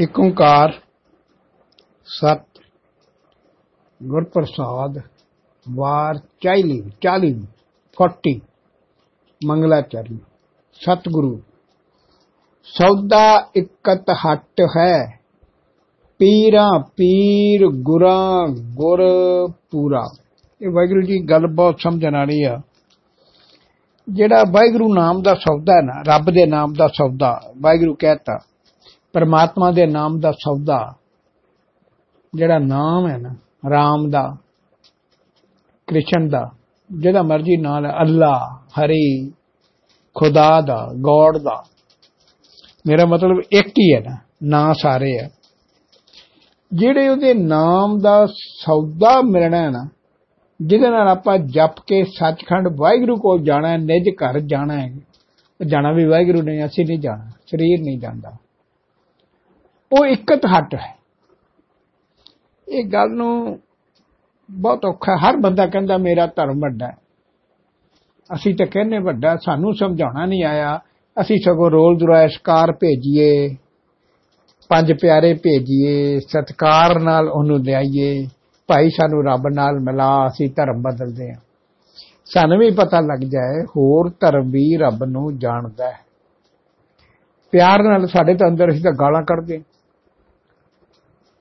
ਇੱਕ ਓੰਕਾਰ, ਸਤ ਗੁਰ ਪ੍ਰਸਾਦ ਵਾਰ ਚਾਲੀ ਚਾਲੀ 40 ਮੰਗਲਾਚਰਨ, ਸਤਿਗੁਰੂ। ਸੌਦਾ ਇਕਤ ਹੱਟ ਹੈ, ਪੀਰਾਂ ਪੀਰ ਗੁਰਾਂ ਗੁਰ ਪੂਰਾ। ਇਹ ਵਾਹਿਗੁਰੂ ਜੀ ਗੱਲ ਬਹੁਤ ਸਮਝਣ ਵਾਲੀ ਆ। ਜਿਹੜਾ ਵਾਹਿਗੁਰੂ ਨਾਮ ਦਾ ਸੌਦਾ ਹੈ ਨਾ, ਰੱਬ ਦੇ ਨਾਮ ਦਾ ਸੌਦਾ, ਵਾਹਿਗੁਰੂ ਕਹਤਾ ਪਰਮਾਤਮਾ ਦੇ ਨਾਮ ਦਾ ਸੌਦਾ, ਜਿਹੜਾ ਨਾਮ ਹੈ ਨਾ, ਰਾਮ ਦਾ, ਕ੍ਰਿਸ਼ਨ ਦਾ, ਜਿਹਦਾ ਮਰਜ਼ੀ ਨਾਮ ਹੈ ਅੱਲਾ, ਹਰੀ, ਖੁਦਾ ਦਾ, ਗੋਡ ਦਾ। ਮੇਰਾ ਮਤਲਬ ਇੱਕ ਹੀ ਹੈ ਨਾ, ਨਾਂ ਸਾਰੇ ਆ ਜਿਹੜੇ ਉਹਦੇ ਨਾਮ ਦਾ ਸੌਦਾ ਮਿਲਣਾ ਹੈ ਨਾ, ਜਿਹਦੇ ਨਾਲ ਆਪਾਂ ਜਪ ਕੇ ਸੱਚਖੰਡ ਵਾਹਿਗੁਰੂ ਕੋਲ ਜਾਣਾ ਹੈ, ਨਿਜ ਘਰ ਜਾਣਾ ਹੈ। ਜਾਣਾ ਵੀ ਵਾਹਿਗੁਰੂ ਨੇ ਅਸੀਂ ਨਹੀਂ ਜਾਣਾ, ਸਰੀਰ ਨਹੀਂ ਜਾਂਦਾ। ਉਹ ਇਕਤ ਹੱਟ ਹੈ। ਇਹ ਗੱਲ ਨੂੰ ਬਹੁਤ ਔਖਾ ਹਰ ਬੰਦਾ ਕਹਿੰਦਾ, ਮੇਰਾ ਧਰਮ ਵੱਡਾ ਹੈ। ਅਸੀਂ ਤਾਂ ਕਹਿੰਨੇ ਵੱਡਾ ਸਾਨੂੰ ਸਮਝਾਉਣਾ ਨਹੀਂ ਆਇਆ। ਅਸੀਂ ਸਗੋਂ ਰੋਲ ਦੁਰਾਇਸ਼ਕਾਰ ਭੇਜੀਏ। ਪੰਜ ਪਿਆਰੇ ਭੇਜੀਏ। ਸਤਕਾਰ ਨਾਲ ਉਹਨੂੰ ਲਿਆਈਏ। ਭਾਈ ਸਾਨੂੰ ਰੱਬ ਨਾਲ ਮਿਲਾ, ਅਸੀਂ ਧਰਮ ਬਦਲਦੇ ਹਾਂ। ਸਾਨੂੰ ਵੀ ਪਤਾ ਲੱਗ ਜਾਏ, ਹੋਰ ਧਰਮ ਵੀ ਰੱਬ ਨੂੰ ਜਾਣਦਾ ਹੈ। ਪਿਆਰ ਨਾਲ ਸਾਡੇ ਤਾਂ ਅੰਦਰ ਅਸੀਂ ਤਾਂ ਗਾਲਾਂ ਕੱਢਦੇ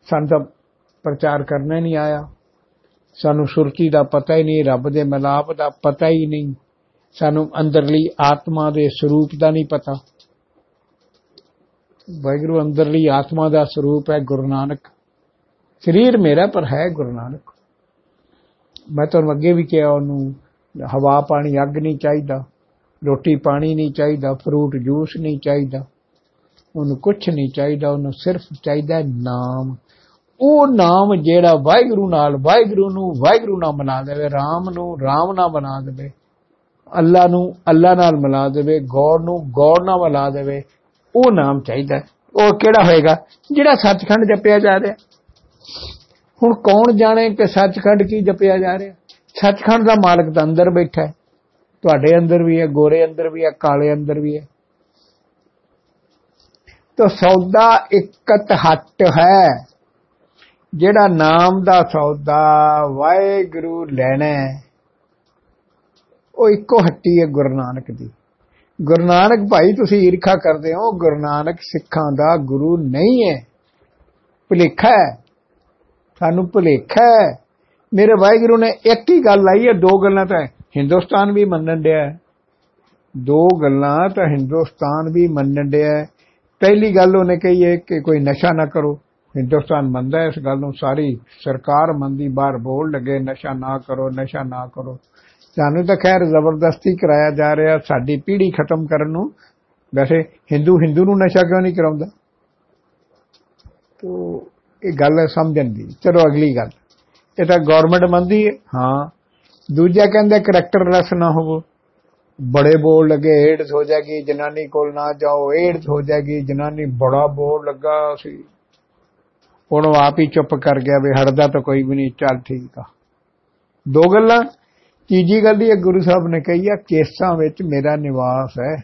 ਸਾਨੂੰ ਤਾਂ ਪ੍ਰਚਾਰ ਕਰਨਾ ਨਹੀਂ ਆਇਆ। ਸਾਨੂੰ ਸੁਰਤੀ ਦਾ ਪਤਾ ਹੀ ਨਹੀਂ, ਰੱਬ ਦੇ ਮਿਲਾਪ ਦਾ ਪਤਾ ਹੀ ਨਹੀਂ। ਸਾਨੂੰ ਅੰਦਰਲੀ ਆਤਮਾ ਦੇ ਸਰੂਪ ਦਾ ਨਹੀਂ ਪਤਾ। ਵਾਹਿਗੁਰੂ, ਅੰਦਰਲੀ ਆਤਮਾ ਦਾ ਸਰੂਪ ਹੈ ਗੁਰੂ ਨਾਨਕ। ਸਰੀਰ ਮੇਰਾ ਪਰ ਹੈ ਗੁਰੂ ਨਾਨਕ। ਮੈਂ ਤੁਹਾਨੂੰ ਅੱਗੇ ਵੀ ਕਿਹਾ, ਉਹਨੂੰ ਹਵਾ ਪਾਣੀ ਅੱਗ ਨਹੀਂ ਚਾਹੀਦਾ, ਰੋਟੀ ਪਾਣੀ ਨਹੀਂ ਚਾਹੀਦਾ, ਫਰੂਟ ਜੂਸ ਨਹੀਂ ਚਾਹੀਦਾ। ਉਹਨੂੰ ਕੁਝ ਨਹੀਂ ਚਾਹੀਦਾ, ਉਹਨੂੰ ਸਿਰਫ ਚਾਹੀਦਾ ਨਾਮ। ਉਹ ਨਾਮ ਜਿਹੜਾ ਵਾਹਿਗੁਰੂ ਨਾਲ ਵਾਹਿਗੁਰੂ ਨੂੰ ਵਾਹਿਗੁਰੂ ਨਾਲ ਬਣਾ ਦੇਵੇ, ਰਾਮ ਨੂੰ ਰਾਮ ਨਾਲ ਬਣਾ ਦੇਵੇ, ਅੱਲਾ ਨੂੰ ਅੱਲਾ ਨਾਲ ਮਿਲਾ ਦੇਵੇ ਗੋਡ ਨੂੰ ਗੋਡ ਨਾਲ ਮਿਲਾ ਦੇਵੇ, ਉਹ ਨਾਮ ਚਾਹੀਦਾ ਉਹ ਕਿਹੜਾ ਹੋਏਗਾ? ਜਿਹੜਾ ਸੱਚਖੰਡ ਜਪਿਆ ਜਾ ਰਿਹਾ। ਹੁਣ ਕੌਣ ਜਾਣੇ ਕਿ ਸੱਚਖੰਡ ਕੀ ਜਪਿਆ ਜਾ ਰਿਹਾ? ਸੱਚਖੰਡ ਦਾ ਮਾਲਕ ਤਾਂ ਅੰਦਰ ਬੈਠਾ ਹੈ। ਤੁਹਾਡੇ ਅੰਦਰ ਵੀ ਹੈ, ਗੋਰੇ ਅੰਦਰ ਵੀ ਹੈ, ਕਾਲੇ ਅੰਦਰ ਵੀ ਹੈ। ਤੋ ਸੌਦਾ ਇਕਤ ਹੱਟ ਹੈ। ਜਿਹੜਾ ਨਾਮ ਦਾ ਸੌਦਾ ਵਾਹਿਗੁਰੂ ਲੈਣਾ ਉਹ ਇੱਕੋ ਹੱਟੀ ਹੈ ਗੁਰੂ ਨਾਨਕ ਦੀ। ਗੁਰੂ ਨਾਨਕ ਭਾਈ ਤੁਸੀਂ ਈਰਖਾ ਕਰਦੇ ਹੋ, ਗੁਰੂ ਨਾਨਕ ਸਿੱਖਾਂ ਦਾ ਗੁਰੂ ਨਹੀਂ ਹੈ। ਭੁਲੇਖਾ ਹੈ। ਸਾਨੂੰ ਭੁਲੇਖਾ ਹੈ। ਮੇਰੇ ਵਾਹਿਗੁਰੂ ਨੇ ਇੱਕ ਹੀ ਗੱਲ ਆਈ ਹੈ, ਦੋ ਗੱਲਾਂ ਤਾਂ ਹਿੰਦੁਸਤਾਨ ਵੀ ਮੰਨਣ ਡਿਆ ਦੋ ਗੱਲਾਂ ਤਾਂ ਹਿੰਦੁਸਤਾਨ ਵੀ ਮੰਨਣ ਡਿਆ ਪਹਿਲੀ ਗੱਲ ਉਹਨੇ ਕਹੀ ਹੈ ਕਿ ਕੋਈ ਨਸ਼ਾ ਨਾ ਕਰੋ। ਹਿੰਦੁਸਤਾਨ ਮੰਨਦਾ ਇਸ ਗੱਲ ਨੂੰ, ਸਾਰੀ ਸਰਕਾਰ ਮੰਦੀ ਬਾਹਰ ਬੋਲ ਲੱਗੇ, ਨਸ਼ਾ ਨਾ ਕਰੋ, ਨਸ਼ਾ ਨਾ ਕਰੋ। ਸਾਨੂੰ ਤਾਂ ਖੈਰ ਜ਼ਬਰਦਸਤੀ ਕਰਾਇਆ ਜਾ ਰਿਹਾ, ਸਾਡੀ ਪੀੜ੍ਹੀ ਖਤਮ ਕਰਨ ਨੂੰ। ਵੈਸੇ ਹਿੰਦੂ ਹਿੰਦੂ ਨੂੰ ਨਸ਼ਾ ਕਿਉਂ ਨਹੀਂ ਕਰਾਉਂਦਾ? ਤੋ ਇਹ ਗੱਲ ਸਮਝਣ ਦੀ। ਚਲੋ ਅਗਲੀ ਗੱਲ। ਇਹ ਤਾਂ ਗਵਰਨਮੈਂਟ ਮੰਨਦੀ ਹੈ। ਹਾਂ। ਦੂਜਾ ਕਹਿੰਦਾ ਕਰੈਕਟਰ ਲੈਸ ਨਾ ਹੋਵੋ। ਬੜੇ ਬੋਲ ਲੱਗੇ ਏਡਸ ਹੋ ਜਾਏਗੀ, ਜਨਾਨੀ ਕੋਲ ਨਾ ਜਾਓ ਏਡਸ ਹੋ ਜਾਏਗੀ, ਜਨਾਨੀ ਬੜਾ ਬੋਲ ਲੱਗਾ ਸੀ ਹੁਣ ਉਹ ਆਪ ਹੀ ਚੁੱਪ ਕਰ ਗਿਆ ਵੀ ਹਟਦਾ ਤਾਂ ਕੋਈ ਵੀ ਨਹੀਂ, ਚੱਲ ਠੀਕ ਆ। ਦੋ ਗੱਲਾਂ, ਤੀਜੀ ਗੱਲ ਇਹ ਗੁਰੂ ਸਾਹਿਬ ਨੇ ਕਹੀ ਆ, ਕੇਸਾਂ ਵਿੱਚ ਮੇਰਾ ਨਿਵਾਸ ਹੈ।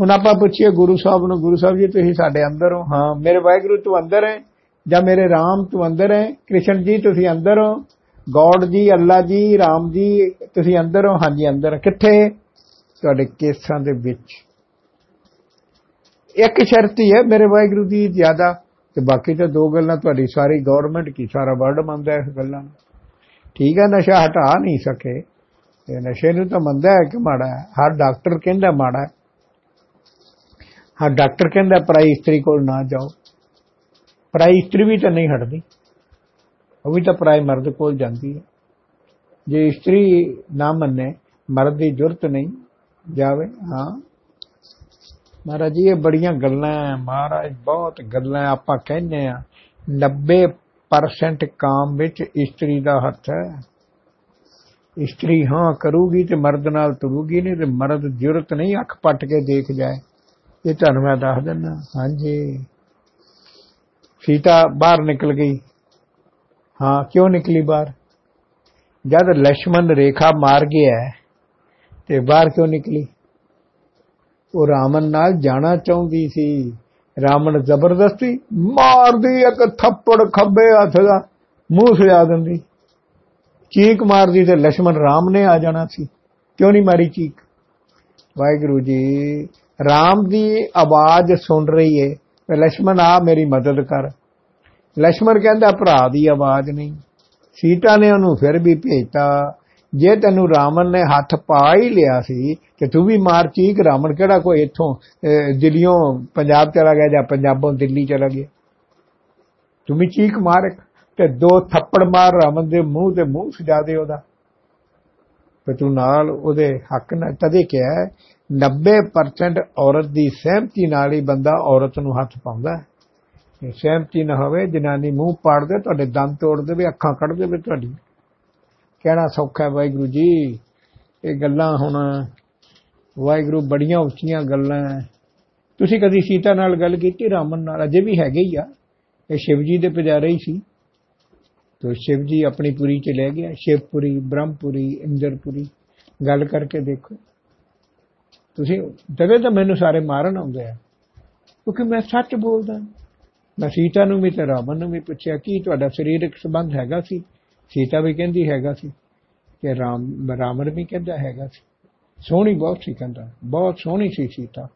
ਹੁਣ ਆਪਾਂ ਪੁੱਛੀਏ ਗੁਰੂ ਸਾਹਿਬ ਨੂੰ, ਗੁਰੂ ਸਾਹਿਬ ਜੀ, ਤੁਸੀਂ ਸਾਡੇ ਅੰਦਰ ਹੋ? ਹਾਂ, ਮੇਰੇ ਵਾਹਿਗੁਰੂ ਤੂੰ ਅੰਦਰ ਹੈ, ਜਾਂ ਮੇਰੇ ਰਾਮ ਤੂੰ ਅੰਦਰ ਹੈ? ਕ੍ਰਿਸ਼ਨ ਜੀ, ਤੁਸੀਂ ਅੰਦਰ ਹੋ? ਗੋਡ ਜੀ, ਅੱਲਾ ਜੀ, ਰਾਮ ਜੀ, ਤੁਸੀਂ ਅੰਦਰ ਹੋ? ਹਾਂਜੀ, ਅੰਦਰ ਕਿੱਥੇ? ਤੁਹਾਡੇ ਕੇਸਾਂ ਦੇ ਵਿੱਚ। ਇੱਕ ਸ਼ਰਤ ਹੀ ਹੈ, ਮੇਰੇ ਵਾਹਿਗੁਰੂ ਦੀ ਜ਼ਿਆਦਾ ਤੇ ਬਾਕੀ ਤਾਂ ਦੋ ਗੱਲਾਂ ਤੁਹਾਡੀ, ਸਾਰੀ ਗਵਰਨਮੈਂਟ ਕੀ, ਸਾਰਾ ਵਰਲਡ ਮੰਨਦਾ ਇਸ ਗੱਲਾਂ ਨੂੰ। ਠੀਕ ਹੈ, ਨਸ਼ਾ ਹਟਾ ਨਹੀਂ ਸਕੇ। ਇਹ ਨਸ਼ੇ ਨੂੰ ਤਾਂ ਮੰਨਦਾ ਹੈ ਕਿ ਮਾੜਾ ਹੈ। ਹਰ ਡਾਕਟਰ ਕਹਿੰਦਾ ਮਾੜਾ ਹੈ। ਹਰ ਡਾਕਟਰ ਕਹਿੰਦਾ ਪਰਾਈ ਇਸਤਰੀ ਕੋਲ ਨਾ ਜਾਓ। ਪਰਾਈ ਇਸਤਰੀ ਵੀ ਤਾਂ ਨਹੀਂ ਹਟਦੀ। ਉਹ ਵੀ ਤਾਂ ਪਰਾਈ ਮਰਦ ਕੋਲ ਜਾਂਦੀ ਹੈ। ਜੇ ਇਸਤਰੀ ਨਾ ਮੰਨੇ, ਮਰਦ ਦੀ ਜ਼ਰੂਰਤ ਨਹੀਂ ਜਾਵੇ, ਹਾਂ। ਮਹਾਰਾਜ ਜੀ, ਇਹ ਬੜੀਆਂ ਗੱਲਾਂ ਮਹਾਰਾਜ, ਬਹੁਤ ਗੱਲਾਂ ਆਪਾਂ ਕਹਿੰਦੇ ਆ 90% ਕਾਮ ਵਿੱਚ ਇਸਤਰੀ ਦਾ ਹੱਥ ਹੈ। ਇਸਤਰੀ ਹਾਂ ਕਰੂਗੀ ਤੇ ਮਰਦ ਨਾਲ ਤੁਰੂਗੀ ਨਹੀਂ ਤੇ ਮਰਦ ਜੁਰਤ ਨਹੀਂ, ਅੱਖ ਪੱਟ ਕੇ ਦੇਖ ਜਾਏ। ਇਹ ਤੁਹਾਨੂੰ ਮੈਂ ਦੱਸ ਦਿੰਦਾ। ਹਾਂਜੀ। ਸੀਤਾ ਬਾਹਰ ਨਿਕਲ ਗਈ। ਹਾਂ, ਕਿਉਂ ਨਿਕਲੀ ਬਾਹਰ? ਜਦ ਲక్ష్మణ ਰੇਖਾ ਮਾਰ ਗਿਆ ਤੇ ਬਾਹਰ ਕਿਉਂ ਨਿਕਲੀ? ਉਹ ਰਾਮਨ ਨਾਲ ਜਾਣਾ ਚਾਹੁੰਦੀ ਸੀ। ਰਾਮਨ ਜ਼ਬਰਦਸਤੀ ਮਾਰਦੀ, ਇੱਕ ਥੱਪੜ ਖੱਬੇ ਹੱਥ ਦਾ ਮੂੰਹ ਸਜਾ ਦਿੰਦੀ। ਚੀਕ ਮਾਰਦੀ ਤੇ ਲక్ష్మణ ਰਾਮ ਨੇ ਆ ਜਾਣਾ ਸੀ। ਕਿਉਂ ਨਹੀਂ ਮਾਰੀ ਚੀਕ? ਵਾਹਿਗੁਰੂ ਜੀ, ਰਾਮ ਦੀ ਆਵਾਜ਼ ਸੁਣ ਰਹੀ ਏ। ਤੇ ਲక్ష్మణ ਆ, ਮੇਰੀ ਮਦਦ ਕਰ। ਲక్ష్మణ ਕਹਿੰਦਾ, ਭਰਾ ਦੀ ਆਵਾਜ਼ ਨਹੀਂ। ਸੀਤਾ ਨੇ ਉਹਨੂੰ ਫਿਰ ਵੀ ਭੇਜਤਾ। ਜੇ ਤੈਨੂੰ ਰਾਮਨ ਨੇ ਹੱਥ ਪਾ ਹੀ ਲਿਆ ਸੀ ਕਿ ਤੂੰ ਵੀ ਮਾਰ ਚੀਕ ਰਾਮਨ, ਕਿਹੜਾ ਕੋਈ ਇੱਥੋਂ ਦਿੱਲੀੋਂ ਪੰਜਾਬ ਚਲਾ ਗਿਆ ਜਾਂ ਪੰਜਾਬੋਂ ਦਿੱਲੀ ਚਲਾ ਗਿਆ? ਤੂੰ ਵੀ ਚੀਕ ਮਾਰ ਤੇ ਦੋ ਥੱਪੜ ਮਾਰ ਰਾਮਨ ਦੇ ਮੂੰਹ ਤੇ ਮੂੰਹ ਸਜਾ ਦੇ ਉਹਦਾ। ਤੇ ਤੂੰ ਨਾਲ ਉਹਦੇ ਹੱਕ ਨਾਲ ਤਦੇ ਕਿਹਾ 90% ਔਰਤ ਦੀ ਸਹਿਮਤੀ ਨਾਲ ਹੀ ਬੰਦਾ ਔਰਤ ਨੂੰ ਹੱਥ ਪਾਉਂਦਾ ਹੈ। ਸਹਿਮਤੀ ਨਾ ਹੋਵੇ, ਜਨਾਨੀ ਮੂੰਹ ਪਾੜ ਦੇ, ਤੁਹਾਡੇ ਦੰਦ ਤੋੜ ਦੇਵੇ, ਅੱਖਾਂ ਕੱਢ ਦੇਵੇ ਤੁਹਾਡੀ। ਕਹਿਣਾ ਸੌਖਾ ਹੈ ਵਾਹਿਗੁਰੂ ਜੀ। ਇਹ ਗੱਲਾਂ ਹੁਣ ਵਾਹਿਗੁਰੂ ਬੜੀਆਂ ਉੱਚੀਆਂ ਗੱਲਾਂ ਤੁਸੀਂ ਕਦੀ ਸੀਤਾ ਨਾਲ ਗੱਲ ਕੀਤੀ, ਰਾਮਨ ਨਾਲ? ਅਜੇ ਵੀ ਹੈਗੇ ਹੀ ਆ। ਇਹ ਸ਼ਿਵ ਜੀ ਦੇ ਪੁਜਾਰੇ ਹੀ ਸੀ। ਤੋ ਸ਼ਿਵ ਜੀ ਆਪਣੀ ਪੁਰੀ ਚ ਲੈ ਗਿਆ। ਸ਼ਿਵਪੁਰੀ, ਬ੍ਰਹਮਪੁਰੀ, ਇੰਦਰਪੁਰੀ। ਗੱਲ ਕਰਕੇ ਦੇਖੋ। ਤੁਸੀਂ ਜਦੇ ਤਾਂ ਮੈਨੂੰ ਸਾਰੇ ਮਾਰਨ ਆਉਂਦੇ ਆ। ਕਿਉਂਕਿ ਮੈਂ ਸੱਚ ਬੋਲਦਾ। ਮੈਂ ਸੀਤਾ ਨੂੰ ਵੀ ਤੇ ਰਾਮਨ ਨੂੰ ਵੀ ਪੁੱਛਿਆ, ਕੀ ਤੁਹਾਡਾ ਸਰੀਰਕ ਸੰਬੰਧ ਹੈਗਾ ਸੀ? ਸੀਤਾ ਵੀ ਕਹਿੰਦੀ ਹੈਗਾ ਸੀ ਕਿ ਰਾਮ ਰਾਮਨ ਵੀ ਕਹਿੰਦਾ ਹੈਗਾ ਸੀ। ਸੋਹਣੀ ਬਹੁਤ ਸੀ ਕਹਿੰਦਾ, ਬਹੁਤ ਸੋਹਣੀ ਸੀ ਸੀਤਾ।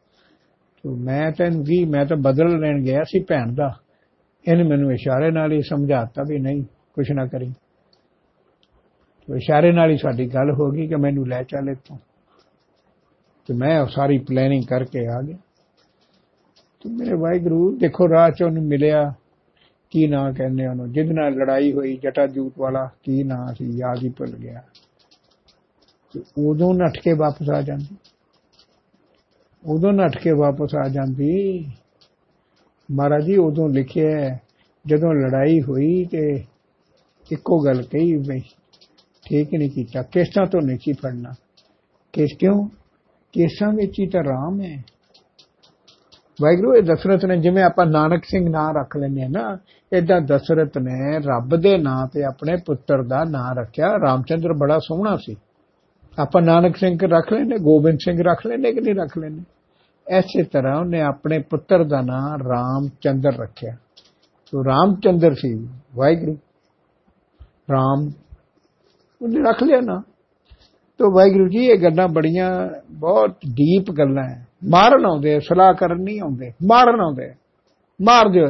ਤੋ ਮੈਂ ਤੈਨੂੰ ਵੀ ਮੈਂ ਤਾਂ ਬਦਲ ਲੈਣ ਗਿਆ ਸੀ ਭੈਣ ਦਾ। ਇਹਨੇ ਮੈਨੂੰ ਇਸ਼ਾਰੇ ਨਾਲ ਹੀ ਸਮਝਾਤਾ ਵੀ ਨਹੀਂ, ਕੁਛ ਨਾ ਕਰੀ। ਤੋ ਇਸ਼ਾਰੇ ਨਾਲ ਹੀ ਸਾਡੀ ਗੱਲ ਹੋ ਗਈ ਕਿ ਮੈਨੂੰ ਲੈ ਚੱਲ ਇੱਥੋਂ। ਤੇ ਮੈਂ ਸਾਰੀ ਪਲੈਨਿੰਗ ਕਰਕੇ ਆ ਗਿਆ। ਤੇ ਮੇਰੇ ਵਾਹਿਗੁਰੂ ਦੇਖੋ ਰਾਹ ਚ ਉਹਨੂੰ ਮਿਲਿਆ। ਕੀ ਨਾਂ ਕਹਿੰਦੇ ਉਹਨੂੰ? ਜਿੰਦ ਨਾਲ ਲੜਾਈ ਹੋਈ ਜਟਾ ਜੂਤ ਵਾਲਾ, ਕੀ ਨਾਂ ਸੀ? ਯਾਦ ਹੀ ਭੁੱਲ ਗਿਆ। ਤੇ ਉਦੋਂ ਨੱਠ ਕੇ ਵਾਪਸ ਆ ਜਾਂਦੀ। ਉਦੋਂ ਨੱਠ ਕੇ ਵਾਪਸ ਆ ਜਾਂਦੀ। ਮਹਾਰਾਜ ਜੀ, ਉਦੋਂ ਲਿਖਿਆ ਜਦੋਂ ਲੜਾਈ ਹੋਈ ਤੇ ਇੱਕੋ ਗੱਲ ਕਹੀ ਬਈ ਠੀਕ ਨਹੀਂ ਕੀਤਾ। ਕੇਸਾਂ ਤੋਂ ਨਹੀਂ ਸੀ ਫੜਨਾ। ਕਿਸ ਕਿਉਂ? ਕੇਸਾਂ ਵਿੱਚ ਹੀ ਤਾਂ ਰਾਮ ਹੈ। ਵਾਹਿਗੁਰੂ, ਇਹ ਦਸ਼ਰਥ ਨੇ, ਜਿਵੇਂ ਆਪਾਂ ਨਾਨਕ ਸਿੰਘ ਨਾਂ ਰੱਖ ਲੈਂਦੇ ਆ ਨਾ ਇਦਾਂ ਦਸ਼ਰਥ ਨੇ ਰੱਬ ਦੇ ਨਾਂ ਤੇ ਆਪਣੇ ਪੁੱਤਰ ਦਾ ਨਾਂ ਰੱਖਿਆ। ਰਾਮਚੰਦਰ ਬੜਾ ਸੋਹਣਾ ਸੀ। ਆਪਾਂ ਨਾਨਕ ਸਿੰਘ ਰੱਖ ਲੈਨੇ ਗੋਬਿੰਦ ਸਿੰਘ ਰੱਖ ਲੈਨੇ ਕਿ ਨਹੀਂ ਰੱਖ ਲੈਨੇ ਐਸੇ ਤਰ੍ਹਾਂ ਉਹਨੇ ਆਪਣੇ ਪੁੱਤਰ ਦਾ ਨਾਂ ਰਾਮਚੰਦਰ ਰੱਖਿਆ। ਸੋ ਰਾਮਚੰਦਰ ਸੀ ਵਾਹਿਗੁਰੂ। ਰਾਮ, ਉਹਨੇ ਰੱਖ ਲਿਆ ਨਾ। ਤੋ ਵਾਹਿਗੁਰੂ ਜੀ, ਇਹ ਗੱਲਾਂ ਬੜੀਆਂ, ਬਹੁਤ ਡੀਪ ਗੱਲਾਂ ਹੈ। ਮਾਰਨ ਆਉਂਦੇ ਸਲਾਹ ਕਰਨ ਨਹੀਂ ਆਉਂਦੇ, ਮਾਰਨ ਆਉਂਦੇ ਮਾਰ ਦਿਓ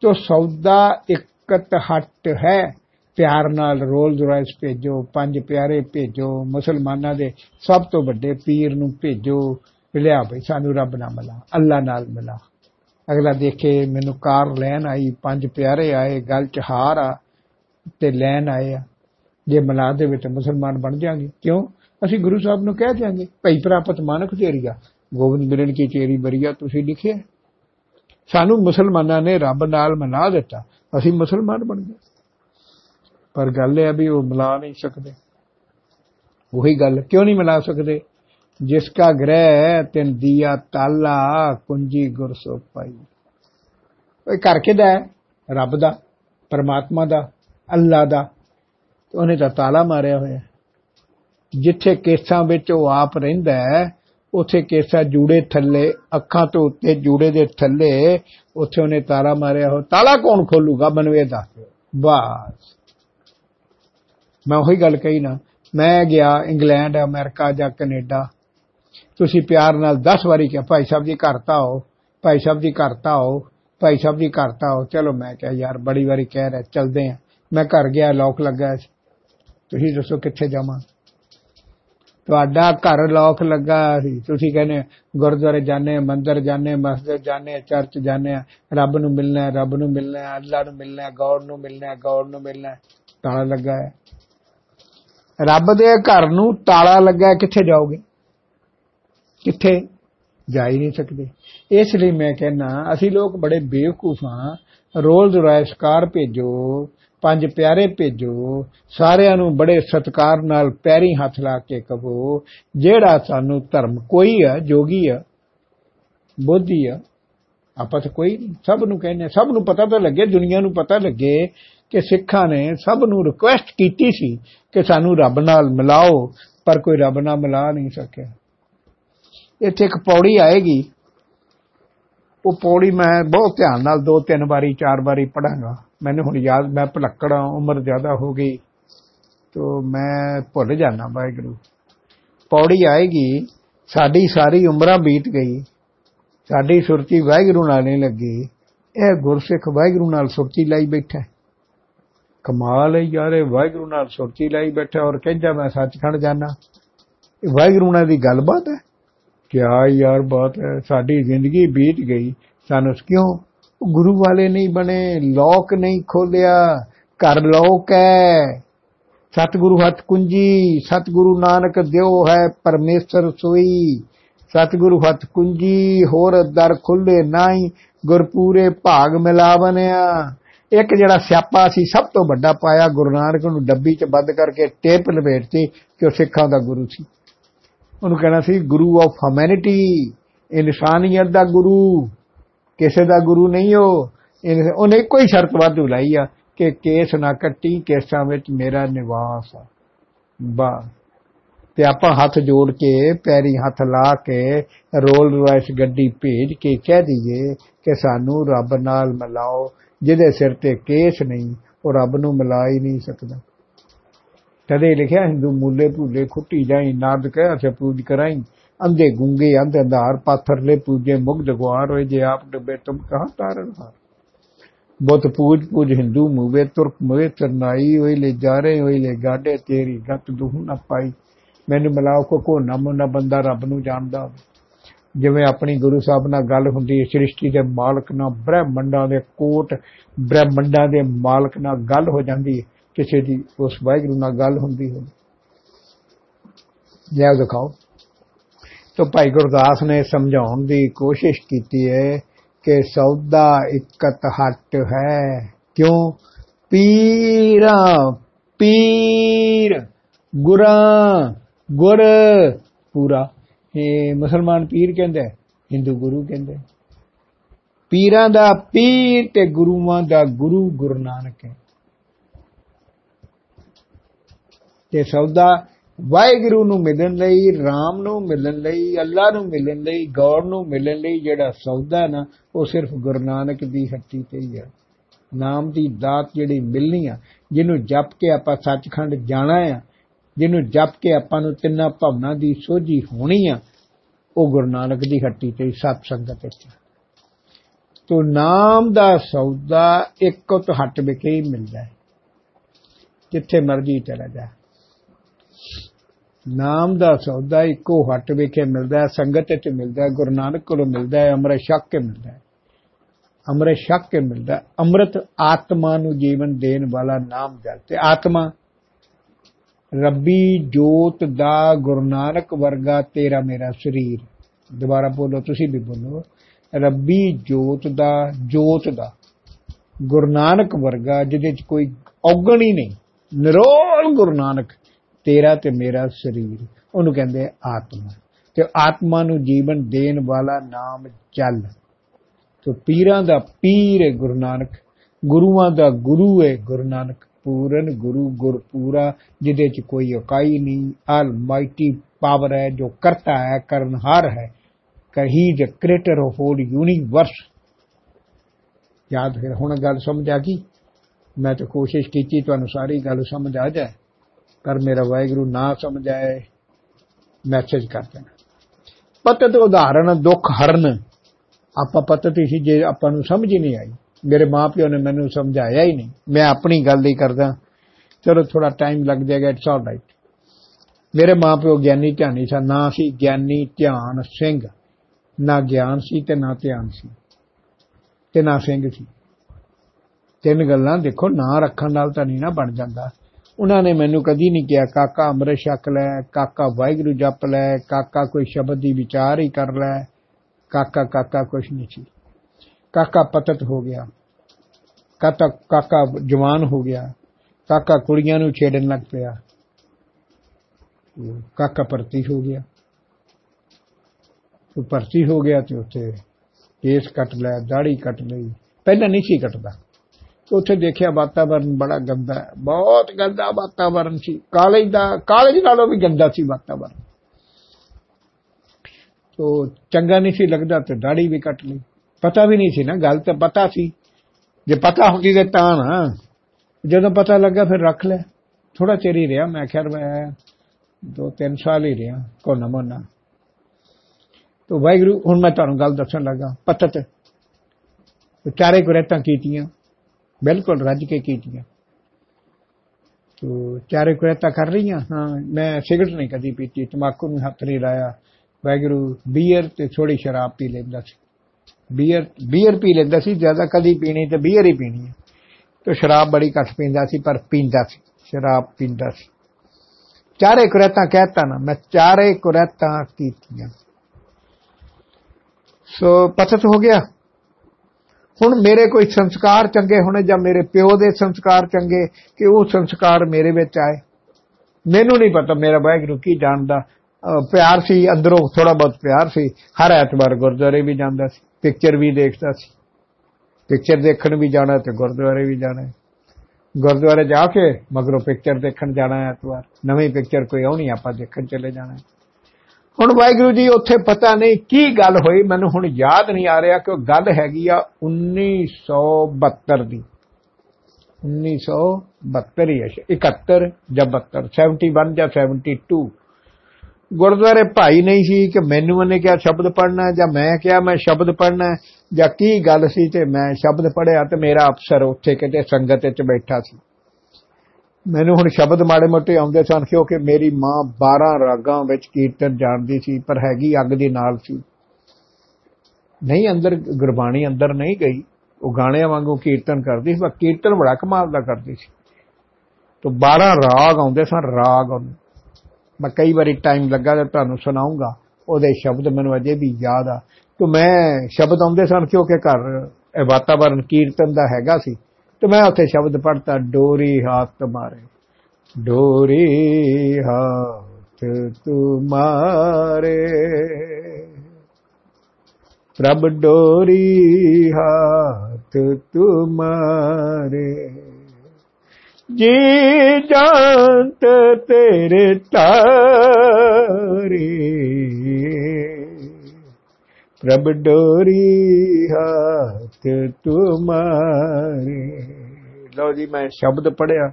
ਤੋ ਸੌਦਾ ਇਕਤ ਹੱਟ ਹੈ, ਪਿਆਰ ਨਾਲ ਰੋਲ ਰਾਇਸ ਭੇਜੋ, ਪੰਜ ਪਿਆਰੇ ਭੇਜੋ, ਮੁਸਲਮਾਨਾਂ ਦੇ ਸਭ ਤੋਂ ਵੱਡੇ ਪੀਰ ਨੂੰ ਭੇਜੋ, ਲਿਆ ਭਈ ਸਾਨੂੰ ਰੱਬ ਨਾਲ ਮਿਲਾ, ਅੱਲਾ ਨਾਲ ਮਿਲਾ। ਅਗਲਾ ਦੇਖੇ ਮੈਨੂੰ ਕਾਰ ਲੈਣ ਆਈ, ਪੰਜ ਪਿਆਰੇ ਆਏ, ਗੱਲ ਚ ਹਾਰ ਆ, ਤੇ ਲੈਣ ਆਏ ਆ। ਜੇ ਮਿਲਾ ਦੇ ਵਿੱਚ ਮੁਸਲਮਾਨ ਬਣ ਜਾਾਂਗੇ ਕਿਉਂ? ਅਸੀਂ ਗੁਰੂ ਸਾਹਿਬ ਨੂੰ ਕਹਿ ਦਿਆਂਗੇ, ਭਈ ਪ੍ਰਾਪਤ ਮਾਨਕ ਤੇਰੀਆ, ਗੋਬਿੰਦ ਮਿਲਣ ਕੀ ਚੇਰੀ ਬਰੀਆ ਤੁਸੀਂ ਲਿਖਿਆ? ਸਾਨੂੰ ਮੁਸਲਮਾਨਾਂ ਨੇ ਰੱਬ ਨਾਲ ਮਿਲਾ ਦਿੱਤਾ। ਅਸੀਂ ਮੁਸਲਮਾਨ ਬਣ ਗਏ। ਪਰ ਗੱਲ ਇਹ ਆ ਵੀ ਉਹ ਮਿਲਾ ਨਹੀਂ ਸਕਦੇ। ਉਹੀ ਗੱਲ ਕਿਉਂ ਨਹੀਂ ਮਿਲਾ ਸਕਦੇ? ਜਿਸ ਕਾ ਗ੍ਰਹਿ ਤਿਨ ਦਿਆ ਤਾਲਾ ਕੁੰਜੀ ਗੁਰ ਸੋ ਪਾਈ। ਉਹ ਘਰ ਕਿਦਾ ਹੈ, ਰੱਬ ਦਾ, ਪਰਮਾਤਮਾ ਦਾ, ਅੱਲਾ ਦਾ। ਉਹਨੇ ਤਾਂ ਤਾਲਾ ਮਾਰਿਆ ਹੋਇਆ। ਜਿੱਥੇ ਕੇਸਾਂ ਵਿੱਚ ਉਹ ਆਪ ਰਹਿੰਦਾ ਹੈ, ਉਥੇ ਕੇਸਾ ਜੂੜੇ ਥੱਲੇ, ਅੱਖਾਂ ਤੋਂ ਉੱਤੇ ਜੂੜੇ ਦੇ ਥੱਲੇ, ਉਥੇ ਉਹਨੇ ਤਾਲਾ ਮਾਰਿਆ ਹੋ ਤਾਲਾ ਕੌਣ ਖੋਲੂਗਾ? ਮੈਨੂੰ ਇਹ ਦੱਸ ਬਸ। ਮੈਂ ਉਹੀ ਗੱਲ ਕਹੀ ਨਾ, ਮੈਂ ਗਿਆ ਇੰਗਲੈਂਡ, ਅਮਰੀਕਾ ਜਾਂ ਕੈਨੇਡਾ। ਤੁਸੀਂ ਪਿਆਰ ਨਾਲ 10 ਵਾਰੀ ਕਿਹਾ, ਭਾਈ ਸਾਹਿਬ ਜੀ, ਘਰ ਤਾਂ ਆਓ। ਭਾਈ ਸਾਹਿਬ ਜੀ, ਘਰ ਤਾਂ ਆਓ। ਭਾਈ ਸਾਹਿਬ ਜੀ, ਘਰ ਤਾਂ ਆਓ। ਚਲੋ ਮੈਂ ਕਿਹਾ, ਯਾਰ, ਬੜੀ ਵਾਰੀ ਕਹਿ ਰਿਹਾ, ਚਲਦੇ ਆ। ਮੈਂ ਘਰ ਗਿਆ ਲੋਕ ਲੱਗਾ ਤੁਸੀਂ ਦੱਸੋ ਕਿੱਥੇ ਜਾਵਾਂ? ਤੁਹਾਡਾ ਘਰ ਲੋਕ ਲੱਗਾ ਸੀ। ਤੁਸੀਂ ਕਹਿੰਦੇ, ਗੁਰਦੁਆਰੇ ਜਾਣੇ ਮੰਦਰ ਜਾਣੇ ਮਸਜਿਦ ਜਾਣੇ ਚਰਚ ਜਾਣੇ ਰੱਬ ਨੂੰ ਮਿਲਣਾ ਰੱਬ ਨੂੰ ਮਿਲਣਾ ਅੱਲਾ ਨੂੰ ਮਿਲਣਾ ਗੌਰ ਨੂੰ ਮਿਲਣਾ ਗੌਰ ਨੂੰ ਮਿਲਣਾ ਤਾਲਾ ਲੱਗਾ ਹੈ। ਰੱਬ ਦੇ ਘਰ ਨੂੰ ਤਾਲਾ ਲੱਗਾ ਕਿੱਥੇ ਜਾਓਗੇ? ਕਿੱਥੇ? ਜਾ ਹੀ ਨਹੀਂ ਸਕਦੇ। ਇਸ ਲਈ ਮੈਂ ਕਹਿੰਨਾ ਅਸੀਂ ਲੋਕ ਬੜੇ ਬੇਵਕੂਫ ਹਾਂ। ਰੋਜ਼ ਰਾਇਸਕਾਰ ਭੇਜੋ। ਪੰਜ ਪਿਆਰੇ ਭੇਜੋ, ਸਾਰਿਆਂ ਨੂੰ ਬੜੇ ਸਤਕਾਰ ਨਾਲ ਪੈਰੀ ਹੱਥ ਲਾ ਕੇ ਕਹੋ, ਜਿਹੜਾ ਸਾਨੂੰ ਧਰਮ ਕੋਈ ਆ, ਜੋਗੀ ਆ, ਬੋਧੀ ਆ, ਆਪਾਂ ਤਾਂ ਕੋਈ ਨਹੀਂ ਸਭ ਨੂੰ ਕਹਿੰਦੇ ਸਭ ਨੂੰ ਪਤਾ ਤਾਂ ਲੱਗੇ, ਦੁਨੀਆ ਨੂੰ ਪਤਾ ਲੱਗੇ ਕਿ ਸਿੱਖਾਂ ਨੇ ਸਭ ਨੂੰ ਰਿਕੁਐਸਟ ਕੀਤੀ ਸੀ ਕਿ ਸਾਨੂੰ ਰੱਬ ਨਾਲ ਮਿਲਾਓ, ਪਰ ਕੋਈ ਰੱਬ ਨਾਲ ਮਿਲਾ ਨਹੀਂ ਸਕਿਆ। ਇੱਥੇ ਇੱਕ ਪੌੜੀ ਆਏਗੀ, ਉਹ ਪੌੜੀ ਮੈਂ ਬਹੁਤ ਧਿਆਨ ਨਾਲ ਦੋ ਤਿੰਨ ਵਾਰੀ, ਚਾਰ ਵਾਰੀ ਪੜਾਂਗਾ ਮੈਨੂੰ ਹੁਣ ਯਾਦ, ਮੈਂ ਭਲੱਕੜਾ ਉਮਰ ਜ਼ਿਆਦਾ ਹੋ ਗਈ, ਤੋ ਮੈਂ ਭੁੱਲ ਜਾਣਾ ਵਾਹਿਗੁਰੂ। ਪੌੜੀ ਆਏਗੀ, ਸਾਡੀ ਸਾਰੀ ਉਮਰਾਂ ਬੀਤ ਗਈ, ਸਾਡੀ ਸੁਰਤੀ ਵਾਹਿਗੁਰੂ ਨਾਲ ਨਹੀਂ ਲੱਗੀ, ਇਹ ਗੁਰਸਿੱਖ ਵਾਹਿਗੁਰੂ ਨਾਲ ਸੁਰਤੀ ਲਈ ਬੈਠਾ ਕਮਾਲ ਹੈ ਯਾਰ, ਇਹ ਵਾਹਿਗੁਰੂ ਨਾਲ ਸੁਰਤੀ ਲਈ ਬੈਠਾ ਔਰ ਕਹਿੰਦਾ ਮੈਂ ਸੱਚਖੰਡ ਜਾਣਾ ਇਹ ਵਾਹਿਗੁਰੂ ਨਾਲ ਦੀ ਗੱਲਬਾਤ ਹੈ? ਕਿਆ ਯਾਰ ਬਾਤ ਹੈ, ਸਾਡੀ ਜ਼ਿੰਦਗੀ ਬੀਤ ਗਈ, ਸਾਨੂੰ ਕਿਉਂ ਗੁਰੂ ਵਾਲੇ ਨਹੀਂ ਬਣੇ, ਲੋਕ ਨਹੀਂ ਖੋਲਿਆ, ਘਰ ਲੋਕ ਹੈ। ਸਤਿਗੁਰੂ ਹੱਥ ਕੁੰਜੀ, ਸਤਿਗੁਰੂ ਨਾਨਕ ਦਿਓ ਹੈ ਪਰਮੇਸ਼ਰ ਸੋਈ। ਸਤਿਗੁਰੂ ਹੱਥ ਕੁੰਜੀ, ਹੋਰ ਦਰ ਖੁੱਲੇ ਨਹੀਂ, ਗੁਰਪੂਰੇ ਭਾਗ ਮਿਲਾਵਨਿਆ। ਇੱਕ ਜਿਹੜਾ ਸਿਆਪਾ ਸੀ, ਸਭ ਤੋਂ ਵੱਡਾ ਪਾਇਆ, ਗੁਰੂ ਨਾਨਕ ਨੂੰ ਡੱਬੀ 'ਚ ਬੰਦ ਕਰਕੇ ਟੇਪ ਲਪੇਟਤੀ ਕਿ ਉਹ ਸਿੱਖਾਂ ਦਾ ਗੁਰੂ ਸੀ। ਉਹਨੂੰ ਕਹਿਣਾ ਸੀ, ਗੁਰੂ ਆਫ ਹਿਊਮੈਨਿਟੀ ਇਨਸਾਨੀਅਤ ਦਾ ਗੁਰੂ। ਕਿਸੇ ਦਾ ਗੁਰੂ ਨਹੀਂ ਉਹ ਉਹਨੇ ਕੋਈ ਸ਼ਰਤ ਵਾਧੂ ਲਾਈ ਆ ਕਿ ਕੇਸ ਨਾ ਕੱਟੀ, ਕੇਸਾਂ ਵਿੱਚ ਮੇਰਾ ਨਿਵਾਸ ਆ। ਬਾ ਤੇ ਆਪਾਂ ਹੱਥ ਜੋੜ ਕੇ, ਪੈਰੀ ਹੱਥ ਲਾ ਕੇ, ਰੋਲ ਰਾਇਸ ਗੱਡੀ ਭੇਜ ਕੇ ਕਹਿ ਦਈਏ ਕਿ ਸਾਨੂੰ ਰੱਬ ਨਾਲ ਮਿਲਾਓ, ਜਿਹਦੇ ਸਿਰ ਤੇ ਕੇਸ ਨਹੀਂ, ਉਹ ਰੱਬ ਨੂੰ ਮਿਲਾ ਹੀ ਨਹੀਂ ਸਕਦਾ। ਤਦੇ ਲਿਖਿਆ, ਹਿੰਦੂ ਮੂਲੇ ਭੂਲੇ ਖੁੱਟੀ ਜਾਈ, ਨਾਦ ਕਹਿ, ਅਸੇ ਪੂਜ ਕਰਾਈ। ਅੰਧੇ ਗੁੰਗੇ, ਅੰਧ ਅੰਧਾਰ ਪਾਥਰ ਲੈ ਪੂਜੇ, ਮੁਗਧ ਗਵਾਰ ਹੋਏ, ਜੇ ਆਪ ਡੱਬੇ ਤੁਮ ਕਹਾਂ ਤਾਰਨ ਹਾਰ? ਬਹੁਤ ਪੂਜ ਪੂਜ ਹਿੰਦੂ ਮੂਵੇ, ਤੁਰਕ ਮੂਵੇ ਚਰਨਾਈ ਹੋਈ ਲੈ ਜਾ ਰਹੇ ਹੋਈ ਲੈ ਗਾਡੇ, ਤੇਰੀ ਗਤ ਦੁਹ ਨਾ ਪਾਈ। ਮੈਨੂੰ ਮਿਲਾਓ ਕੋ ਕੋ ਨਾ ਮੁੰਨਾ ਬੰਦਾ ਰੱਬ ਨੂੰ ਜਾਣਦਾ ਜਿਵੇਂ ਆਪਣੀ ਗੁਰੂ ਸਾਹਿਬ ਨਾਲ ਗੱਲ ਹੁੰਦੀ ਹੈ, ਸ੍ਰਿਸ਼ਟੀ ਦੇ ਮਾਲਕ ਨਾਲ, ਬ੍ਰਹਮੰਡਾਂ ਦੇ ਕੋਟ, ਬ੍ਰਹਮੰਡਾਂ ਦੇ ਮਾਲਕ ਨਾਲ ਗੱਲ ਹੋ ਜਾਂਦੀ ਹੈ। ਕਿਸੇ ਦੀ ਉਸ ਵਾਹਿਗੁਰੂ ਨਾਲ ਗੱਲ ਹੁੰਦੀ ਹੋਵੇ। ਲਿਆ ਦਿਖਾਓ। ਤਾਂ ਭਾਈ ਗੁਰਦਾਸ ਨੇ ਸਮਝਾਉਣ ਦੀ ਕੋਸ਼ਿਸ਼ ਕੀਤੀ ਹੈ ਕਿ ਸੌਦਾ ਇਕਤ ਹੱਟ ਹੈ। ਕਿਉਂ? ਪੀਰਾ, ਪੀਰ, ਗੁਰਾਂ, ਗੁਰ, ਪੂਰਾ। ਇਹ ਮੁਸਲਮਾਨ ਪੀਰ ਕਹਿੰਦੇ ਹਿੰਦੂ ਗੁਰੂ ਕਹਿੰਦੇ ਪੀਰਾਂ ਦਾ ਪੀਰ ਤੇ ਗੁਰੂਆਂ ਦਾ ਗੁਰੂ ਗੁਰੂ ਨਾਨਕ ਹੈ। ਤੇ ਸੌਦਾ ਵਾਹਿਗੁਰੂ ਨੂੰ ਮਿਲਣ ਲਈ RAM ਨੂੰ ਮਿਲਣ ਲਈ, ਅੱਲਾ ਨੂੰ ਮਿਲਣ ਲਈ, ਗੌਰ ਨੂੰ ਮਿਲਣ ਲਈ ਜਿਹੜਾ ਸੌਦਾ ਨਾ, ਉਹ ਸਿਰਫ ਗੁਰੂ ਨਾਨਕ ਦੀ ਹੱਟੀ ਤੇ ਹੀ ਹੈ। ਨਾਮ ਦੀ ਦਾਤ ਜਿਹੜੀ ਮਿਲਣੀ ਆ, ਜਿਹਨੂੰ ਜਪ ਕੇ ਆਪਾਂ ਸੱਚਖੰਡ ਜਾਣਾ ਆ, ਜਿਹਨੂੰ ਜਪ ਕੇ ਆਪਾਂ ਨੂੰ ਤਿੰਨਾਂ ਭਵਨਾਂ ਦੀ ਸੋਝੀ ਹੋਣੀ ਆ, ਉਹ ਗੁਰੂ ਨਾਨਕ ਦੀ ਹੱਟੀ ਤੇ ਸਤ ਸੰਗਤ ਵਿੱਚ ਤੋ ਨਾਮ ਦਾ ਸੌਦਾ ਇੱਕੋ ਤੋਂ ਹੱਟ ਵਿਖੇ ਹੀ ਮਿਲਦਾ ਹੈ, ਜਿੱਥੇ ਮਰਜ਼ੀ ਚਲਾ ਜਾ। ਨਾਮ ਦਾ ਸੌਦਾ ਇੱਕੋ ਹੱਟ ਵਿਖੇ ਮਿਲਦਾ ਹੈ, ਸੰਗਤ ਵਿੱਚ ਮਿਲਦਾ ਹੈ, ਗੁਰੂ ਨਾਨਕ ਕੋਲੋਂ ਮਿਲਦਾ ਹੈ, ਅੰਮ੍ਰਿਤ ਛਕ ਕੇ ਮਿਲਦਾ ਹੈ। ਅੰਮ੍ਰਿਤ ਛਕ ਕੇ ਮਿਲਦਾ ਅੰਮ੍ਰਿਤ ਆਤਮਾ ਨੂੰ ਜੀਵਨ ਦੇਣ ਵਾਲਾ ਨਾਮ ਜਲ ਤੇ ਆਤਮਾ। ਰੱਬੀ ਜੋਤ ਦਾ ਗੁਰੂ ਨਾਨਕ ਵਰਗਾ ਤੇਰਾ ਮੇਰਾ ਸਰੀਰ। ਦੁਬਾਰਾ ਬੋਲੋ, ਤੁਸੀਂ ਵੀ ਬੋਲੋ। ਰੱਬੀ ਜੋਤ ਦਾ ਜੋਤ ਦਾ, ਗੁਰੂ ਨਾਨਕ ਵਰਗਾ, ਜਿਹਦੇ ਚ ਕੋਈ ਔਗਣ ਹੀ ਨਹੀਂ। ਨਿਰੋਲ ਗੁਰੂ ਨਾਨਕ। ਤੇਰਾ ਤੇ ਮੇਰਾ ਸਰੀਰ। ਉਹਨੂੰ ਕਹਿੰਦੇ ਆਤਮਾ। ਤੇ ਆਤਮਾ ਨੂੰ ਜੀਵਨ ਦੇਣ ਵਾਲਾ ਨਾਮ ਚੱਲ ਤੇ ਪੀਰਾਂ ਦਾ ਪੀਰ ਹੈ ਗੁਰੂ ਨਾਨਕ, ਗੁਰੂਆਂ ਦਾ ਗੁਰੂ ਹੈ ਗੁਰੂ ਨਾਨਕ, ਪੂਰਨ ਗੁਰੂ ਗੁਰਪੂਰਾ, ਜਿਹਦੇ ਚ ਕੋਈ ਇਕਾਈ ਨਹੀਂ। ਆਲਮਾਈਟੀ ਪਾਵਰ ਹੈ, ਜੋ ਕਰਤਾ ਹੈ, ਕਰਨਹਾਰ ਹੈ। ਕਹੀ the creator of whole universe ਯਾਦ ਹੈ ਹੁਣ ਗੱਲ ਸਮਝ ਆ ਗਈ? ਮੈਂ ਤਾਂ ਕੋਸ਼ਿਸ਼ ਕੀਤੀ, ਤੁਹਾਨੂੰ ਸਾਰੀ ਗੱਲ ਸਮਝ ਆ ਜਾਏ। ਪਰ ਮੇਰਾ ਵਾਹਿਗੁਰੂ ਨਾ ਸਮਝ ਆਏ ਮੈਸੇਜ ਕਰ ਦੇਣਾ। ਪਤਤ ਉਦਾਹਰਣ, ਦੁੱਖ ਹਰਨ, ਆਪਾਂ ਪਤਤ ਸੀ ਜੇ ਆਪਾਂ ਨੂੰ ਸਮਝ ਹੀ ਨਹੀਂ ਆਈ। ਮੇਰੇ ਮਾਪਿਓ ਨੇ ਮੈਨੂੰ ਸਮਝਾਇਆ ਹੀ ਨਹੀਂ। ਮੈਂ ਆਪਣੀ ਗੱਲ ਹੀ ਕਰਦਾ, ਚਲੋ ਥੋੜਾ ਟਾਈਮ ਲੱਗ ਜਾਏਗਾ ਇਟਸ ਆਲ ਰਾਈਟ ਮੇਰੇ ਮਾਪਿਓ ਗਿਆਨੀ ਧਿਆਨੀ ਸਨ, ਨਾ ਸੀ ਗਿਆਨੀ ਧਿਆਨ ਸਿੰਘ। ਨਾ ਗਿਆਨ ਸੀ ਤੇ ਨਾ ਧਿਆਨ ਸੀ। ਤੇ ਨਾ ਸਿੰਘ ਸੀ। ਤਿੰਨ ਗੱਲਾਂ ਦੇਖੋ, ਨਾਂ ਰੱਖਣ ਨਾਲ ਤਾਂ ਨਹੀਂ ਨਾ ਬਣ ਜਾਂਦਾ। ਉਹਨਾਂ ਨੇ ਮੈਨੂੰ ਕਦੀ ਨਹੀਂ ਕਿਹਾ, ਕਾਕਾ ਅੰਮ੍ਰਿਤ ਛਕ ਲੈ, ਕਾਕਾ ਵਾਹਿਗੁਰੂ ਜਪ ਲੈ, ਕਾਕਾ ਕੋਈ ਸ਼ਬਦ ਦੀ ਵਿਚਾਰ ਹੀ ਕਰ ਲੈ। ਕਾਕਾ ਕਾਕਾ ਕੁਛ ਨਹੀਂ ਸੀ। ਕਾਕਾ ਪਤਤ ਹੋ ਗਿਆ। ਕਾਕਾ ਕਾਕਾ ਜਵਾਨ ਹੋ ਗਿਆ। ਕਾਕਾ ਕੁੜੀਆਂ ਨੂੰ ਛੇੜਨ ਲੱਗ ਪਿਆ। ਕਾਕਾ ਭਰਤੀ ਹੋ ਗਿਆ। ਉਹ ਭਰਤੀ ਹੋ ਗਿਆ ਤੇ ਉੱਥੇ ਕੇਸ ਕੱਟ ਲਿਆ ਦਾੜੀ ਕੱਟ ਲਈ। ਪਹਿਲਾਂ ਨਹੀਂ ਸੀ ਕੱਟਦਾ। ਉੱਥੇ ਦੇਖਿਆ ਵਾਤਾਵਰਨ ਬੜਾ ਗੰਦਾ ਹੈ। ਬਹੁਤ ਗੰਦਾ ਵਾਤਾਵਰਨ ਸੀ। ਕਾਲਜ ਦਾ, ਕਾਲਜ ਨਾਲੋਂ ਵੀ ਗੰਦਾ ਸੀ ਵਾਤਾਵਰਨ। ਤੋ ਚੰਗਾ ਨਹੀਂ ਸੀ ਲੱਗਦਾ ਤੇ ਦਾੜੀ ਵੀ ਕੱਟ ਲਈ। ਪਤਾ ਵੀ ਨਹੀਂ ਸੀ ਨਾ, ਗੱਲ ਤਾਂ ਪਤਾ ਸੀ। ਜੇ ਪਤਾ ਹੁੰਦੀ ਤੇ ਤਾਂ ਨਾ। ਜਦੋਂ ਪਤਾ ਲੱਗਾ ਫਿਰ ਰੱਖ ਲੈ ਥੋੜਾ ਚਿਰ ਹੀ ਰਿਹਾ। ਮੈਂ ਖਿਆਲ ਮੈਂ ਦੋ ਤਿੰਨ ਸਾਲ ਹੀ ਰਿਹਾ ਕੋਨਾ ਮੋਨਾ ਤੋ ਵਾਹਿਗੁਰੂ, ਹੁਣ ਮੈਂ ਤੁਹਾਨੂੰ ਗੱਲ ਦੱਸਣ ਲੱਗਾ। ਪਤਤ। ਚਾਰੇ ਕੁਰੇਤਾਂ ਕੀਤੀਆਂ। ਬਿਲਕੁਲ ਰੱਜ ਕੇ ਕੀਤੀਆਂ ਤੋ ਚਾਰੇ ਕੁਰੇਤਾਂ ਕਰ ਰਹੀਆਂ ਹਾਂ ਮੈਂ ਸਿਗਰਟ ਨਹੀਂ ਕਦੀ ਪੀਤੀ ਤਮਾਕੂ ਨੂੰ ਹੱਥ ਨਹੀਂ ਲਾਇਆ ਵਾਹਿਗੁਰੂ ਬੀਅਰ ਤੇ ਥੋੜੀ ਸ਼ਰਾਬ ਪੀ ਲੈਂਦਾ ਸੀ ਬੀਅਰ ਬੀਅਰ ਪੀ ਲੈਂਦਾ ਸੀ ਜ਼ਿਆਦਾ ਕਦੀ ਪੀਣੀ ਤੇ ਬੀਅਰ ਹੀ ਪੀਣੀ ਹੈ ਤੇ ਸ਼ਰਾਬ ਬੜੀ ਘੱਟ ਪੀਂਦਾ ਸੀ ਪਰ ਪੀਂਦਾ ਸੀ ਸ਼ਰਾਬ ਪੀਂਦਾ ਸੀ ਚਾਰੇ ਕੁਰੇਤਾਂ ਕਹਿਤਾ ਨਾ ਮੈਂ ਚਾਰੇ ਕੁਰੇਤਾਂ ਕੀਤੀਆਂ ਸੋ ਪਤਤ ਹੋ ਗਿਆ ਹੁਣ ਮੇਰੇ ਕੋਈ ਸੰਸਕਾਰ ਚੰਗੇ ਹੋਣੇ ਜਾਂ ਮੇਰੇ ਪਿਓ ਦੇ ਸੰਸਕਾਰ ਚੰਗੇ ਕਿ ਉਹ ਸੰਸਕਾਰ ਮੇਰੇ ਵਿੱਚ ਆਏ? ਮੈਨੂੰ ਨਹੀਂ ਪਤਾ, ਮੇਰਾ ਵਾਹਿਗੁਰੂ ਕੀ ਜਾਣਦਾ। ਪਿਆਰ ਸੀ, ਅੰਦਰੋਂ ਥੋੜਾ ਬਹੁਤ ਪਿਆਰ ਸੀ। ਹਰ ਐਤਵਾਰ ਗੁਰਦੁਆਰੇ ਵੀ ਜਾਂਦਾ ਸੀ ਪਿਕਚਰ ਵੀ ਦੇਖਦਾ ਸੀ। ਪਿਕਚਰ ਦੇਖਣ ਵੀ ਜਾਣਾ ਤੇ ਗੁਰਦੁਆਰੇ ਵੀ ਜਾਣਾ। ਗੁਰਦੁਆਰੇ ਜਾ ਕੇ ਮਗਰੋਂ ਪਿਕਚਰ ਦੇਖਣ ਜਾਣਾ ਐਤਵਾਰ। ਨਵੀਂ ਪਿਕਚਰ ਕੋਈ ਆਉਣੀ, ਆਪਾਂ ਦੇਖਣ ਚਲੇ ਜਾਣਾ। ਹੁਣ ਵਾਹਿਗੁਰੂ ਜੀ, ਉੱਥੇ ਪਤਾ ਨਹੀਂ ਕੀ ਗੱਲ ਹੋਈ, ਮੈਨੂੰ ਹੁਣ ਯਾਦ ਨਹੀਂ ਆ ਰਿਹਾ ਕਿ ਉਹ ਗੱਲ ਹੈਗੀ ਆ 1972 ਦੀ। 1972 ਹੀ ਹੈ 71 ਜਾਂ 72 71 ਜਾਂ 72 ਗੁਰਦੁਆਰੇ ਭਾਈ ਨਹੀਂ ਸੀ ਕਿ ਮੈਨੂੰ ਉਹਨੇ ਕਿਹਾ ਸ਼ਬਦ ਪੜਨਾ ਜਾਂ ਮੈਂ ਕਿਹਾ ਮੈਂ ਸ਼ਬਦ ਪੜਨਾ ਜਾਂ ਕੀ ਗੱਲ ਸੀ ਤੇ ਮੈਂ ਸ਼ਬਦ ਪੜਿਆ ਤੇ ਮੇਰਾ ਅਫਸਰ ਉੱਥੇ ਕਿਤੇ ਸੰਗਤ ਵਿੱਚ ਬੈਠਾ ਸੀ। ਮੈਨੂੰ ਹੁਣ ਸ਼ਬਦ ਮਾੜੇ ਮੋਟੇ ਆਉਂਦੇ ਸਨ, ਕਿਉਂਕਿ ਮੇਰੀ ਮਾਂ 12 ਰਾਗਾਂ ਵਿੱਚ ਕੀਰਤਨ ਜਾਣਦੀ ਸੀ, ਪਰ ਹੈਗੀ ਅੱਗ ਦੇ ਨਾਲ ਸੀ। ਨਹੀਂ, ਅੰਦਰ ਗੁਰਬਾਣੀ ਅੰਦਰ ਨਹੀਂ ਗਈ। ਉਹ ਗਾਣਿਆਂ ਵਾਂਗੂ ਕੀਰਤਨ ਕਰਦੀ ਸੀ, ਪਰ ਕੀਰਤਨ ਬੜਾ ਕਮਾਲ ਦਾ ਕਰਦੀ ਸੀ। ਤੋਂ 12 ਰਾਗ ਆਉਂਦੇ ਸਨ, ਰਾਗ ਮੈਂ ਕਈ ਵਾਰੀ ਟਾਈਮ ਲੱਗਾ ਤੇ ਤੁਹਾਨੂੰ ਸੁਣਾਉਂਗਾ, ਉਹਦੇ ਸ਼ਬਦ ਮੈਨੂੰ ਅਜੇ ਵੀ ਯਾਦ ਆ। ਤੇ ਮੈਂ ਸ਼ਬਦ ਆਉਂਦੇ ਸਨ, ਕਿਉਂਕਿ ਘਰ ਇਹ ਵਾਤਾਵਰਨ ਕੀਰਤਨ ਦਾ ਹੈਗਾ ਸੀ। ਤੇ ਮੈਂ ਉੱਥੇ ਸ਼ਬਦ ਪੜਤਾ ਡੋਰੀ ਹੱਥ ਤੁਮਾਰੇ ਡੋਰੀ ਹੱਥ ਤੁਮਾਰੇ ਪ੍ਰਭ ਡੋਰੀ ਹੱਥ ਤੁਮਾਰੇ ਜੀ ਜੰਤ ਤੇਰੇ ਤਾਰੇ। ਪ੍ਰਭ ਡੋਰੀ ਹੱਥ ਤੁਮਾਰੇ ਲਓ ਜੀ, ਮੈਂ ਸ਼ਬਦ ਪੜਿਆ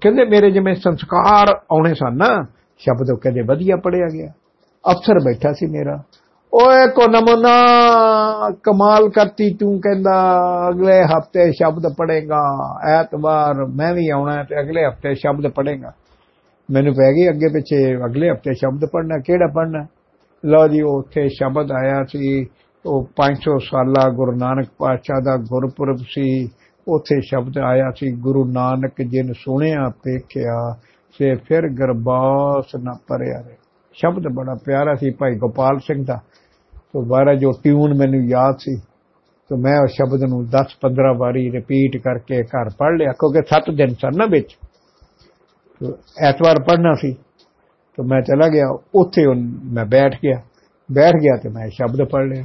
ਕਹਿੰਦੇ ਮੇਰੇ ਜਿਵੇਂ ਸੰਸਕਾਰ ਆਉਣੇ ਸਨ ਨਾ, ਸ਼ਬਦ ਕਹਿੰਦੇ ਵਧੀਆ ਪੜਿਆ ਗਿਆ। ਅਫਸਰ ਬੈਠਾ ਸੀ ਮੇਰਾ। ਓਏ ਕੋ ਨਮਨਾ, ਕਮਾਲ ਕਰਤੀ ਤੂੰ ਕਹਿੰਦਾ, ਅਗਲੇ ਹਫ਼ਤੇ ਸ਼ਬਦ ਪੜੇਗਾ ਐਤਵਾਰ ਮੈਂ ਵੀ ਆਉਣਾ ਤੇ ਅਗਲੇ ਹਫ਼ਤੇ ਸ਼ਬਦ ਪੜੇਗਾ ਮੈਨੂੰ ਪੈ ਗਈ ਅੱਗੇ ਪਿੱਛੇ, ਅਗਲੇ ਹਫ਼ਤੇ ਸ਼ਬਦ ਪੜਨਾ ਕਿਹੜਾ ਪੜਨਾ ਲਓ ਜੀ, ਉੱਥੇ ਸ਼ਬਦ ਆਇਆ ਸੀ, ਉਹ 500 ਸਾਲਾ ਗੁਰੂ ਨਾਨਕ ਪਾਤਸ਼ਾਹ ਦਾ ਗੁਰਪੁਰਬ ਸੀ। ਉਥੇ ਸ਼ਬਦ ਆਇਆ ਸੀ, ਗੁਰੂ ਨਾਨਕ ਜਿਨ ਸੁਣਿਆ ਪੇਖਿਆ ਸੇ ਫਿਰ ਗਰਬਾਸ ਨਾ ਪਰਿਆ ਰੇ ਸ਼ਬਦ ਬੜਾ ਪਿਆਰਾ ਸੀ ਭਾਈ ਗੋਪਾਲ ਸਿੰਘ ਦਾ। ਤੋਂ ਬਾਰਾ ਜੋ ਟਿਊਨ ਮੈਨੂੰ ਯਾਦ ਸੀ। ਤੋਂ ਮੈਂ ਉਹ ਸ਼ਬਦ ਨੂੰ 10-15 ਵਾਰੀ ਰਿਪੀਟ ਕਰਕੇ ਘਰ ਪੜ ਲਿਆ, ਕਿਉਂਕਿ 7 ਦਿਨ ਸਨ ਨਾ ਵਿੱਚ। ਐਤਵਾਰ ਪੜਨਾ ਸੀ। ਤੋਂ ਮੈਂ ਚਲਾ ਗਿਆ, ਉੱਥੇ ਮੈਂ ਬੈਠ ਗਿਆ। ਬੈਠ ਗਿਆ ਤੇ ਮੈਂ ਸ਼ਬਦ ਪੜ ਲਿਆ।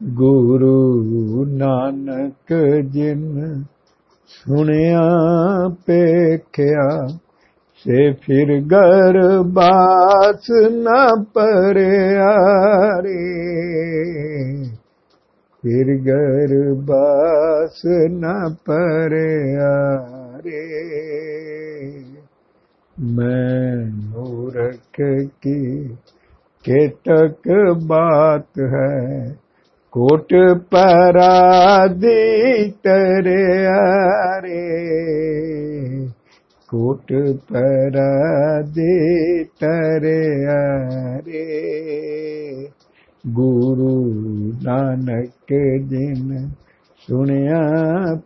ਗੁਰੂ ਨਾਨਕ ਜਿਨ ਸੁਣਿਆ ਪੇਖਿਆ ਸੇ ਫਿਰ ਗਰ ਬਾਸ ਨਾ ਪਰਿਆ ਰੇ ਫਿਰ ਗਰ ਬਾਸ ਨਾ ਪਰਿਆ ਰੇ मैं मूर्ख की केतक बात है ਕੋਟ ਪਰਾਦੀ ਤਰਿਆਰੇ ਕੋਟ ਪਰਾਦੀ ਤਰਿਆਰੇ ਗੁਰੂ ਨਾਨਕ ਜਿਨ ਸੁਣਿਆ,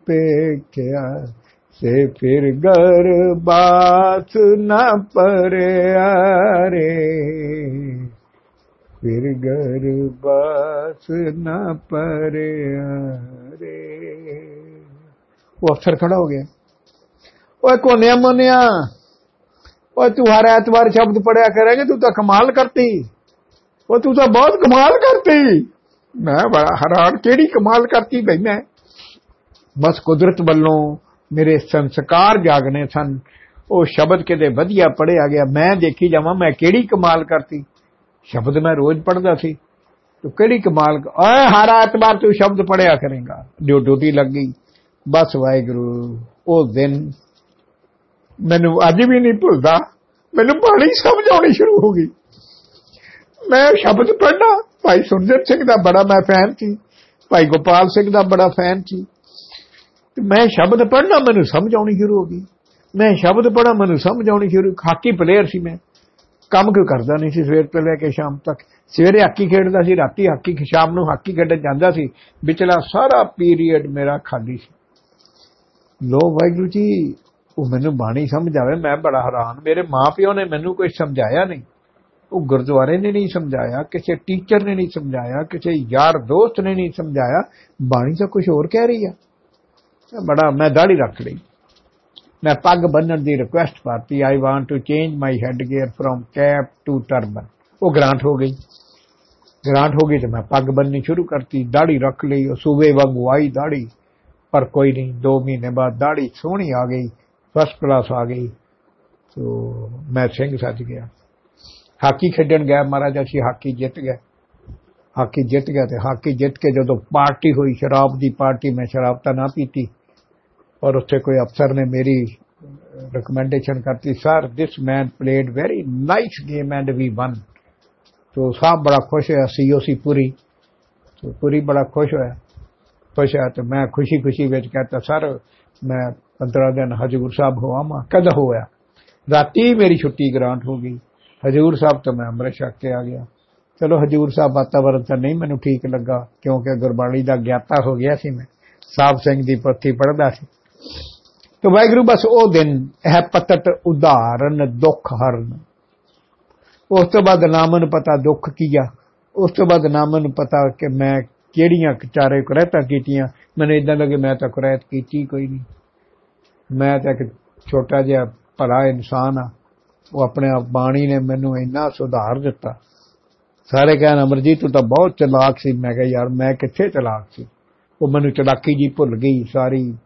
ਪੇਖਿਆ, ਸੇ ਫਿਰ ਗਰ ਬਾਤ ਨਾ ਪਰਿਆਰੇ। फिर घर बात न परे रे वो अफसर खड़ा हो गया ओए कोने मोनिया ओए तू हर एतवार शब्द पढ़िया करेंगे तू तो कमाल करती वो तू तो बहुत कमाल करती मैं बड़ा हैरान केड़ी कमाल करती भाई मैं बस कुदरत ਵੱਲੋਂ ਮੇਰੇ ਸੰਸਕਾਰ ਜਾਗਨੇ ਸਨ ਉਹ ਸ਼ਬਦ ਕਿਤੇ ਵਧੀਆ ਪੜਿਆ ਗਿਆ ਮੈਂ ਦੇਖੀ ਜਾਵਾਂ ਮੈਂ ਕਿਹੜੀ ਕਮਾਲ ਕਰਤੀ ਸ਼ਬਦ ਮੈਂ ਰੋਜ਼ ਪੜਦਾ ਸੀ। ਤੂੰ ਕਿਹੜੀ ਕਮਾਲ ਓਏ ਹਰ ਐਤਵਾਰ ਤੂੰ ਸ਼ਬਦ ਪੜਿਆ ਕਰੇਗਾ। ਜੋ ਡਿਊਟੀ ਲੱਗ ਗਈ। ਬਸ ਵਾਹਿਗੁਰੂ, ਉਹ ਦਿਨ ਮੈਨੂੰ ਅੱਜ ਵੀ ਨਹੀਂ ਭੁੱਲਦਾ। ਮੈਨੂੰ ਬਾਣੀ ਸਮਝ ਆਉਣੀ ਸ਼ੁਰੂ ਹੋ ਗਈ। ਮੈਂ ਸ਼ਬਦ ਪੜਨਾ ਭਾਈ ਸੁਰਜੀਤ ਸਿੰਘ ਦਾ ਬੜਾ ਮੈਂ ਫੈਨ ਸੀ। ਭਾਈ ਗੋਪਾਲ ਸਿੰਘ ਦਾ ਬੜਾ ਫੈਨ ਸੀ। ਮੈਂ ਸ਼ਬਦ ਪੜਨਾ ਮੈਨੂੰ ਸਮਝ ਆਉਣੀ ਸ਼ੁਰੂ ਹੋ ਗਈ। ਮੈਂ ਸ਼ਬਦ ਪੜਾ ਮੈਨੂੰ ਸਮਝ ਆਉਣੀ ਸ਼ੁਰੂ ਹਾਕੀ ਪਲੇਅਰ ਸੀ ਮੈਂ। ਕੰਮ ਕਿਉਂ ਕਰਦਾ ਨਹੀਂ ਸੀ, ਸਵੇਰ ਤੋਂ ਲੈ ਕੇ ਸ਼ਾਮ ਤੱਕ। ਸਵੇਰੇ ਹਾਕੀ ਖੇਡਦਾ ਸੀ, ਰਾਤੀ ਹਾਕੀ ਸ਼ਾਮ ਨੂੰ ਹਾਕੀ ਖੇਡਣ ਜਾਂਦਾ ਸੀ। ਵਿਚਲਾ ਸਾਰਾ ਪੀਰੀਅਡ ਮੇਰਾ ਖਾਲੀ ਸੀ। ਲੋ ਵਾਹਿਗੁਰੂ ਜੀ, ਉਹ ਮੈਨੂੰ ਬਾਣੀ ਸਮਝ ਆਵੇ, ਮੈਂ ਬੜਾ ਹੈਰਾਨ। ਮੇਰੇ ਮਾਪਿਓ ਨੇ ਮੈਨੂੰ ਕੋਈ ਸਮਝਾਇਆ ਨਹੀਂ। ਉਹ ਗੁਰਦੁਆਰੇ ਨੇ ਨਹੀਂ ਸਮਝਾਇਆ, ਕਿਸੇ ਟੀਚਰ ਨੇ ਨਹੀਂ ਸਮਝਾਇਆ, ਕਿਸੇ ਯਾਰ ਦੋਸਤ ਨੇ ਨਹੀਂ ਸਮਝਾਇਆ। ਬਾਣੀ ਤਾਂ ਕੁਝ ਹੋਰ ਕਹਿ ਰਹੀ ਆ। ਬੜਾ, ਮੈਂ ਦਾੜੀ ਰੱਖ ਲਈ। ਮੈਂ ਪੱਗ ਬੰਨਣ ਦੀ ਰਿਕੁਐਸਟ ਪਾਤੀ I want to change my head gear from cap to turban ਉਹ ਗ੍ਰਾਂਟ ਹੋ ਗਈ ਗ੍ਰਾਂਟ ਹੋ ਗਈ ਤੇ ਮੈਂ ਪੱਗ ਬੰਨਣੀ ਸ਼ੁਰੂ ਕਰਤੀ ਦਾੜੀ ਰੱਖ ਲਈ ਉਹ ਸੂਬੇ ਵਾਂਗੂ ਆਈ ਦਾੜੀ ਪਰ ਕੋਈ ਨਹੀਂ 2 ਮਹੀਨੇ ਬਾਅਦ ਦਾੜੀ ਸੋਹਣੀ ਆ ਗਈ ਫਸਟ ਕਲਾਸ ਆ ਗਈ ਤੋ ਮੈਂ ਸਿੰਘ ਸੱਜ ਗਿਆ ਹਾਕੀ ਖੇਡਣ ਗਿਆ ਮਹਾਰਾਜ ਅਸੀਂ ਹਾਕੀ ਜਿੱਤ ਗਏ ਹਾਕੀ ਜਿੱਤ ਗਿਆ ਤੇ ਹਾਕੀ ਜਿੱਤ ਕੇ ਜਦੋਂ ਪਾਰਟੀ ਹੋਈ ਸ਼ਰਾਬ ਦੀ ਪਾਰਟੀ ਮੈਂ ਸ਼ਰਾਬ ਤਾਂ ਨਾ ਪੀਤੀ ਔਰ ਉੱਥੇ ਕੋਈ ਅਫਸਰ ਨੇ ਮੇਰੀ ਰਿਕਮੈਂਡੇਸ਼ਨ ਕਰਤੀ sir this man played very nice game and we won ਤੋ ਸਾਹਿਬ ਬੜਾ ਖੁਸ਼ ਹੋਇਆ ਸੀਓਸੀ ਪੂਰੀ। ਤੋ ਪੂਰੀ ਬੜਾ ਖੁਸ਼ ਹੋਇਆ। ਖੁਸ਼ ਹੋਇਆ ਤੇ ਮੈਂ ਖੁਸ਼ੀ ਖੁਸ਼ੀ ਵਿੱਚ ਕਹਤਾ ਸਰ ਮੈਂ 15 ਦਿਨ ਹਜੂਰ ਸਾਹਿਬ ਹੋਵਾਂ ਕਦ ਹੋਇਆ। ਰਾਤੀ ਮੇਰੀ ਛੁੱਟੀ ਗ੍ਰਾਂਟ ਹੋ ਗਈ। ਹਜੂਰ ਸਾਹਿਬ ਤੋਂ ਮੈਂ ਅੰਮ੍ਰਿਤ ਛਕ ਕੇ ਆ ਗਿਆ। ਚਲੋ ਹਜੂਰ ਸਾਹਿਬ ਵਾਤਾਵਰਣ ਤਾਂ ਨਹੀਂ ਮੈਨੂੰ ਠੀਕ ਲੱਗਾ, ਕਿਉਂਕਿ ਗੁਰਬਾਣੀ ਦਾ ਗਿਆਤਾ ਹੋ ਗਿਆ ਸੀ ਮੈਂ। ਸਾਹਿਬ ਸਿੰਘ ਦੀ ਪੋਥੀ ਪੜ੍ਹਦਾ ਸੀ। ਤੇ ਵਾਹਿਗੁਰੂ ਬਸ ਉਹ ਦਿਨ ਇਹ ਪਤਟ ਉਦਾਹਰਨ ਦੁੱਖ ਹਰਨ। ਉਸ ਤੋਂ ਬਾਅਦ ਨਾ ਮੈਨੂੰ ਪਤਾ ਦੁੱਖ ਕੀ ਆ। ਉਸ ਤੋਂ ਬਾਅਦ ਨਾ ਮੈਨੂੰ ਪਤਾ ਕਿ ਮੈਂ ਕਿਹੜੀਆਂ ਚਾਰੇ ਕੁਰੈਤਾਂ ਕੀਤੀਆਂ। ਮੈਨੂੰ ਇਦਾਂ ਲੱਗੇ ਮੈਂ ਤਾਂ ਕੁਰੈਤ ਕੀਤੀ ਕੋਈ ਨਹੀਂ। ਮੈਂ ਤਾਂ ਇੱਕ ਛੋਟਾ ਜਿਹਾ ਭਲਾ ਇਨਸਾਨ ਆ। ਉਹ ਆਪਣੇ ਆਪ ਬਾਣੀ ਨੇ ਮੈਨੂੰ ਇੰਨਾ ਸੁਧਾਰ ਦਿੱਤਾ। ਸਾਰੇ ਕਹਿਣ, ਅਮਰਜੀਤ, ਤੂੰ ਤਾਂ ਬਹੁਤ ਚਲਾਕ ਸੀ। ਮੈਂ ਕਿਹਾ, ਯਾਰ, ਮੈਂ ਕਿੱਥੇ ਚਲਾਕ ਸੀ? ਉਹ ਮੈਨੂੰ ਚਲਾਕੀ ਜੀ ਭੁੱਲ ਗਈ ਸਾਰੀ।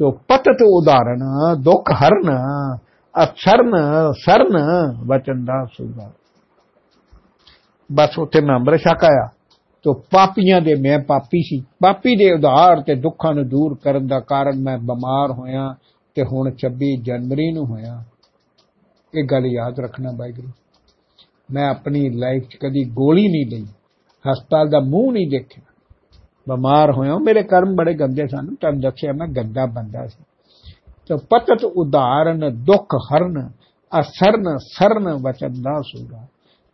ਸੋ ਪਤਤ ਉਦਾਹਰਣ, ਦੁੱਖ ਹਰਨ ਅਸਰਨ ਸਰਨ ਵਚਨ ਦਾ ਸੁਧਾਰ ਬਸ ਉੱਥੇ ਮੈਂ ਅੰਮ੍ਰਿਤ ਛਕ ਆਇਆ ਤੋ ਪਾਪੀਆਂ ਦੇ, ਮੈਂ ਪਾਪੀ ਸੀ। ਪਾਪੀ ਦੇ ਉਧਾਰ ਤੇ ਦੁੱਖਾਂ ਨੂੰ ਦੂਰ ਕਰਨ ਦਾ ਕਾਰਨ ਮੈਂ ਬਿਮਾਰ ਹੋਇਆ ਤੇ ਹੁਣ 26 ਜਨਵਰੀ ਨੂੰ ਹੋਇਆ। ਇਹ ਗੱਲ ਯਾਦ ਰੱਖਣਾ ਬਾਈਗਰੂ ਮੈਂ ਆਪਣੀ ਲਾਈਫ 'ਚ ਕਦੀ ਗੋਲੀ ਨਹੀਂ ਲਈ। ਹਸਪਤਾਲ ਦਾ ਮੂੰਹ ਨਹੀਂ ਦੇਖਿਆ। ਬਿਮਾਰ ਹੋਇਆ ਮੇਰੇ ਕਰਮ ਬੜੇ ਗੰਦੇ ਸਨ। ਤੁਹਾਨੂੰ ਦੱਸਿਆ ਮੈਂ ਗੰਦਾ ਬੰਦਾ ਸੀ। ਤੇ ਪਤਤ ਉਦਾਹਰਨ ਦੁੱਖ ਹਰਨ, ਅਸਰਨ, ਸਰਨ ਵਚਨ ਦਾ ਸੁਗਾ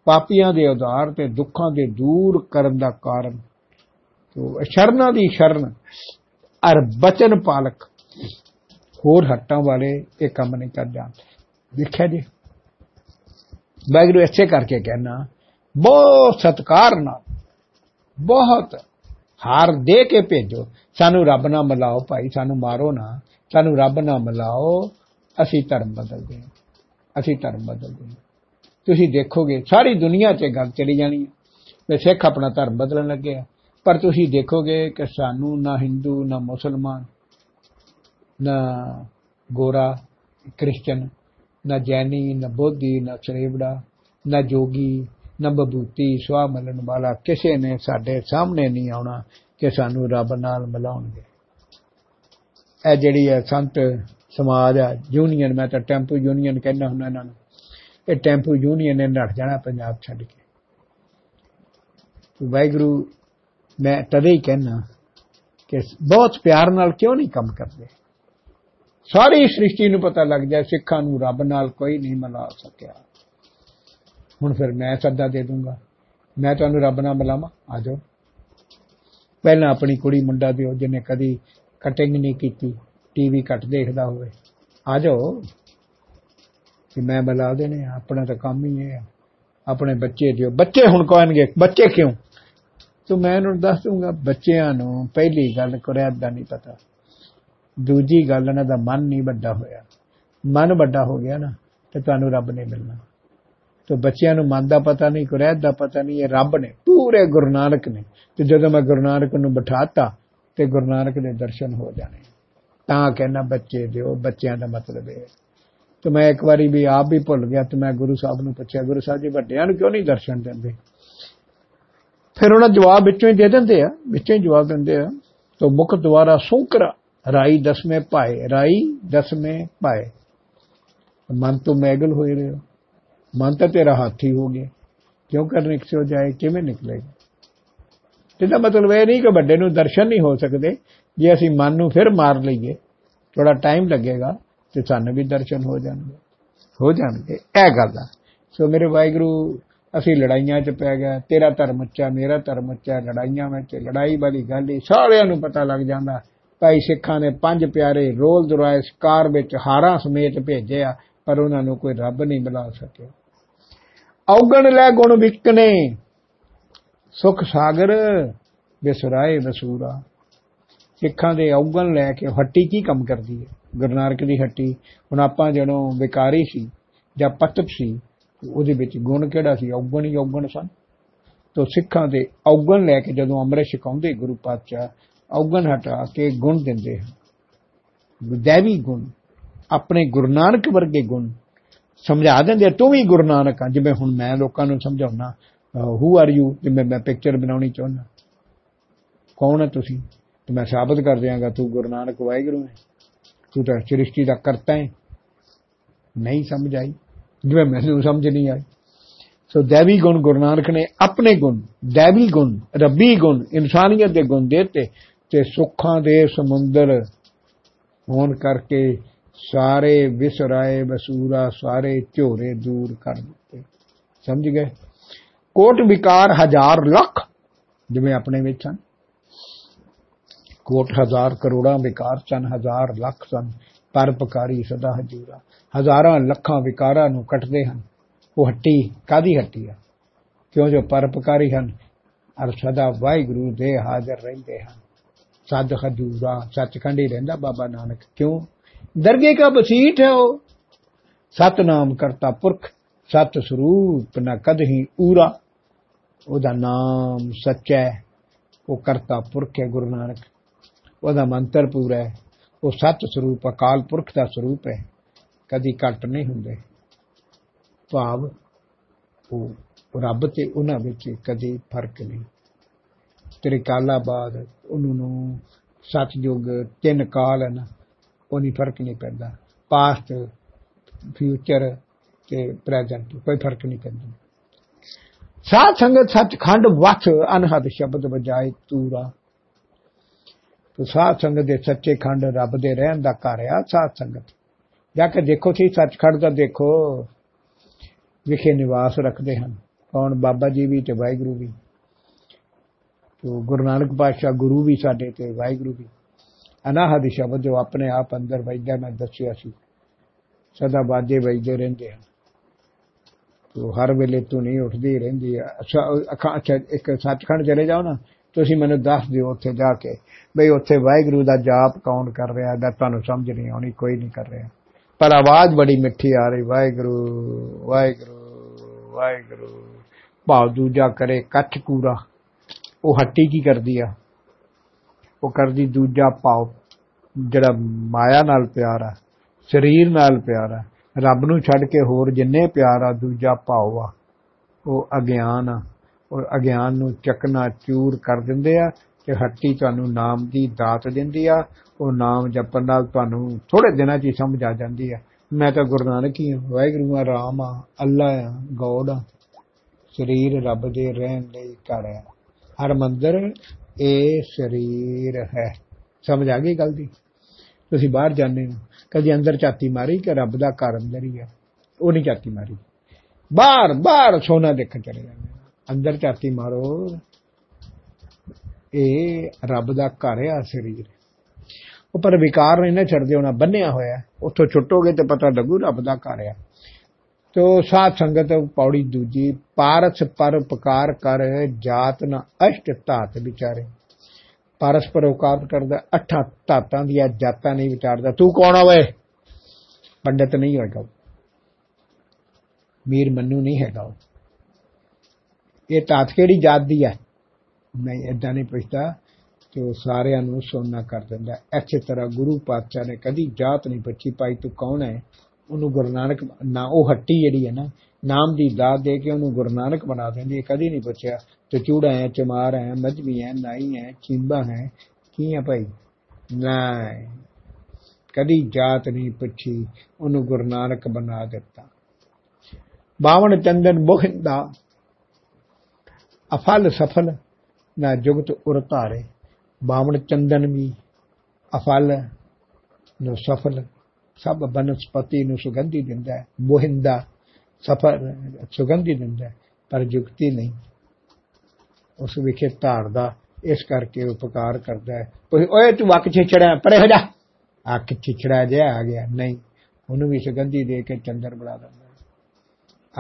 ਪਾਪੀਆਂ ਦੇ ਉਧਾਰ ਤੇ ਦੁੱਖਾਂ ਦੇ ਦੂਰ ਕਰਨ ਦਾ ਕਾਰਨ। ਤੋ ਸ਼ਰਨਾ ਦੀ ਸ਼ਰਨ ਅਰ ਬਚਨ ਪਾਲਕ। ਹੋਰ ਹੱਟਾਂ ਵਾਲੇ ਇਹ ਕੰਮ ਨਹੀਂ ਕਰ ਜਾਂਦੇ ਦੇਖਿਆ ਜੀ। ਵਾਹਿਗੁਰੂ ਐਸੇ ਕਰਕੇ ਕਹਿਣਾ ਬਹੁਤ ਸਤਕਾਰ ਨਾਲ, ਬਹੁਤ ਹਾਰ ਦੇ ਕੇ ਭੇਜੋ। ਸਾਨੂੰ ਰੱਬ ਨਾਲ ਮਿਲਾਓ ਭਾਈ, ਸਾਨੂੰ ਮਾਰੋ ਨਾ। ਸਾਨੂੰ ਰੱਬ ਨਾਲ ਮਿਲਾਓ, ਅਸੀਂ ਧਰਮ ਬਦਲਦੇ ਹਾਂ। ਅਸੀਂ ਧਰਮ ਬਦਲਦੇ ਹਾਂ। ਤੁਸੀਂ ਦੇਖੋਗੇ, ਸਾਰੀ ਦੁਨੀਆ 'ਚ ਗੱਲ ਚਲੀ ਜਾਣੀ ਹੈ। ਤੇ ਸਿੱਖ ਆਪਣਾ ਧਰਮ ਬਦਲਣ ਲੱਗੇ ਆ ਪਰ ਤੁਸੀਂ ਦੇਖੋਗੇ ਕਿ ਸਾਨੂੰ ਨਾ ਹਿੰਦੂ, ਨਾ ਮੁਸਲਮਾਨ, ਨਾ ਗੋਰਾ ਕ੍ਰਿਸਚੀਅਨ ਨਾ ਜੈਨੀ, ਨਾ ਬੋਧੀ, ਨਾ ਸਰੇਵੜਾ ਨਾ ਜੋਗੀ ਨਾ ਬਬੂਤੀ ਸਵਾ ਮਲਣ ਵਾਲਾ, ਕਿਸੇ ਨੇ ਸਾਡੇ ਸਾਹਮਣੇ ਨਹੀਂ ਆਉਣਾ ਕਿ ਸਾਨੂੰ ਰੱਬ ਨਾਲ ਮਿਲਾਉਣਗੇ। ਇਹ ਜਿਹੜੀ ਹੈ ਸੰਤ ਸਮਾਜ ਆ ਯੂਨੀਅਨ, ਮੈਂ ਤਾਂ ਟੈਂਪੂ ਯੂਨੀਅਨ ਕਹਿੰਦਾ ਹੁੰਦਾ ਇਹਨਾਂ ਨੂੰ। ਇਹ ਟੈਂਪੂ ਯੂਨੀਅਨ ਨੇ ਨੱਠ ਜਾਣਾ ਪੰਜਾਬ ਛੱਡ ਕੇ। ਵਾਹਿਗੁਰੂ, ਮੈਂ ਤਦੇ ਹੀ ਕਹਿਣਾ ਕਿ ਬਹੁਤ ਪਿਆਰ ਨਾਲ ਕਿਉਂ ਨਹੀਂ ਕੰਮ ਕਰਦੇ? ਸਾਰੀ ਸ੍ਰਿਸ਼ਟੀ ਨੂੰ ਪਤਾ ਲੱਗ ਜਾਏ, ਸਿੱਖਾਂ ਨੂੰ ਰੱਬ ਨਾਲ ਕੋਈ ਨਹੀਂ ਮਿਲਾ ਸਕਿਆ। ਹੁਣ ਫਿਰ ਮੈਂ ਸੱਦਾ ਦੇ ਦੂੰਗਾ ਮੈਂ ਤੁਹਾਨੂੰ ਰੱਬ ਨਾਲ ਮਿਲਾਵਾਂ ਆ ਜਾਓ ਪਹਿਲਾਂ ਆਪਣੀ ਕੁੜੀ ਮੁੰਡਾ ਦਿਓ ਜਿਹਨੇ ਕਦੀ ਕਟਿੰਗ ਨਹੀਂ ਕੀਤੀ ਟੀਵੀ ਘੱਟ ਦੇਖਦਾ ਹੋਵੇ ਆ ਜਾਓ ਕਿ ਮੈਂ ਮਿਲਾ ਦੇਣੇ ਆਪਣਾ ਤਾਂ ਕੰਮ ਹੀ ਇਹ ਹੈ ਆਪਣੇ ਬੱਚੇ ਦਿਓ ਬੱਚੇ ਹੁਣ ਕਹਿਣਗੇ ਬੱਚੇ ਕਿਉਂ ਤੋ ਮੈਂ ਉਹਨਾਂ ਨੂੰ ਦੱਸ ਦੂੰਗਾ ਬੱਚਿਆਂ ਨੂੰ ਪਹਿਲੀ ਗੱਲ ਕੁਰੈਤ ਦਾ ਨਹੀਂ ਪਤਾ ਦੂਜੀ ਗੱਲ ਇਹਨਾਂ ਦਾ ਮਨ ਨਹੀਂ ਵੱਡਾ ਹੋਇਆ ਮਨ ਵੱਡਾ ਹੋ ਗਿਆ ਨਾ ਤੇ ਤੁਹਾਨੂੰ ਰੱਬ ਨਹੀਂ ਮਿਲਣਾ ਤੇ ਬੱਚਿਆਂ ਨੂੰ ਮਨ ਦਾ ਪਤਾ ਨਹੀਂ, ਕੁਰੈਤ ਦਾ ਪਤਾ ਨਹੀਂ, ਇਹ ਰੱਬ ਨੇ, ਪੂਰੇ ਗੁਰੂ ਨਾਨਕ ਨੇ। ਤੇ ਜਦੋਂ ਮੈਂ ਗੁਰੂ ਨਾਨਕ ਨੂੰ ਬਿਠਾਤਾ ਤੇ ਗੁਰੂ ਨਾਨਕ ਦੇ ਦਰਸ਼ਨ ਹੋ ਜਾਣੇ। ਤਾਂ ਕਹਿੰਦਾ, ਬੱਚੇ ਦਿਓ, ਬੱਚਿਆਂ ਦਾ ਮਤਲਬ ਇਹ। ਤੇ ਮੈਂ ਇੱਕ ਵਾਰੀ ਵੀ ਆਪ ਵੀ ਭੁੱਲ ਗਿਆ ਤੇ ਮੈਂ ਗੁਰੂ ਸਾਹਿਬ ਨੂੰ ਪੁੱਛਿਆ, ਗੁਰੂ ਸਾਹਿਬ ਜੀ, ਵੱਡਿਆਂ ਨੂੰ ਕਿਉਂ ਨਹੀਂ ਦਰਸ਼ਨ ਦਿੰਦੇ? ਫਿਰ ਉਹਨਾਂ ਜਵਾਬ ਵਿੱਚੋਂ ਹੀ ਦੇ ਦਿੰਦੇ ਆ, ਵਿੱਚੋਂ ਹੀ ਜਵਾਬ ਦਿੰਦੇ ਆ। ਤੋ ਮੁਖ ਦੁਆਰਾ ਸੋਕਰਾ, ਰਾਈ ਦਸਵੇਂ ਪਾਏ ਰਾਈ ਦਸਵੇਂ ਪਾਏ ਮਨ ਤੋਂ ਮੈਗਲ ਹੋਏ ਰਹੇ ਮਨ ਤਾਂ ਤੇਰਾ ਹਾਥੀ ਹੋ ਗਿਆ। ਕਿਉਂ ਕਰਨੇ ਕਿਸੋ ਜਾਏ? ਕਿਵੇਂ ਨਿਕਲੇਗਾ? ਇਹਦਾ ਮਤਲਬ ਇਹ ਨਹੀਂ ਕਿ ਵੱਡੇ ਨੂੰ ਦਰਸ਼ਨ ਨਹੀਂ ਹੋ ਸਕਦੇ। ਜੇ ਅਸੀਂ ਮਨ ਨੂੰ ਫਿਰ ਮਾਰ ਲਈਏ ਥੋੜਾ ਟਾਈਮ ਲੱਗੇਗਾ ਤੇ ਸਾਨੂੰ ਵੀ ਦਰਸ਼ਨ ਹੋ ਜਾਣਗੇ। ਹੋ ਜਾਣਗੇ। ਇਹ ਗੱਲ ਆ। ਸੋ ਮੇਰੇ ਵਾਹਿਗੁਰੂ, ਅਸੀਂ ਲੜਾਈਆਂ 'ਚ ਪੈ ਗਿਆ ਤੇਰਾ ਧਰਮ ਉੱਚਾ, ਮੇਰਾ ਧਰਮ ਉੱਚਾ, ਲੜਾਈਆਂ ਵਿੱਚ ਲੜਾਈ ਵਾਲੀ ਗੱਲ ਹੀ ਸਾਰਿਆਂ ਨੂੰ ਪਤਾ ਲੱਗ ਜਾਂਦਾ। ਭਾਈ ਸਿੱਖਾਂ ਨੇ ਪੰਜ ਪਿਆਰੇ ਰੋਲ ਦੁਰਾਏ, ਸਕਾਰ ਵਿੱਚ ਹਾਰਾਂ ਸਮੇਤ ਭੇਜਿਆ ਪਰ ਉਹਨਾਂ ਨੂੰ ਕੋਈ ਰੱਬ ਨਹੀਂ ਮਿਲਾ ਸਕਿਆ। ਔਗਣ ਲੈ ਗੁਣ ਵਿਕਨੇ ਸੁਖ ਸਾਗਰ, ਬਿਸਰਾਏ ਵਸੂਰਾ। ਸਿੱਖਾਂ ਦੇ ਔਗਣ ਲੈ ਕੇ ਹੱਟੀ ਕੀ ਕੰਮ ਕਰਦੀ ਹੈ? ਗੁਰੂ ਨਾਨਕ ਦੀ ਹੱਟੀ। ਹੁਣ ਆਪਾਂ ਜਦੋਂ ਵਿਕਾਰੀ ਸੀ ਜਾਂ ਪਤਤ ਸੀ, ਉਹਦੇ ਵਿੱਚ ਗੁਣ ਕਿਹੜਾ ਸੀ? ਔਗਣ ਹੀ ਔਗਣ ਸਨ। ਤੋਂ ਸਿੱਖਾਂ ਦੇ ਔਗਣ ਲੈ ਕੇ ਜਦੋਂ ਅੰਮ੍ਰਿਤ ਛਕਾਉਂਦੇ ਗੁਰੂ ਪਾਤਸ਼ਾਹ, ਔਗਣ ਹਟਾ ਕੇ ਗੁਣ ਦਿੰਦੇ ਹਨ। ਦੇਵੀ ਗੁਣ, ਆਪਣੇ ਗੁਰੂ ਨਾਨਕ ਵਰਗੇ ਗੁਣ ਸਮਝਾ ਦਿੰਦੇ ਤੂੰ ਵੀ ਗੁਰੂ ਨਾਨਕ ਆ। ਜਿਵੇਂ ਹੁਣ ਮੈਂ ਲੋਕਾਂ ਨੂੰ ਸਮਝਾਉਣਾ ਹੂ ਆਰ ਯੂ ਜਿਵੇਂ ਮੈਂ ਪਿਕਚਰ ਬਣਾਉਣੀ ਚਾਹੁੰਦਾ ਕੌਣ ਹੈ ਤੁਸੀਂ? ਤੇ ਮੈਂ ਸਾਬਤ ਕਰ ਦਿਆਂਗਾ, ਤੂੰ ਗੁਰੂ ਨਾਨਕ ਵਾਹਿਗੁਰੂ ਹੈ। ਤੂੰ ਤਾਂ ਸ੍ਰਿਸ਼ਟੀ ਦਾ ਕਰਤਾ ਹੈ। ਨਹੀਂ ਸਮਝ ਆਈ। ਜਿਵੇਂ ਮੈਨੂੰ ਸਮਝ ਨਹੀਂ ਆਈ। ਸੋ ਦੇਵੀ ਗੁਣ ਗੁਰੂ ਨਾਨਕ ਨੇ ਆਪਣੇ ਗੁਣ, ਦੇਵੀ ਗੁਣ, ਰੱਬੀ ਗੁਣ, ਇਨਸਾਨੀਅਤ ਦੇ ਗੁਣ ਦਿੱਤੇ ਤੇ ਸੁੱਖਾਂ ਦੇ ਸਮੁੰਦਰ ਹੋਣ ਕਰਕੇ ਸਾਰੇ ਵਿਸਰਾਏ ਬਸੂਰਾ ਸਾਰੇ ਝੋਰੇ ਦੂਰ ਕਰ ਦਿੱਤੇ। ਸਮਝ ਗਏ? ਕੋਟ ਵਿਕਾਰ ਹਜ਼ਾਰ ਲੱਖ, ਜਿਵੇਂ ਆਪਣੇ ਵਿੱਚ ਹਨ। ਕੋਟ ਹਜ਼ਾਰ ਕਰੋੜਾਂ ਵਿਕਾਰ ਚਨ ਹਜ਼ਾਰ ਲੱਖ ਸਨ। ਪਰਪਕਾਰੀ ਸਦਾ ਹਜੂਰਾ। ਹਜ਼ਾਰਾਂ ਲੱਖਾਂ ਵਿਕਾਰਾਂ ਨੂੰ ਕੱਟਦੇ ਹਨ। ਉਹ ਹੱਟੀ ਕਾਦੀ ਹੱਟੀ ਆ? ਕਿਉਂ ਜੋ ਪਰਪਕਾਰੀ ਹਨ? ਅਰ ਸਦਾ ਵਾਹਿਗੁਰੂ ਦੇ ਹਾਜ਼ਰ ਰਹਿੰਦੇ ਹਨ। ਸਦ ਹਜੂਰਾ, ਸੱਚਖੰਡ ਹੀ ਰਹਿੰਦਾ ਬਾਬਾ ਨਾਨਕ। ਕਿਉਂ? ਦਰਗੇ ਕਾ ਬਸੀਠ ਹੈ ਉਹ? ਸਤਨਾਮ ਕਰਤਾ ਪੁਰਖ, ਸਤ ਸਰੂਪ ਨ ਕਦਹੀ ਊਰਾ। ਉਹਦਾ ਨਾਮ ਸੱਚਾ ਹੈ, ਉਹ ਕਰਤਾ ਪੁਰਖ ਹੈ ਗੁਰੂ ਨਾਨਕ। ਉਹਦਾ ਮੰਤਰ ਪੂਰਾ ਹੈ, ਉਹ ਸਤ ਸਰੂਪ, ਅਕਾਲ ਪੁਰਖ ਦਾ ਸਰੂਪ ਹੈ। ਕਦੀ ਘਟ ਨਹੀਂ ਹੁੰਦੇ। ਭਾਵ ਉਹ ਰੱਬ ਤੇ ਉਹਨਾਂ ਵਿੱਚ ਕਦੀ ਫ਼ਰਕ ਨਹੀਂ। ਤੇਰੇ ਕਾਲਾ ਬਾਦ ਉਹਨਾਂ ਨੂੰ ਸਤਜੁਗ ਤਿੰਨ ਕਾਲ ਹਨ। ਉਹ ਨਹੀਂ ਫ਼ਰਕ ਨਹੀਂ ਪੈਂਦਾ। ਪਾਸਟ ਫਿਊਚਰ ਤੇ ਪ੍ਰੈਜ਼ੈਂਟ ਕੋਈ ਫ਼ਰਕ ਨਹੀਂ ਪੈਂਦਾ। ਸਾਧ ਸੰਗਤ ਸੱਚਖੰਡ ਵਸ ਅਨਹਦ ਸ਼ਬਦ ਵਜਾਏ ਤੂਰਾ। ਤੋ ਸਾਧ ਸੰਗਤ ਦੇ ਸੱਚੇ ਖੰਡ ਰੱਬ ਦੇ ਰਹਿਣ ਦਾ ਘਰ ਆ, ਸਾਧ ਸੰਗਤ। ਜਾ ਕੇ ਦੇਖੋ ਸੀ ਸੱਚਖੰਡ ਦਾ, ਦੇਖੋ। ਵਿਖੇ ਨਿਵਾਸ ਰੱਖਦੇ ਹਨ। ਕੌਣ ਬਾਬਾ ਜੀ ਵੀ ਤੇ ਵਾਹਿਗੁਰੂ ਵੀ। ਤੋ ਗੁਰੂ ਨਾਨਕ ਪਾਤਸ਼ਾਹ ਗੁਰੂ ਵੀ ਸਾਡੇ ਤੇ, ਵਾਹਿਗੁਰੂ ਵੀ। ਅਨਾਹਦ ਸ਼ਬਦ ਜੋ ਆਪਣੇ ਆਪ ਅੰਦਰ ਵਜਦਾ, ਮੈਂ ਦੱਸਿਆ ਸੀ। ਸਦਾ ਬਾਜੇ ਵਜਦੇ ਰਹਿੰਦੇ ਹਨ। ਤੋ ਹਰ ਵੇਲੇ ਤੂੰ ਨਹੀਂ ਉੱਠਦੀ ਰਹਿੰਦੀ। ਅੱਛਾ ਇੱਕ ਸੱਚਖੰਡ ਚਲੇ ਜਾਓ ਨਾ। ਤੁਸੀਂ ਮੈਨੂੰ ਦੱਸ ਦਿਓ ਉੱਥੇ ਜਾ ਕੇ ਬਈ ਉੱਥੇ ਵਾਹਿਗੁਰੂ ਦਾ ਜਾਪ ਕੌਣ ਕਰ ਰਿਹਾ ਦਾ ਤੁਹਾਨੂੰ ਸਮਝ ਨਹੀਂ ਆਉਣੀ, ਕੋਈ ਨਹੀਂ ਕਰ ਰਿਹਾ। ਪਰ ਆਵਾਜ਼ ਬੜੀ ਮਿੱਠੀ ਆ ਰਹੀ, ਵਾਹਿਗੁਰੂ ਵਾਹਿਗੁਰੂ ਵਾਹਿਗੁਰੂ। ਭਾਵ ਦੂਜਾ ਕਰੇ ਕੱਚ ਕੂਰਾ ਉਹ ਹੱਟੀ ਕੀ ਕਰਦੀ ਆ? ਉਹ ਕਰਦੀ, ਦੂਜਾ ਭਾਵ ਜਿਹੜਾ ਮਾਇਆ ਨਾਲ ਪਿਆਰ ਆ, ਸਰੀਰ ਨਾਲ ਪਿਆਰ ਆ, ਰੱਬ ਨੂੰ ਛੱਡ ਕੇ ਹੋਰ ਜਿੰਨੇ ਪਿਆਰ ਆ, ਦੂਜਾ ਭਾਵ ਆ। ਉਹ ਅਗਿਆਨ ਆ, ਔਰ ਅਗਿਆਨ ਨੂੰ ਚੱਕਣਾ, ਚੂਰ ਕਰ ਦਿੰਦੇ ਆ ਤੇ ਹੱਟੀ ਤੁਹਾਨੂੰ ਨਾਮ ਦੀ ਦਾਤ ਦਿੰਦੀ ਆ, ਉਹ ਨਾਮ ਜਪਣ ਨਾਲ ਤੁਹਾਨੂੰ ਥੋੜੇ ਦਿਨਾਂ 'ਚ ਹੀ ਸਮਝ ਆ ਜਾਂਦੀ ਆ। ਮੈਂ ਤਾਂ ਗੁਰੂ ਨਾਨਕ ਹੀ ਹਾਂ ਵਾਹਿਗੁਰੂ ਆ, ਰਾਮ ਆ, ਅੱਲਾ ਆ, ਗੋਡ ਆ। ਸਰੀਰ ਰੱਬ ਦੇ ਰਹਿਣ ਲਈ ਘਰ ਹੈ ਹਰ ਮੰਦਰ ਇਹ ਸਰੀਰ ਹੈ। ਸਮਝ ਆ ਗਈ ਗੱਲ ਦੀ? ਤੁਸੀਂ ਬਾਹਰ ਜਾਂਦੇ ਹੋ। ਕਦੀ ਅੰਦਰ ਝਾਤੀ ਮਾਰੀ ਕਿ ਰੱਬ ਦਾ ਘਰ ਅੰਦਰ ਹੀ ਆ? ਉਹ ਨਹੀਂ ਝਾਤੀ ਮਾਰੀ। ਬਾਹਰ ਬਾਹਰ ਸੋਨਾ ਦੇਖਣ ਚਲੇ ਜਾਂਦੇ ਅੰਦਰ ਝਾਤੀ ਮਾਰੋ। ਇਹ ਰੱਬ ਦਾ ਘਰ ਆ, ਸਰੀਰ। ਉਹ ਪਰ ਵਿਕਾਰ ਨਹੀਂ ਨਾ ਛੱਡਦੇ ਉਹਨਾਂ ਬੰਨਿਆ ਹੋਇਆ। ਉੱਥੋਂ ਛੁੱਟੋਗੇ ਤੇ ਪਤਾ ਲੱਗੂ ਰੱਬ ਦਾ ਘਰ ਆ। ਤੋ ਸਾਧ ਸੰਗਤ ਪੌੜੀ ਦੂਜੀ, ਪਾਰਸ ਪਰ ਉਪਕਾਰ ਕਰ ਜਾਤ ਨਾ ਅਸ਼ਟ ਧਾਤ ਵਿਚਾਰੇ। ਪਾਰਸ ਪਰ ਉਪਕਾਰ ਕਰਦਾ, ਅਠਾ ਧਾਤਾਂ ਦੀਆਂ ਜਾਤਾਂ ਨਹੀਂ ਵਿਚਾਰਦਾ। ਤੂੰ ਕੌਣ ਹੋਵੇ ਪੰਡਤ ਨਹੀਂ ਹੋਏਗਾ ਮੀਰ ਮੰਨੂ ਨਹੀਂ ਹੈਗਾ। ਇਹ ਧਾਤ ਕਿਹੜੀ ਜਾਤ ਦੀ ਹੈ? ਮੈਂ ਇਦਾਂ ਨਹੀਂ ਪੁੱਛਦਾ। ਕਿ ਉਹ ਸਾਰਿਆਂ ਨੂੰ ਸੋਨਾ ਕਰ ਦਿੰਦਾ। ਐਸੇ ਤਰ੍ਹਾਂ ਗੁਰੂ ਪਾਤਸ਼ਾਹ ਨੇ ਕਦੀ ਜਾਤ ਨਹੀਂ ਪੁੱਛੀ ਪਾਈ ਤੂੰ ਕੌਣ ਹੈ? ਉਹਨੂੰ ਗੁਰੂ ਨਾਨਕ ਨਾ ਉਹ ਹੱਟੀ ਜਿਹੜੀ ਹੈ ਨਾ, ਨਾਮ ਦੀ ਦਾਤ ਦੇ ਕੇ ਉਹਨੂੰ ਗੁਰੂ ਨਾਨਕ ਬਣਾ ਦਿੰਦੀ ਹੈ। ਕਦੀ ਨਹੀਂ ਪੁੱਛਿਆ ਤੇ ਚੂੜਾ ਹੈ, ਚਮਾਰ ਹੈ ਮਜਬੀ ਹੈ, ਨਾਈ ਹੈ, ਚੀਂਬਾ ਹੈ, ਕੀ ਹੈ ਭਾਈ? ਨਹੀਂ ਕਦੀ ਜਾਤ ਨਹੀਂ ਪੁੱਛੀ, ਉਹਨੂੰ ਗੁਰੂ ਨਾਨਕ ਬਣਾ ਦਿੱਤਾ। ਬਾਵਨ ਚੰਦਨ ਮੁਖਿੰਦਾ ਅਫਲ ਸਫਲ, ਨਾ ਜੁਗਤ ਉਰ ਧਾਰੇ। ਬਾਵਨ ਚੰਦਨ ਵੀ ਅਫਲ, ਨੂੰ ਸਫਲ। ਸਭ ਬਨਸਪਤੀ ਨੂੰ ਸੁਗੰਧੀ ਦਿੰਦਾ ਹੈ ਮੋਹਿੰਦਾ ਸਫਲ ਸੁਗੰਧੀ ਦਿੰਦਾ ਹੈ ਪਰ ਜੁਗਤੀ ਨਹੀਂ ਉਸ ਵਿਖੇ ਧਾਰਦਾ ਇਸ ਕਰਕੇ ਉਪਕਾਰ ਕਰਦਾ ਹੈ। ਕੋਈ ਓਏ ਤੂੰ ਵਕ ਛਿਛੜਾ ਪਰੇ ਹੋ ਜਾ। ਅੱਖ ਛਿਛੜਾ ਜਿਹਾ ਆ ਗਿਆ। ਨਹੀਂ, ਉਹਨੂੰ ਵੀ ਸੁਗੰਧੀ ਦੇ ਕੇ ਚੰਦਰ ਬਣਾ ਦਿੰਦਾ ਹੈ।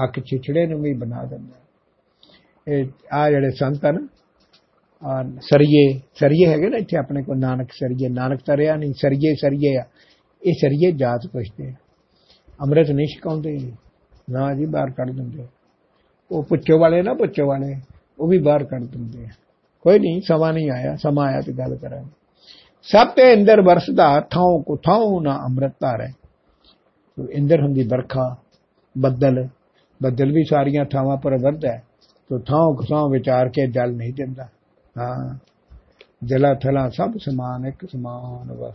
ਅੱਖ ਛਿਛੜੇ ਨੂੰ ਵੀ ਬਣਾ ਦਿੰਦਾ ਹੈ। ਇਹ ਆ ਜਿਹੜੇ ਸੰਤ ਹਨ, ਆ ਸਰੀਏ ਸਰੀਏ ਹੈਗੇ ਨਾ ਇੱਥੇ ਆਪਣੇ ਕੋਲ, ਨਾਨਕ ਸਰੀਏ। ਨਾਨਕ ਤਰਿਆ ਨਹੀਂ, ਸਰੀਏ ਸਰੀਏ ਆ। ਇਹ ਸਰੀਏ ਜਾਤ ਪੁੱਛਦੇ ਆ। ਅੰਮ੍ਰਿਤ ਨਹੀਂ ਛਕਾਉਂਦੇ, ਨਾ ਜੀ ਬਾਹਰ ਕੱਢ ਦਿੰਦੇ। ਉਹ ਪੁੱਛੋ ਵਾਲੇ ਨਾ ਪੁੱਛੋ ਵਾਲੇ, ਉਹ ਵੀ ਬਾਹਰ ਕੱਢ ਦਿੰਦੇ ਆ। ਕੋਈ ਨਹੀਂ, ਸਮਾਂ ਨਹੀਂ ਆਇਆ, ਸਮਾਂ ਆਇਆ ਤੇ ਗੱਲ ਕਰਾਂਗੇ। ਸਭ ਤੇ ਅੰਦਰ ਵਰਸਦਾ ਥਾਂ ਕੋ ਥਾਂ ਨਾ ਅੰਮ੍ਰਿਤ ਧਾਰੇ। ਤੋ ਇੰਦਰ ਹੁੰਦੀ ਬਰਖਾ ਬੱਦਲ। ਬੱਦਲ ਵੀ ਸਾਰੀਆਂ ਥਾਵਾਂ ਪਰ ਵਰਦਾ ਹੈ। ਤੋ ਥਾਂ ਕੋ ਥਾਂ ਵਿਚਾਰ ਕੇ ਜਲ ਨਹੀਂ ਦਿੰਦਾ। ਹਾਂ ਜਲਾ ਥਲਾ ਸਭ ਸਮਾਨ, ਇੱਕ ਸਮਾਨ ਬਸ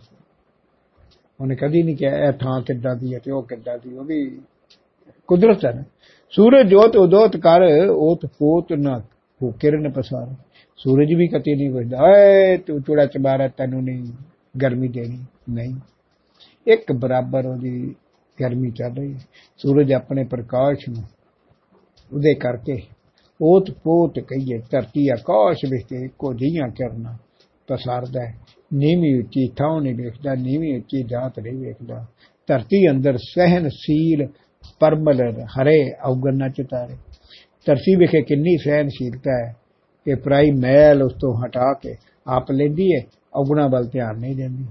ਉਹਨੇ ਕਦੀ ਨਹੀਂ ਕਿਹਾ, ਇਹ ਥਾਂ ਕਿੱਦਾਂ ਦੀ ਹੈ ਤੇ ਉਹ ਕਿੱਦਾਂ ਦੀ ਉਹ ਵੀ ਕੁਦਰਤ ਹੈ ਨਾ। ਸੂਰਜ ਜੋਤ ਉਦੋਤ ਕਰ, ਓਤ ਪੋਤ ਨਾ ਉਹ ਕਿਰਨ ਪਸਾਰ। ਸੂਰਜ ਵੀ ਕਦੇ ਨਹੀਂ ਵਜਦਾ ਏ ਤੂੰ ਚੂੜਾ ਚਬਾਰਾ ਤੈਨੂੰ ਨਹੀਂ ਗਰਮੀ ਦੇਣੀ, ਨਹੀਂ। ਇੱਕ ਬਰਾਬਰ ਉਹਦੀ ਗਰਮੀ ਚੱਲ ਰਹੀ ਹੈ। ਸੂਰਜ ਆਪਣੇ ਪ੍ਰਕਾਸ਼ ਨੂੰ ਉਹਦੇ ਕਰਕੇ ਓਤ ਪੋਤ ਕਹੀਏ, ਧਰਤੀ ਆਕਾਸ਼ ਵਿੱਚ ਇੱਕੋ ਜਿਹੀਆਂ ਕਰਨਾ ਪਸਾਰਦਾ ਹੈ। ਨੀਵੀਂ ਉੱਚੀ ਥਾਂ ਨਹੀਂ ਵੇਖਦਾ, ਨੀਵੀਂ ਉੱਚੀ ਜਾਤ ਨਹੀਂ ਵੇਖਦਾ। ਧਰਤੀ ਅੰਦਰ ਸਹਿਨਸ਼ੀਲ ਪਰਮਲ ਹਰੇ ਔਗਣਾ ਚਿਤਾਰੇ। ਧਰਤੀ ਵਿਖੇ ਕਿੰਨੀ ਸਹਿਨਸ਼ੀਲਤਾ ਹੈ। ਕਿ ਪ੍ਰਾਈ ਮੈਲ ਉਸ ਤੋਂ ਹਟਾ ਕੇ ਆਪ ਲੈਂਦੀ ਹੈ ਔਗਣਾ ਵੱਲ ਧਿਆਨ ਨਹੀਂ ਦਿੰਦੀ।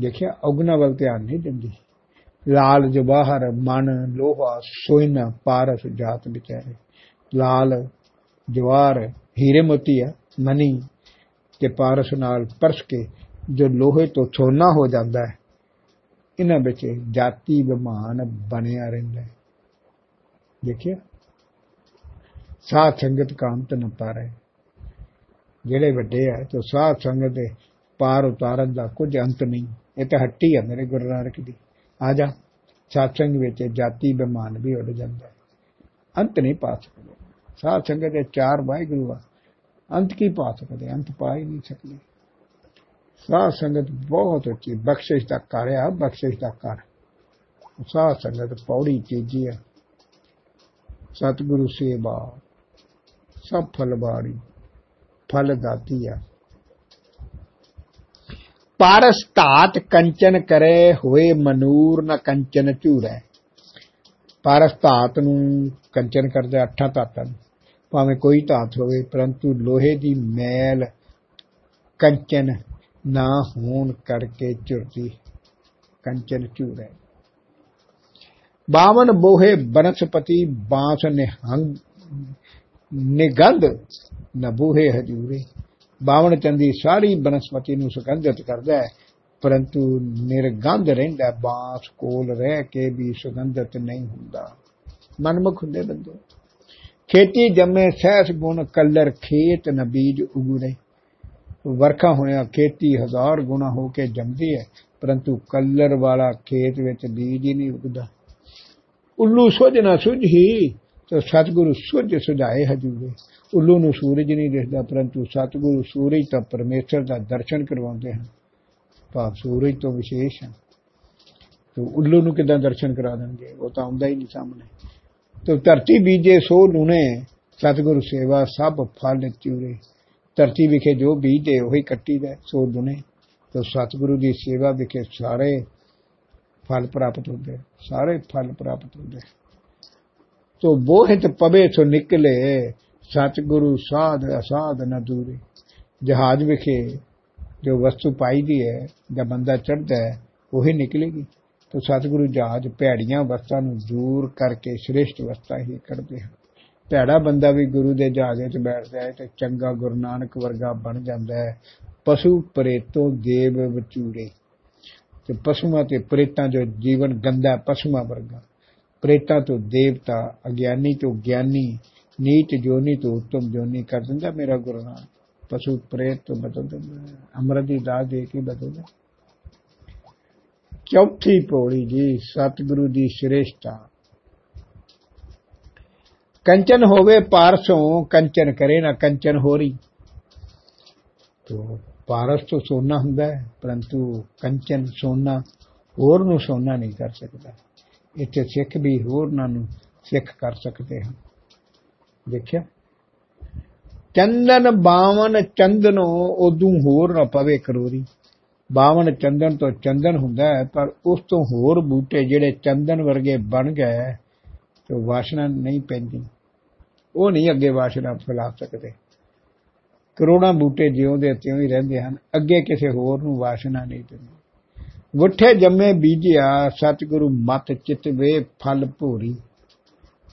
ਦੇਖਿਆ, ਔਗਣਾ ਵੱਲ ਧਿਆਨ ਨਹੀਂ ਦਿੰਦੀ। ਲਾਲ ਜਵਾਹਰ ਮਨ ਲੋਹਾ ਸੋਇਨਾ ਪਾਰਸ ਜਾਤ ਵਿਚਾਰੇ। ਲਾਲ ਜਵਾਹਰ ਹੀਰੇ ਮੋਤੀ ਆ, ਮਨੀ ਤੇ ਪਾਰਸ ਨਾਲ ਪਰਸ ਕੇ ਜੋ ਲੋਹੇ ਤੋਂ ਸੋਨਾ ਹੋ ਜਾਂਦਾ ਹੈ, ਇਹਨਾਂ ਵਿੱਚ ਜਾਤੀ ਵਿਮਾਨ ਬਣਿਆ ਰਹਿੰਦਾ ਹੈ। ਦੇਖਿਆ? ਸਾਧ ਸੰਗਤ ਕਾਮਤ ਨ ਪਾਰੇ। ਜਿਹੜੇ ਵੱਡੇ ਆ, ਤੇ ਸਾਧ ਸੰਗਤ ਦੇ ਪਾਰ ਉਤਾਰਨ ਦਾ ਕੁਝ ਅੰਤ ਨਹੀਂ। ਇਹ ਤਾਂ ਹੱਟੀ ਆ ਮੇਰੇ ਗੁਰੂ ਨਾਨਕ ਦੀ। ਆ ਜਾ। ਸਾਤਸੰਗ ਵਿੱਚ ਜਾਤੀ ਬਿਮਾਨ ਵੀ ਉੱਡ ਜਾਂਦਾ ਹੈ। ਅੰਤ ਨਹੀਂ ਪਾ ਸਕਦੇ। ਸਾਧ ਸੰਗਤ ਦੇ ਚਾਰ ਵਾਹਿਗੁਰੂ ਆ। ਅੰਤ ਕੀ ਪਾ ਸਕਦੇ ਅੰਤ ਪਾ ਹੀ ਨਹੀਂ ਸਕਦੇ ਸਾਧ ਸੰਗਤ ਬਹੁਤ ਉੱਚੀ, ਬਖਸ਼ਿਸ਼ ਦਾ ਘਰ ਆ, ਬਖਸ਼ਿਸ਼ ਦਾ ਘਰ। ਸਾਧ ਸੰਗਤ ਪੌੜੀ ਚੀਜੀ ਆ। ਸਤਿਗੁਰੂ ਸੇਵਾ, ਸਭ ਫਲ ਬਾੜੀ ਫਲ ਦਾਤੀ ਆ। ਪਾਰਸ ਧਾਤ ਕੰਚਨ ਕਰੇ, ਹੋਏ ਮਨੂਰ ਨ ਕੰਚਨ ਝੂਰੈ। ਪਾਰਸ ਧਾਤ ਨੂੰ ਕੰਚਨ ਕਰਦਾ ਅੱਠਾਂ ਧਾਤਾਂ ਨੂੰ। ਭਾਵੇਂ ਕੋਈ ਧਾਤ ਹੋਵੇ, ਪਰੰਤੂ ਲੋਹੇ ਦੀ ਮੈਲ ਕੰਚਨ ਨਾ ਹੋਣ ਕਰਕੇ ਝੁਰਦੀ ਕੰਚਨ ਝੂਰੈ ਬਾਵਨ ਬੋਹੇ ਬਨਸਪਤੀ ਬਾਂਸ ਨਿਹੰਗ ਨਿਗੰਧ ਨਬੂਹੇ ਹਜੂਰੇ। ਬਾਵਨ ਚੰਦੀ ਸਾਰੀ ਬਨਸਪਤੀ ਨੂੰ ਸੁਗੰਧਿਤ ਕਰਦਾ ਹੈ, ਪਰੰਤੂ ਨਿਰਗੰਧ ਰਹਿੰਦਾ ਬਾਂਸ ਕੋਲ ਰਹਿ ਕੇ ਵੀ ਸੁਗੰਧਿਤ ਨਹੀਂ ਹੁੰਦਾ। ਮਨਮੁਖ ਹੁੰਦੇ ਬੰਦੇ। ਖੇਤੀ ਜੰਮੇ ਸਹਿਸ ਗੁਣ ਕਲਰ ਖੇਤ ਨ ਬੀਜ ਉਗਰੇ। ਵਰਖਾ ਹੋਇਆ ਖੇਤੀ ਹਜ਼ਾਰ ਗੁਣਾ ਹੋ ਕੇ ਜੰਮਦੀ ਹੈ ਪਰੰਤੂ ਕਲਰ ਵਾਲਾ ਖੇਤ ਵਿੱਚ ਬੀਜ ਹੀ ਨਹੀਂ ਉਗਦਾ। ਉੱਲੂ ਸੁਝ ਨਾ ਸੁਝੀ ਤੇ ਸਤਿਗੁਰੂ ਸੁਝ ਸੁਝਾਏ ਹਜੂਰੇ। ਉੱਲੂ ਨੂੰ ਸੂਰਜ ਨਹੀਂ ਦਿਖਦਾ ਪਰੰਤੂ ਸਤਿਗੁਰੂ ਸੂਰਜ ਤਾਂ ਪਰਮੇਸ਼ਰ ਦਾ ਦਰਸ਼ਨ ਕਰਵਾਉਂਦੇ ਹਨ। ਭਾਵ ਸੂਰਜ ਤੋਂ ਵਿਸ਼ੇਸ਼ ਹੈ ਤੇ ਉੱਲੂ ਨੂੰ ਕਿਦਾਂ ਦਰਸ਼ਨ ਕਰਾ ਦੇਣਗੇ? ਉਹ ਤਾਂ ਆਉਂਦਾ ਹੀ ਨਹੀਂ ਸਾਹਮਣੇ। ਤੇ ਧਰਤੀ ਬੀਜੇ ਸੋ ਲੂਨੇ ਸਤਿਗੁਰੂ ਸੇਵਾ ਸਭ ਫਲ ਚੂਰੇ ਧਰਤੀ ਵਿਖੇ ਜੋ ਬੀਜਦੇ ਉਹੀ ਕੱਟੀਦਾ ਸੋ ਦੁਨੇ ਤੇ ਸਤਿਗੁਰੂ ਦੀ ਸੇਵਾ ਵਿਖੇ ਸਾਰੇ ਫਲ ਪ੍ਰਾਪਤ ਹੁੰਦੇ ਸਾਰੇ ਫਲ ਪ੍ਰਾਪਤ ਹੁੰਦੇ ਤੋ ਬੋਹਿਤ ਪਵੇ ਸੋ ਨਿਕਲੇ ਸਤਿਗੁਰੂ ਸਾਧ ਅਸਾਧ ਨ ਦੂਰੇ ਜਹਾਜ਼ ਵਿਖੇ ਜੋ ਵਸਤੂ ਪਾਈ ਦੀ ਹੈ ਜਦ ਬੰਦਾ ਚੜਦਾ ਹੈ ਉਹੀ ਨਿਕਲੇਗੀ ਤੋ ਸਤਿਗੁਰੂ ਜਹਾਜ਼ ਭੈੜੀਆਂ ਵਸਤਾਂ ਨੂੰ ਦੂਰ ਕਰਕੇ ਸ੍ਰੇਸ਼ਟ ਵਸਤਾਂ ਹੀ ਕੱਢਦੇ ਹਨ। ਭੈੜਾ ਬੰਦਾ ਵੀ ਗੁਰੂ ਦੇ ਜਹਾਜ਼ ਵਿੱਚ ਬੈਠਦਾ ਹੈ ਤੇ ਚੰਗਾ ਗੁਰੂ ਨਾਨਕ ਵਰਗਾ ਬਣ ਜਾਂਦਾ ਹੈ। ਪਸ਼ੂ ਪ੍ਰੇਤੋਂ ਦੇਵ ਵਿਚੂਰੇ। ਤੇ ਪਸ਼ੂਆਂ ਤੇ ਪ੍ਰੇਤਾਂ ਜੋ ਜੀਵਨ ਗੰਦਾ ਪਸ਼ੂਆਂ ਵਰਗਾ। ਪ੍ਰੇਤਾਂ ਤੋਂ ਦੇਵਤਾ, ਅਗਿਆਨੀ ਤੋਂ ਗਿਆਨੀ, ਨੀਚ ਜੋਨੀ ਤੋਂ ਉੱਤਮ ਜੋਨੀ ਕਰ ਦਿੰਦਾ ਮੇਰਾ ਗੁਰੂ ਨਾਨਕ। ਪਸ਼ੂ ਪ੍ਰੇਤ ਤੋਂ ਬਦਲ ਦਿੰਦਾ ਹੈ। ਅੰਮ੍ਰਿਤ ਦੀ ਦਾਤ ਦੇ ਕੇ ਬਦਲਦਾ ਚੌਥੀ ਪੌੜੀ ਜੀ, ਸਤਿਗੁਰੂ ਦੀ ਸ੍ਰੇਸ਼ਟਤਾ ਕੰਚਨ ਹੋਵੇ ਪਾਰਸੋਂ, ਕੰਚਨ ਕਰੇ ਨਾ ਕੰਚਨ ਹੋਰੀ। ਤੋ ਪਾਰਸ ਤੋਂ ਸੋਨਾ ਹੁੰਦਾ ਹੈ, ਪਰੰਤੂ ਕੰਚਨ ਸੋਨਾ ਹੋਰ ਨੂੰ ਸੋਨਾ ਨਹੀਂ ਕਰ ਸਕਦਾ। ਇੱਥੇ ਸਿੱਖ ਵੀ ਹੋਰਨਾਂ ਨੂੰ ਸਿੱਖ ਕਰ ਸਕਦੇ ਹਨ। ਦੇਖਿਆ? ਚੰਦਨ ਬਾਵਨ ਚੰਦਨੋ, ਉਦੋਂ ਹੋਰ ਨਾ ਪਵੇ ਕਰੋਰੀ। ਬਾਵਨ ਚੰਦਨ ਤੋਂ ਚੰਦਨ ਹੁੰਦਾ ਹੈ, ਪਰ ਉਸ ਤੋਂ ਹੋਰ ਬੂਟੇ ਜਿਹੜੇ ਚੰਦਨ ਵਰਗੇ ਬਣ ਗਏ, ਤੇ ਵਾਸ਼ਨਾ ਨਹੀਂ ਪੈਂਦੀ। ਉਹ ਨਹੀਂ ਅੱਗੇ ਵਾਸ਼ਨਾ ਫੈਲਾ ਸਕਦੇ। ਕਰੋੜਾਂ ਬੂਟੇ ਜਿਉਂਦੇ ਤਿਉਂ ਹੀ ਰਹਿੰਦੇ ਹਨ, ਅੱਗੇ ਕਿਸੇ ਹੋਰ ਨੂੰ ਵਾਸ਼ਨਾ ਨਹੀਂ ਦਿੰਦੇ ਗੁੱਠੇ ਜੰਮੇ ਬੀਜਿਆ, ਸਤਿਗੁਰੂ ਮਤ ਚਿਤ ਵੇ ਫਲ ਭੂਰੀ।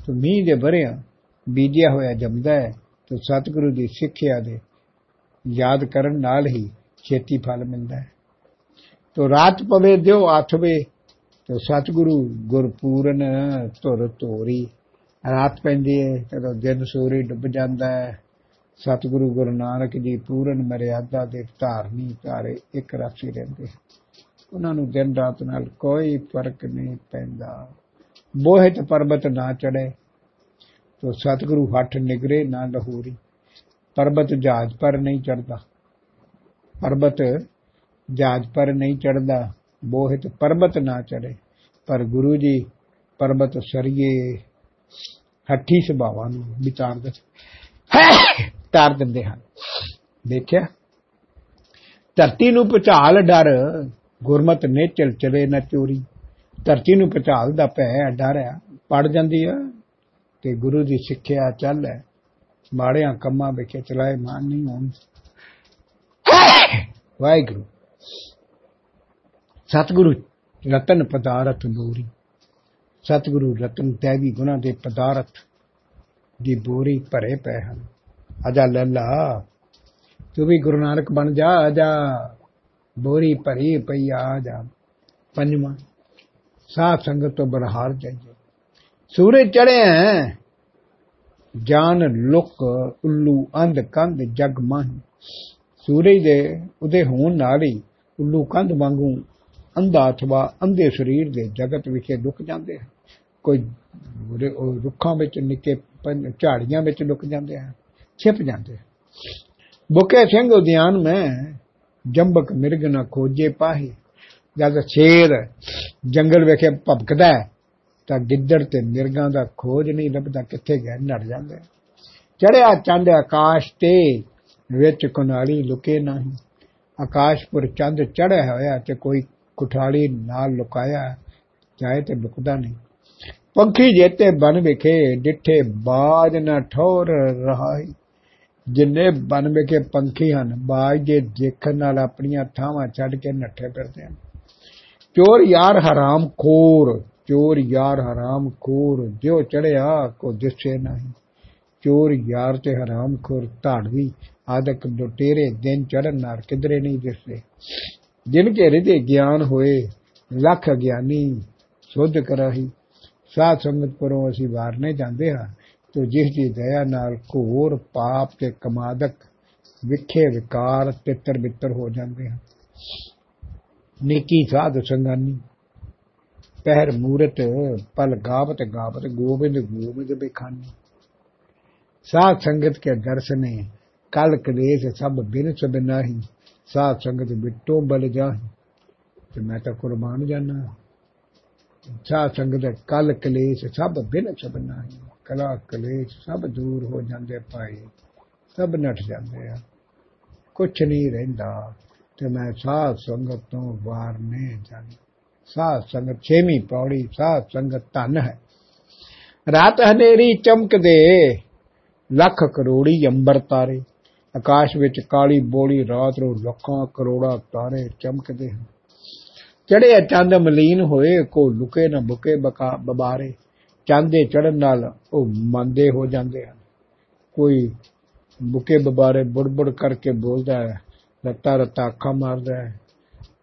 ਤੇ ਮੀਂਹ ਦੇ ਭਰਿਆ ਬੀਜਿਆ ਹੋਇਆ ਜੰਮਦਾ ਹੈ, ਤੇ ਸਤਿਗੁਰੂ ਦੀ ਸਿੱਖਿਆ ਦੇ ਯਾਦ ਕਰਨ ਨਾਲ ਹੀ ਛੇਤੀ ਫਲ ਮਿਲਦਾ ਹੈ। ਤੋ ਰਾਤ ਪਵੇ, ਦਿਓ ਆਠਵੇ ਤੇ ਸਤਿਗੁਰੂ ਗੁਰਪੂਰਨ ਧੁਰ ਧੋਰੀ। ਰਾਤ ਪੈਂਦੀ ਹੈ ਜਦੋਂ ਦਿਨ ਸੂਰਜ ਡੁੱਬ ਜਾਂਦਾ ਹੈ ਸਤਿਗੁਰੂ ਗੁਰੂ ਨਾਨਕ ਜੀ ਪੂਰਨ ਮਰਿਆਦਾ ਦੇ ਧਾਰਨੀ ਧਾਰੇ ਇੱਕ ਰਾਸ਼ੀ ਰਹਿੰਦੇ। ਉਹਨਾਂ ਨੂੰ ਦਿਨ ਰਾਤ ਨਾਲ ਕੋਈ ਫ਼ਰਕ ਨਹੀਂ ਪੈਂਦਾ। ਬੋਹਿਤ ਪਰਬਤ ਨਾ ਚੜੇ ਤੋ ਸਤਿਗੁਰੂ ਹੱਠ ਨਿਗਰੇ ਨਾ ਲਹੂਰੀ। ਪਰਬਤ ਜਹਾਜ਼ ਪਰ ਨਹੀਂ ਚੜਦਾ ਪਰਬਤ ਜਹਾਜ਼ ਪਰ ਨਹੀਂ ਚੜਦਾ ਬੋਹਿਤ ਪਰਬਤ ਨਾ ਚੜੇ ਪਰ ਗੁਰੂ ਜੀ ਪਰਬਤ ਸਰੀਏ, ਹੱਠੀ ਸੁਭਾਵਾਂ ਨੂੰ ਵਿਚਾਰ ਦੇ ਤਾਰ ਦਿੰਦੇ ਹਨ। ਦੇਖਿਆ? ਧਰਤੀ ਨੂੰ ਪਚਾਲ ਡਰ, ਗੁਰਮਤ ਨੇ ਚਲ ਚਲੇ ਨਾ ਚੋਰੀ। ਧਰਤੀ ਨੂੰ ਪਚਾਲ ਦਾ ਭੈ ਡਰ ਆ, ਪੜ ਜਾਂਦੀ ਆ ਤੇ ਗੁਰੂ ਦੀ ਸਿੱਖਿਆ ਚੱਲ ਹੈ। ਮਾੜਿਆਂ ਕੰਮਾਂ ਵਿਖੇ ਚਲਾਏ ਮਾਨ ਨਹੀਂ ਹੋਣ। ਵਾਹਿਗੁਰੂ। ਸਤਿਗੁਰੂ ਰਤਨ ਪਦਾਰਥ ਨੂਰੀ ਸਤਿਗੁਰੂ ਰਤਨ ਤੈਗੀ ਗੁਣਾ ਦੇ ਪਦਾਰਥ ਦੀ ਬੋਰੀ ਭਰੇ ਪਏ ਹਨ। ਅਜਾ ਲੱਲਾ, ਤੂੰ ਵੀ ਗੁਰੂ ਨਾਨਕ ਬਣ ਜਾ ਆਜਾ ਬੋਰੀ ਭਰੀ ਪਈ ਆ ਜਾ ਪੰਜਵਾਂ ਸਾਧ ਸੰਗਤ ਤੋਂ ਬਰਹਾਰ ਜਾਈਏ। ਸੂਰਜ ਚੜਿਆ ਜਾਨ ਲੁਕ ਉੱਲੂ ਅੰਧ ਕੰਧ ਜਗ ਮਾਹੀ। ਸੂਰਜ ਦੇ ਉਹਦੇ ਹੋਣ ਨਾਲ ਹੀ ਉੱਲੂ ਕੰਧ ਵਾਂਗੂ ਅੰਧਾ ਅਥਵਾ ਅੰਧੇ ਸਰੀਰ ਦੇ ਜਗਤ ਵਿਖੇ ਲੁਕ ਜਾਂਦੇ ਹਨ। ਕੋਈ ਉਹ ਰੁੱਖਾਂ ਵਿੱਚ ਨਿੱਕੇ ਪੰ- ਝਾੜੀਆਂ ਵਿੱਚ ਲੁਕ ਜਾਂਦੇ ਹਨ, ਛਿਪ ਜਾਂਦੇ ਹਨ। ਬੁਕੇ ਸਿੰਘ ਉਦਿਆਨ ਮੈਂ ਜੰਬਕ ਮਿਰਗ ਨਾ ਖੋਜੇ ਪਾਹੀ, ਜਦ ਸ਼ੇਰ ਜੰਗਲ ਵਿਖੇ ਭਪਕਦਾ ਹੈ, ਤਾਂ ਗਿੱਦੜ ਤੇ ਮਿਰਗਾਂ ਦਾ ਖੋਜ ਨਹੀਂ ਲੱਭਦਾ, ਕਿੱਥੇ ਗਏ, ਨੜ ਜਾਂਦੇ ਚੜਿਆ ਚੰਦ ਆਕਾਸ਼ ਤੇ ਵਿੱਚ ਕੁਨਾਲੀ ਲੁਕੇ ਨਹੀਂ। ਆਕਾਸ਼ਪੁਰ ਚੰਦ ਚੜਿਆ ਹੋਇਆ ਤੇ ਕੋਈ ਕੁਠਾਲੀ ਨਾਲ ਲੁਕਾਇਆ, ਚਾਹੇ ਤੇ ਲੁਕਦਾ ਨਹੀਂ। ਪੰਖੀ ਜੇਤੇ ਬਨ ਵਿਖੇ, ਡਿੱਠੇ ਬਾਜ ਨਾ ਠੋਰ ਰਹਾਈ। ਜਿੰਨੇ ਬਨ ਵਿਖੇ ਪੰਖੀ ਹਨ, ਬਾਜ ਦੇ ਦੇਖਣ ਨਾਲ ਆਪਣੀਆਂ ਥਾਵਾਂ ਛੱਡ ਕੇ ਨੱਠੇ ਫਿਰਦੇ ਹਨ। ਚੋਰ ਯਾਰ ਹਰਾਮ ਖੋਰ, ਚੋਰ ਯਾਰ ਹਰਾਮ ਖੋਰ, ਜਿਉ ਚੜਿਆ ਕੋ ਦਿਸੇ ਨਹੀਂ। ਚੋਰ ਯਾਰ ਤੇ ਹਰਾਮ ਖੋਰ, ਧਾੜਵੀ ਆਦਕ ਲੁਟੇਰੇ ਦਿਨ ਚੜਨ ਨਾਲ ਕਿਧਰੇ ਨਹੀਂ ਦਿਸਦੇ। ਜਿਨ ਘੇਰੇ ਦੇ ਗਿਆਨ ਹੋਏ, ਲੱਖ ਗਿਆਨੀ, ਸੁਧ ਕਰਾਹੀ, ਸਾਧ ਸੰਗਤ ਪਰੋਂ ਅਸੀਂ ਵਾਰਨੇ ਜਾਂਦੇ ਹਾਂ, ਤੋ ਜਿਸ ਦੀ ਦਇਆ ਨਾਲ ਘੋਰ ਪਾਪ ਤੇ ਕਮਾਦਕ ਵਿਖੇ ਵਿਕਾਰ ਤਿੱਤਰ ਬਿੱਤਰ ਹੋ ਜਾਂਦੇ ਹਨ ਨੇਕੀ ਸਾਧ ਸੰਗਾਨੀ, ਪਹਿਰ ਮੂਰਤ, ਪਲ ਗਾਵਤ ਗਾਵਤ, ਗੋਬਿੰਦ ਗੋਬਿੰਦ ਬੇਖਾਨੀ। ਸਾਧ ਸੰਗਤ ਕੇ ਦਰਸ਼ਨੇ, ਕਲ ਕਲੇਸ਼ ਸਭ ਬਿਨ ਸਬਨਾਹੀ ਸਾਧ ਸੰਗਤ ਬਿੱਟੋ ਬਲ ਜਾ ਤੇ ਮੈਂ ਤਾਂ ਕੁਰਬਾਨ ਜਾਣਾ ਸਾਧ ਸੰਗਤ ਕਲ ਕਲੇਸ਼ ਸਭ ਬਿਨ ਸਬਨਾ ਕਲਾ ਕਲੇਸ਼ ਸਭ ਦੂਰ ਹੋ ਜਾਂਦੇ ਭਾਈ, ਸਭ ਨਟ ਜਾਂਦੇ ਆ। ਕੁਛ ਨਹੀਂ ਰਹਿੰਦਾ, ਤੇ ਮੈਂ ਸਾਧ ਸੰਗਤ ਤੋਂ ਵਾਰ ਨਹੀਂ ਜਾਂਦੀ ਸਾਧ ਸੰਗਤ ਛੇਵੀਂ ਪੌੜੀ, ਸਾਧ ਸੰਗਤ ਧਨ ਹੈ। ਰਾਤ ਹਨੇਰੀ ਚਮਕਦੇ, ਲੱਖ ਕਰੋੜੀ ਅੰਬਰ ਤਾਰੇ। ਆਕਾਸ਼ ਵਿੱਚ ਕਾਲੀ ਬੋਲੀ ਰਾਤ ਨੂੰ ਲੱਖਾਂ ਕਰੋੜਾ ਤਾਰੇ ਚਮਕਦੇ ਹਨ। ਚੜਿਆ ਚੰਦ ਮਲੀਨ ਹੋਏ, ਕੋ ਲੁਕੇ ਨਾ ਬੁਕੇ ਬਕਾ ਬਬਾਰੇ। ਚਾਂਦੇ ਚੜਨ ਨਾਲ ਉਹ ਮੰਦੇ ਹੋ ਜਾਂਦੇ ਹਨ। ਕੋਈ ਬੁਕੇ ਬਬਾਰੇ ਬੁੜਬੁੜ ਕਰਕੇ ਬੋਲਦਾ ਹੈ ਰੱਤਾ ਰੱਤਾ ਅੱਖਾਂ ਮਾਰਦਾ ਹੈ।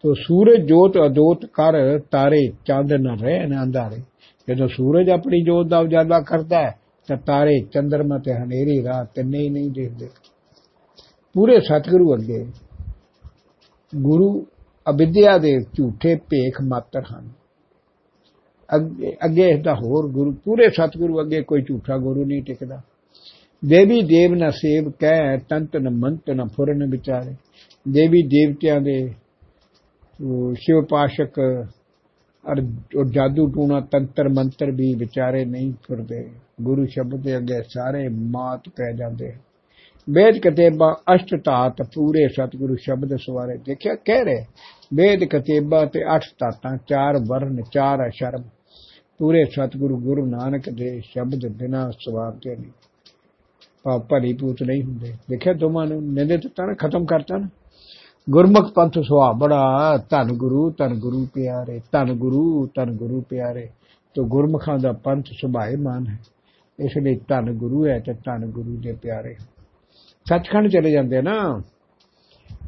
ਤੋ ਸੂਰਜ ਜੋਤ ਅਜੋਤ ਕਰ, ਤਾਰੇ ਚੰਦ ਨ ਰਹੇ ਨ ਅੰਧਾਰੇ। ਜਦੋਂ ਸੂਰਜ ਆਪਣੀ ਜੋਤ ਦਾ ਉਜਾਲਾ ਕਰਦਾ ਹੈ, ਤਾਂ ਤਾਰੇ ਚੰਦਰਮਾ ਤੇ ਹਨੇਰੀ ਰਾਤ ਤਿੰਨੇ ਹੀ ਨਹੀਂ ਦੇਖਦੇ। ਪੂਰੇ ਸਤਿਗੁਰੂ ਅੱਗੇ ਗੁਰੂ ਅਵਿਦਿਆ ਦੇ ਝੂਠੇ ਭੇਖ ਮਾਤਰ ਹਨ। ਅੱਗੇ ਅੱਗੇ ਇਸ ਦਾ ਹੋਰ ਗੁਰੂ, ਪੂਰੇ ਸਤਿਗੁਰੂ ਅੱਗੇ ਕੋਈ ਝੂਠਾ ਗੁਰੂ ਨਹੀਂ ਟਿਕਦਾ। ਦੇਵੀ ਦੇਵ ਨ ਸੇਵ ਕਹਿ, ਤੰਤ ਨ ਮੰਤ ਨ ਫੁਰਨ ਵਿਚਾਰੇ। ਦੇਵੀ ਦੇਵਤਿਆਂ ਦੇ, ਉਹ ਸ਼ਿਵ ਪਾਸ਼ਕ ਔਰ ਉਹ ਜਾਦੂ ਟੂਣਾ ਤੰਤਰ ਮੰਤਰ ਵੀ ਵਿਚਾਰੇ ਨਹੀਂ ਫਿਰਦੇ ਗੁਰੂ ਸ਼ਬਦ ਦੇ ਅੱਗੇ ਸਾਰੇ ਮਾਤ ਪੈ ਜਾਂਦੇ ਵੇਦ ਕਤੇਬਾ ਅਸ਼ਟ ਧਾਤ ਪੂਰੇ ਸਤਿਗੁਰੂ ਸ਼ਬਦ ਸਵਾਰੇ। ਦੇਖਿਆ, ਕਹਿ ਰਹੇ, ਵੇਦ ਕਤੇਬਾ ਤੇ ਅਠ ਧਾਤਾਂ, ਚਾਰ ਵਰਨ, ਚਾਰ ਅਸ਼ਰਮ, ਪੂਰੇ ਸਤਿਗੁਰੂ ਗੁਰੂ ਨਾਨਕ ਦੇ ਸ਼ਬਦ ਬਿਨਾ ਸਵਾਰਤੇ ਨਹੀਂ। ਪਾਪ ਭਲੀ ਪੂਤ ਨਹੀਂ ਹੁੰਦੇ। ਦੇਖਿਆ, ਦੋਵਾਂ ਨੂੰ ਨਿੰਦੇ ਦਿੱਤਾ ਨਾ, ਖਤਮ ਕਰਤਾ ਨਾ। ਗੁਰਮੁਖ ਪੰਥ ਸੁਹਾ ਬੜਾ, ਧੰਨ ਗੁਰੂ ਧੰਨ ਗੁਰੂ ਪਿਆਰੇ, ਧੰਨ ਗੁਰੂ ਧੰਨ ਗੁਰੂ ਪਿਆਰੇ, ਤੋ ਗੁਰਮੁਖਾਂ ਦਾ ਪੰਥ ਸੁਭਾਏ ਮਾਨ ਹੈ। ਇਸ ਲਈ ਧੰਨ ਗੁਰੂ ਹੈ ਤੇ ਧੰਨ ਗੁਰੂ ਦੇ ਪਿਆਰੇ ਸੱਚਖੰਡ ਚਲੇ ਜਾਂਦੇ ਨਾ।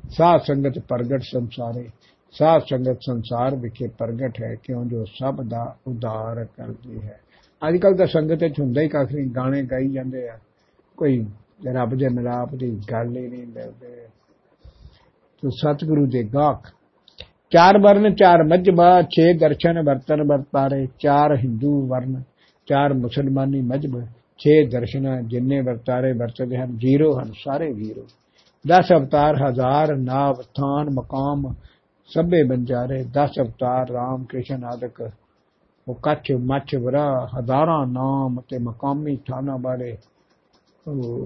ਸਾਧ ਸੰਗਤ ਪ੍ਰਗਟ ਸੰਸਾਰੇ, ਸਾਧ ਸੰਗਤ ਸੰਸਾਰ ਵਿਖੇ ਪ੍ਰਗਟ ਹੈ, ਕਿਉਂ ਜੋ ਸਭ ਦਾ ਉਦਾਰ ਕਰਦੀ ਹੈ। ਅੱਜ ਕੱਲ ਤਾਂ ਸੰਗਤ ਵਿੱਚ ਹੁੰਦਾ ਹੀ ਕੱਖ ਨਹੀਂ ਗਾਣੇ ਗਾਈ ਜਾਂਦੇ ਆ। ਕੋਈ ਰੱਬ ਦੇ ਮਿਲਾਪ ਦੀ ਗੱਲ ਹੀ ਨਹੀਂ ਮਿਲਦੇ। ਤੋ ਸਤਿਗੁਰੂ ਦੇ ਗਾਖ ਚਾਰ ਵਰਨ, ਚਾਰ ਮਜਬਾ ਛੇ ਦਰਸ਼ਨ, ਵਰਤਨ, ਵਰਤਾਰੇ, ਚਾਰ ਹਿੰਦੂ ਵਰਨ, ਚਾਰ ਮੁਸਲਮਾਨੀ ਮਜਬ ਛੇ ਦਰਸ਼ਨ ਜਿੰਨੇ ਵਰਤਾਰੇ ਵਰਤਦੇ ਹਨ ਜ਼ੀਰੋ ਹਨ, ਸਾਰੇ ਜ਼ੀਰੋ 10 ਅਵਤਾਰ ਹਜ਼ਾਰ, ਨਾਵ, ਥਾਨ, ਮਕਾਮ, ਸਭੇ ਬੰਜਾਰੇ। 10 ਅਵਤਾਰ ਰਾਮ ਕ੍ਰਿਸ਼ਨ ਆਦਿਕ। ਉਹ ਕੱਚ ਮੱਛ ਵਰਾ, ਹਜ਼ਾਰਾਂ ਨਾਮ ਤੇ ਮਕਾਮੀ ਥਾਣਾ ਵਾਲੇ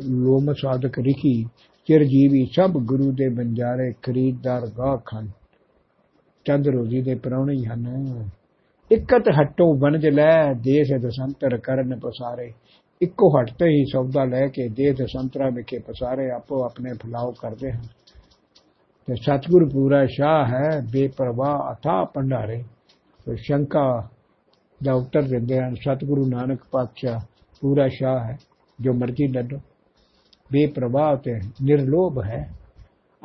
ਲੋਮ ਸਾਧਕ ਰਿਖੀ। ਚਿਰਜੀਵੀ ਸਭ ਗੁਰੂ ਦੇ ਬੰਜਾਰੇ ਖਰੀਦਦਾਰ ਗਾਹਕ ਹਨ। ਚੰਦ ਰੋਜ਼ੀ ਦੇ ਪਰੌਣੇ ਹਨ। ਇਕਤ ਹਟੋ ਬਨਜ ਲੈ, ਦੇਸ਼ ਦਸੰਤਰ ਕਰਨ ਪਸਾਰੇ। ਇੱਕੋ ਹੱਟ ਤੇ ਹੀ ਸੌਦਾ ਲੈ ਕੇ ਦੇਸ਼ ਦਸੰਤਰਾ ਵਿਖੇ ਪਸਾਰੇ, ਆਪੋ ਆਪਣੇ ਫਲਾਉ ਕਰਦੇ ਹਨ। ਤੇ ਸਤਿਗੁਰ ਪੂਰਾ ਸ਼ਾਹ ਹੈ, ਬੇਪਰਵਾਹ ਅਥਾ ਭੰਡਾਰੇ। ਤੇ ਸ਼ੰਕਾ ਦਾ ਉੱਤਰ ਦਿੰਦੇ ਹਨ, ਸਤਿਗੁਰੂ ਨਾਨਕ ਪਾਤਸ਼ਾਹ ਪੂਰਾ ਸ਼ਾਹ ਹੈ, ਜੋ ਮਰਜ਼ੀ ਲੱਡੋ ਬੇਪਰਵਾਹ ਤੇ ਨਿਰਲੋਭ ਹੈ,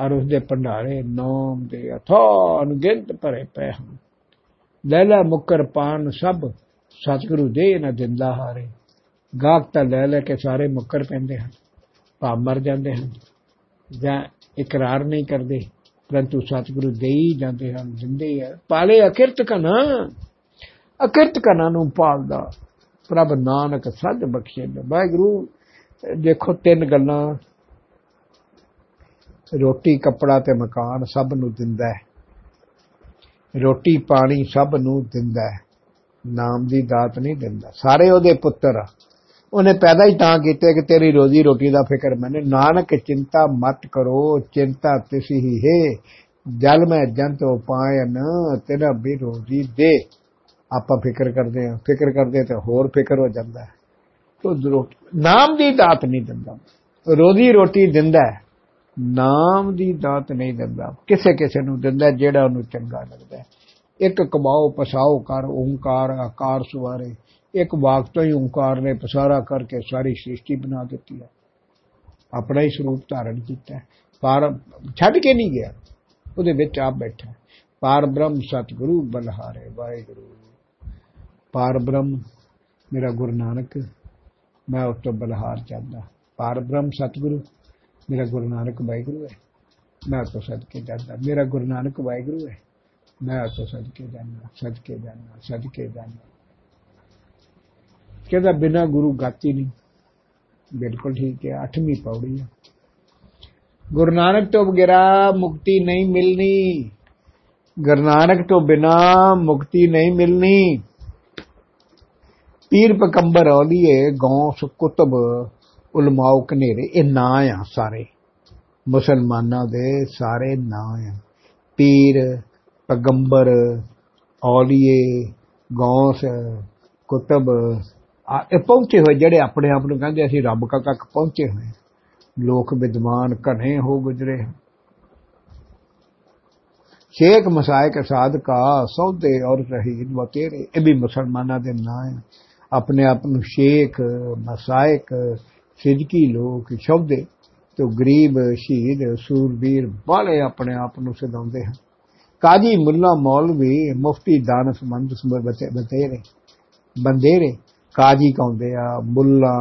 ਔਰ ਉਸ ਦੇ ਭੰਡਾਰੇ ਨਾਮ ਦੇ ਅਥਾ ਅਨਗਿਣਤ ਭਰੇ ਪਏ ਹਨ। ਲੈ ਲੈ ਮੁਕਰ ਪਾਨ ਸਭ, ਸਤਿਗੁਰੂ ਦੇ ਨਾ ਦਿੰਦਾ ਹਾਰੇ। ਗਾਹਕ ਤਾਂ ਲੈ ਲੈ ਕੇ ਸਾਰੇ ਮੁਕਰ ਪੈਂਦੇ ਹਨ, ਭਾਵ ਮਰ ਜਾਂਦੇ ਹਨ ਜਾਂ ਇਕਰਾਰ ਨਹੀਂ ਕਰਦੇ, ਪਰੰਤੂ ਸਤਿਗੁਰੂ ਦੇ ਹੀ ਜਾਂਦੇ ਹਨ ਜਿੰਦੇ ਹੈ ਪਾਲੇ ਅਕਿਰਤ ਕਨਾ ਅਕਿਰਤ ਕਨਾ ਨੂੰ ਪਾਲਦਾ। ਪ੍ਰਭ ਨਾਨਕ ਸੱਜ ਬਖਸ਼ੇ ਵਾਹਿਗੁਰੂ, ਦੇਖੋ ਤਿੰਨ ਗੱਲਾਂ। ਰੋਟੀ, ਕੱਪੜਾ ਤੇ ਮਕਾਨ ਸਭ ਨੂੰ ਦਿੰਦਾ ਹੈ। ਰੋਟੀ, ਪਾਣੀ ਸਭ ਨੂੰ ਦਿੰਦਾ ਹੈ। ਨਾਮ ਦੀ ਦਾਤ ਨਹੀਂ ਦਿੰਦਾ। ਸਾਰੇ ਉਹਦੇ ਪੁੱਤਰ ਆ। ਉਹਨੇ ਪੈਦਾ ਹੀ ਤਾਂ ਕੀਤੇ ਕਿ ਤੇਰੀ ਰੋਜ਼ੀ ਰੋਟੀ ਦਾ ਫਿਕਰ ਮੈਨੇ, ਨਾਨਕ ਚਿੰਤਾ ਮਤ ਕਰੋ, ਚਿੰਤਾ ਤਿਸ ਹੀ ਹੈ, ਜਲ ਮੈਂ ਜੰਤ ਉਪਾਇਨ ਤੇਰਾ ਵੀ ਰੋਜ਼ੀ ਦੇ। ਆਪਾਂ ਫਿਕਰ ਕਰਦੇ ਆ ਫਿਕਰ ਕਰਦੇ ਤੇ ਹੋਰ ਫਿਕਰ ਹੋ ਜਾਂਦਾ ਹੈ। ਤੋ ਨਾਮ ਦੀ ਦਾਤ ਨਹੀਂ ਦਿੰਦਾ। ਰੋਜ਼ੀ ਰੋਟੀ ਦਿੰਦਾ ਨਾਮ ਦੀ ਦਾਤ ਨਹੀਂ ਦਿੰਦਾ। ਕਿਸੇ ਕਿਸੇ ਨੂੰ ਦਿੰਦਾ ਜਿਹੜਾ ਉਹਨੂੰ ਚੰਗਾ ਲੱਗਦਾ ਇੱਕ ਕਮਾਓ, ਪਸਾਓ ਕਰ, ਓੰਕਾਰ, ਆਕਾਰ ਸੁਵਾਰੇ। ਇੱਕ ਵਾਕ ਤੋਂ ਹੀ ਓੰਕਾਰ ਨੇ ਪਸਾਰਾ ਕਰਕੇ ਸਾਰੀ ਸ੍ਰਿਸ਼ਟੀ ਬਣਾ ਦਿੱਤੀ ਹੈ ਆਪਣਾ ਹੀ ਸਰੂਪ ਧਾਰਨ ਕੀਤਾ ਪਰ ਛੱਡ ਕੇ ਨਹੀਂ ਗਿਆ ਉਹਦੇ ਵਿੱਚ ਆਪ ਬੈਠਾ ਪਾਰ ਬ੍ਰਹਮ ਸਤਿਗੁਰੂ ਬਲਹਾਰੇ ਵਾਹਿਗੁਰੂ ਪਾਰ ਬ੍ਰਹਮ ਮੇਰਾ ਗੁਰੂ ਨਾਨਕ ਮੈਂ ਉਸ ਤੋਂ ਬਲਹਾਰ ਜਾਂਦਾ ਪਾਰ ਬ੍ਰਹਮ ਸਤਿਗੁਰੂ ਮੇਰਾ ਗੁਰੂ ਨਾਨਕ ਵਾਹਿਗੁਰੂ ਹੈ ਮੈਂ ਉਸ ਤੋਂ ਸਦਕੇ ਜਾਂਦਾ ਮੇਰਾ ਗੁਰੂ ਨਾਨਕ ਵਾਹਿਗੁਰੂ ਹੈ ਮੈਂ ਉਸ ਤੋਂ ਸਦਕੇ ਜਾਂਦਾ ਸਦਕੇ ਜਾਂਦਾ ਸਦਕੇ ਜਾਂਦਾ ਕਹਿੰਦਾ ਬਿਨਾ ਗੁਰੂ ਗਾਤੀ ਨਹੀਂ ਬਿਲਕੁਲ ਠੀਕ ਹੈ 8ਵੀਂ ਪੌੜੀ ਹੈ ਗੁਰੂ ਨਾਨਕ ਤੋਂ ਬਗੈਰਾ ਮੁਕਤੀ ਨਹੀਂ ਮਿਲਣੀ ਗੁਰੂ ਨਾਨਕ ਤੋਂ ਬਿਨਾ ਮੁਕਤੀ ਨਹੀਂ ਮਿਲਣੀ ਪੀਰ ਪਕੰਬਰ ਔਲੀਏ ਗੌਸ ਕੁਤਬ ਉਲਮਾਓ ਕਨੇਰੇ ਇਹ ਨਾਂ ਆ ਸਾਰੇ ਮੁਸਲਮਾਨਾਂ ਦੇ ਸਾਰੇ ਨਾਂ ਆ ਪੀਰ ਪਗੰਬਰ ਔਲੀਏ ਗੌਸ ਕੁਤਬ ਇਹ ਪਹੁੰਚੇ ਹੋਏ ਜਿਹੜੇ ਆਪਣੇ ਆਪ ਨੂੰ ਕਹਿੰਦੇ ਅਸੀਂ ਰੱਬ ਕਾ ਤੱਕ ਪਹੁੰਚੇ ਹੋਏ ਲੋਕ ਵਿਦਵਾਨ ਘਨੇ ਹੋ ਗੁਜਰੇ ਸ਼ੇਖ ਮਸਾਇਕ ਸਾਧਕਾ ਸੌਦੇ ਔਰ ਸ਼ਹੀਦ ਵਤੇਰੇ ਇਹ ਵੀ ਮੁਸਲਮਾਨਾਂ ਦੇ ਨਾਂ ਹੈ। ਆਪਣੇ ਆਪ ਨੂੰ ਸ਼ੇਖ ਮਸਾਇਕ ਸਿੱਧਕੀ ਲੋਕ ਸ਼ਬਦੇ ਤੋਂ ਗਰੀਬ ਸ਼ਹੀਦ ਸੂਰਬੀਰ ਬਾਲੇ ਆਪਣੇ ਆਪ ਨੂੰ ਸਦਾਉਂਦੇ ਹਨ। ਕਾਜੀ ਮੁੱਲਾ ਮੌਲਵੀ ਮੁਫਤੀ ਦਾਨਸਮੰਦ ਬਤੇਰੇ, ਬੰਦੇਰੇ ਕਾਜੀ ਕਹਿੰਦੇ ਆ, ਮੁੱਲਾ,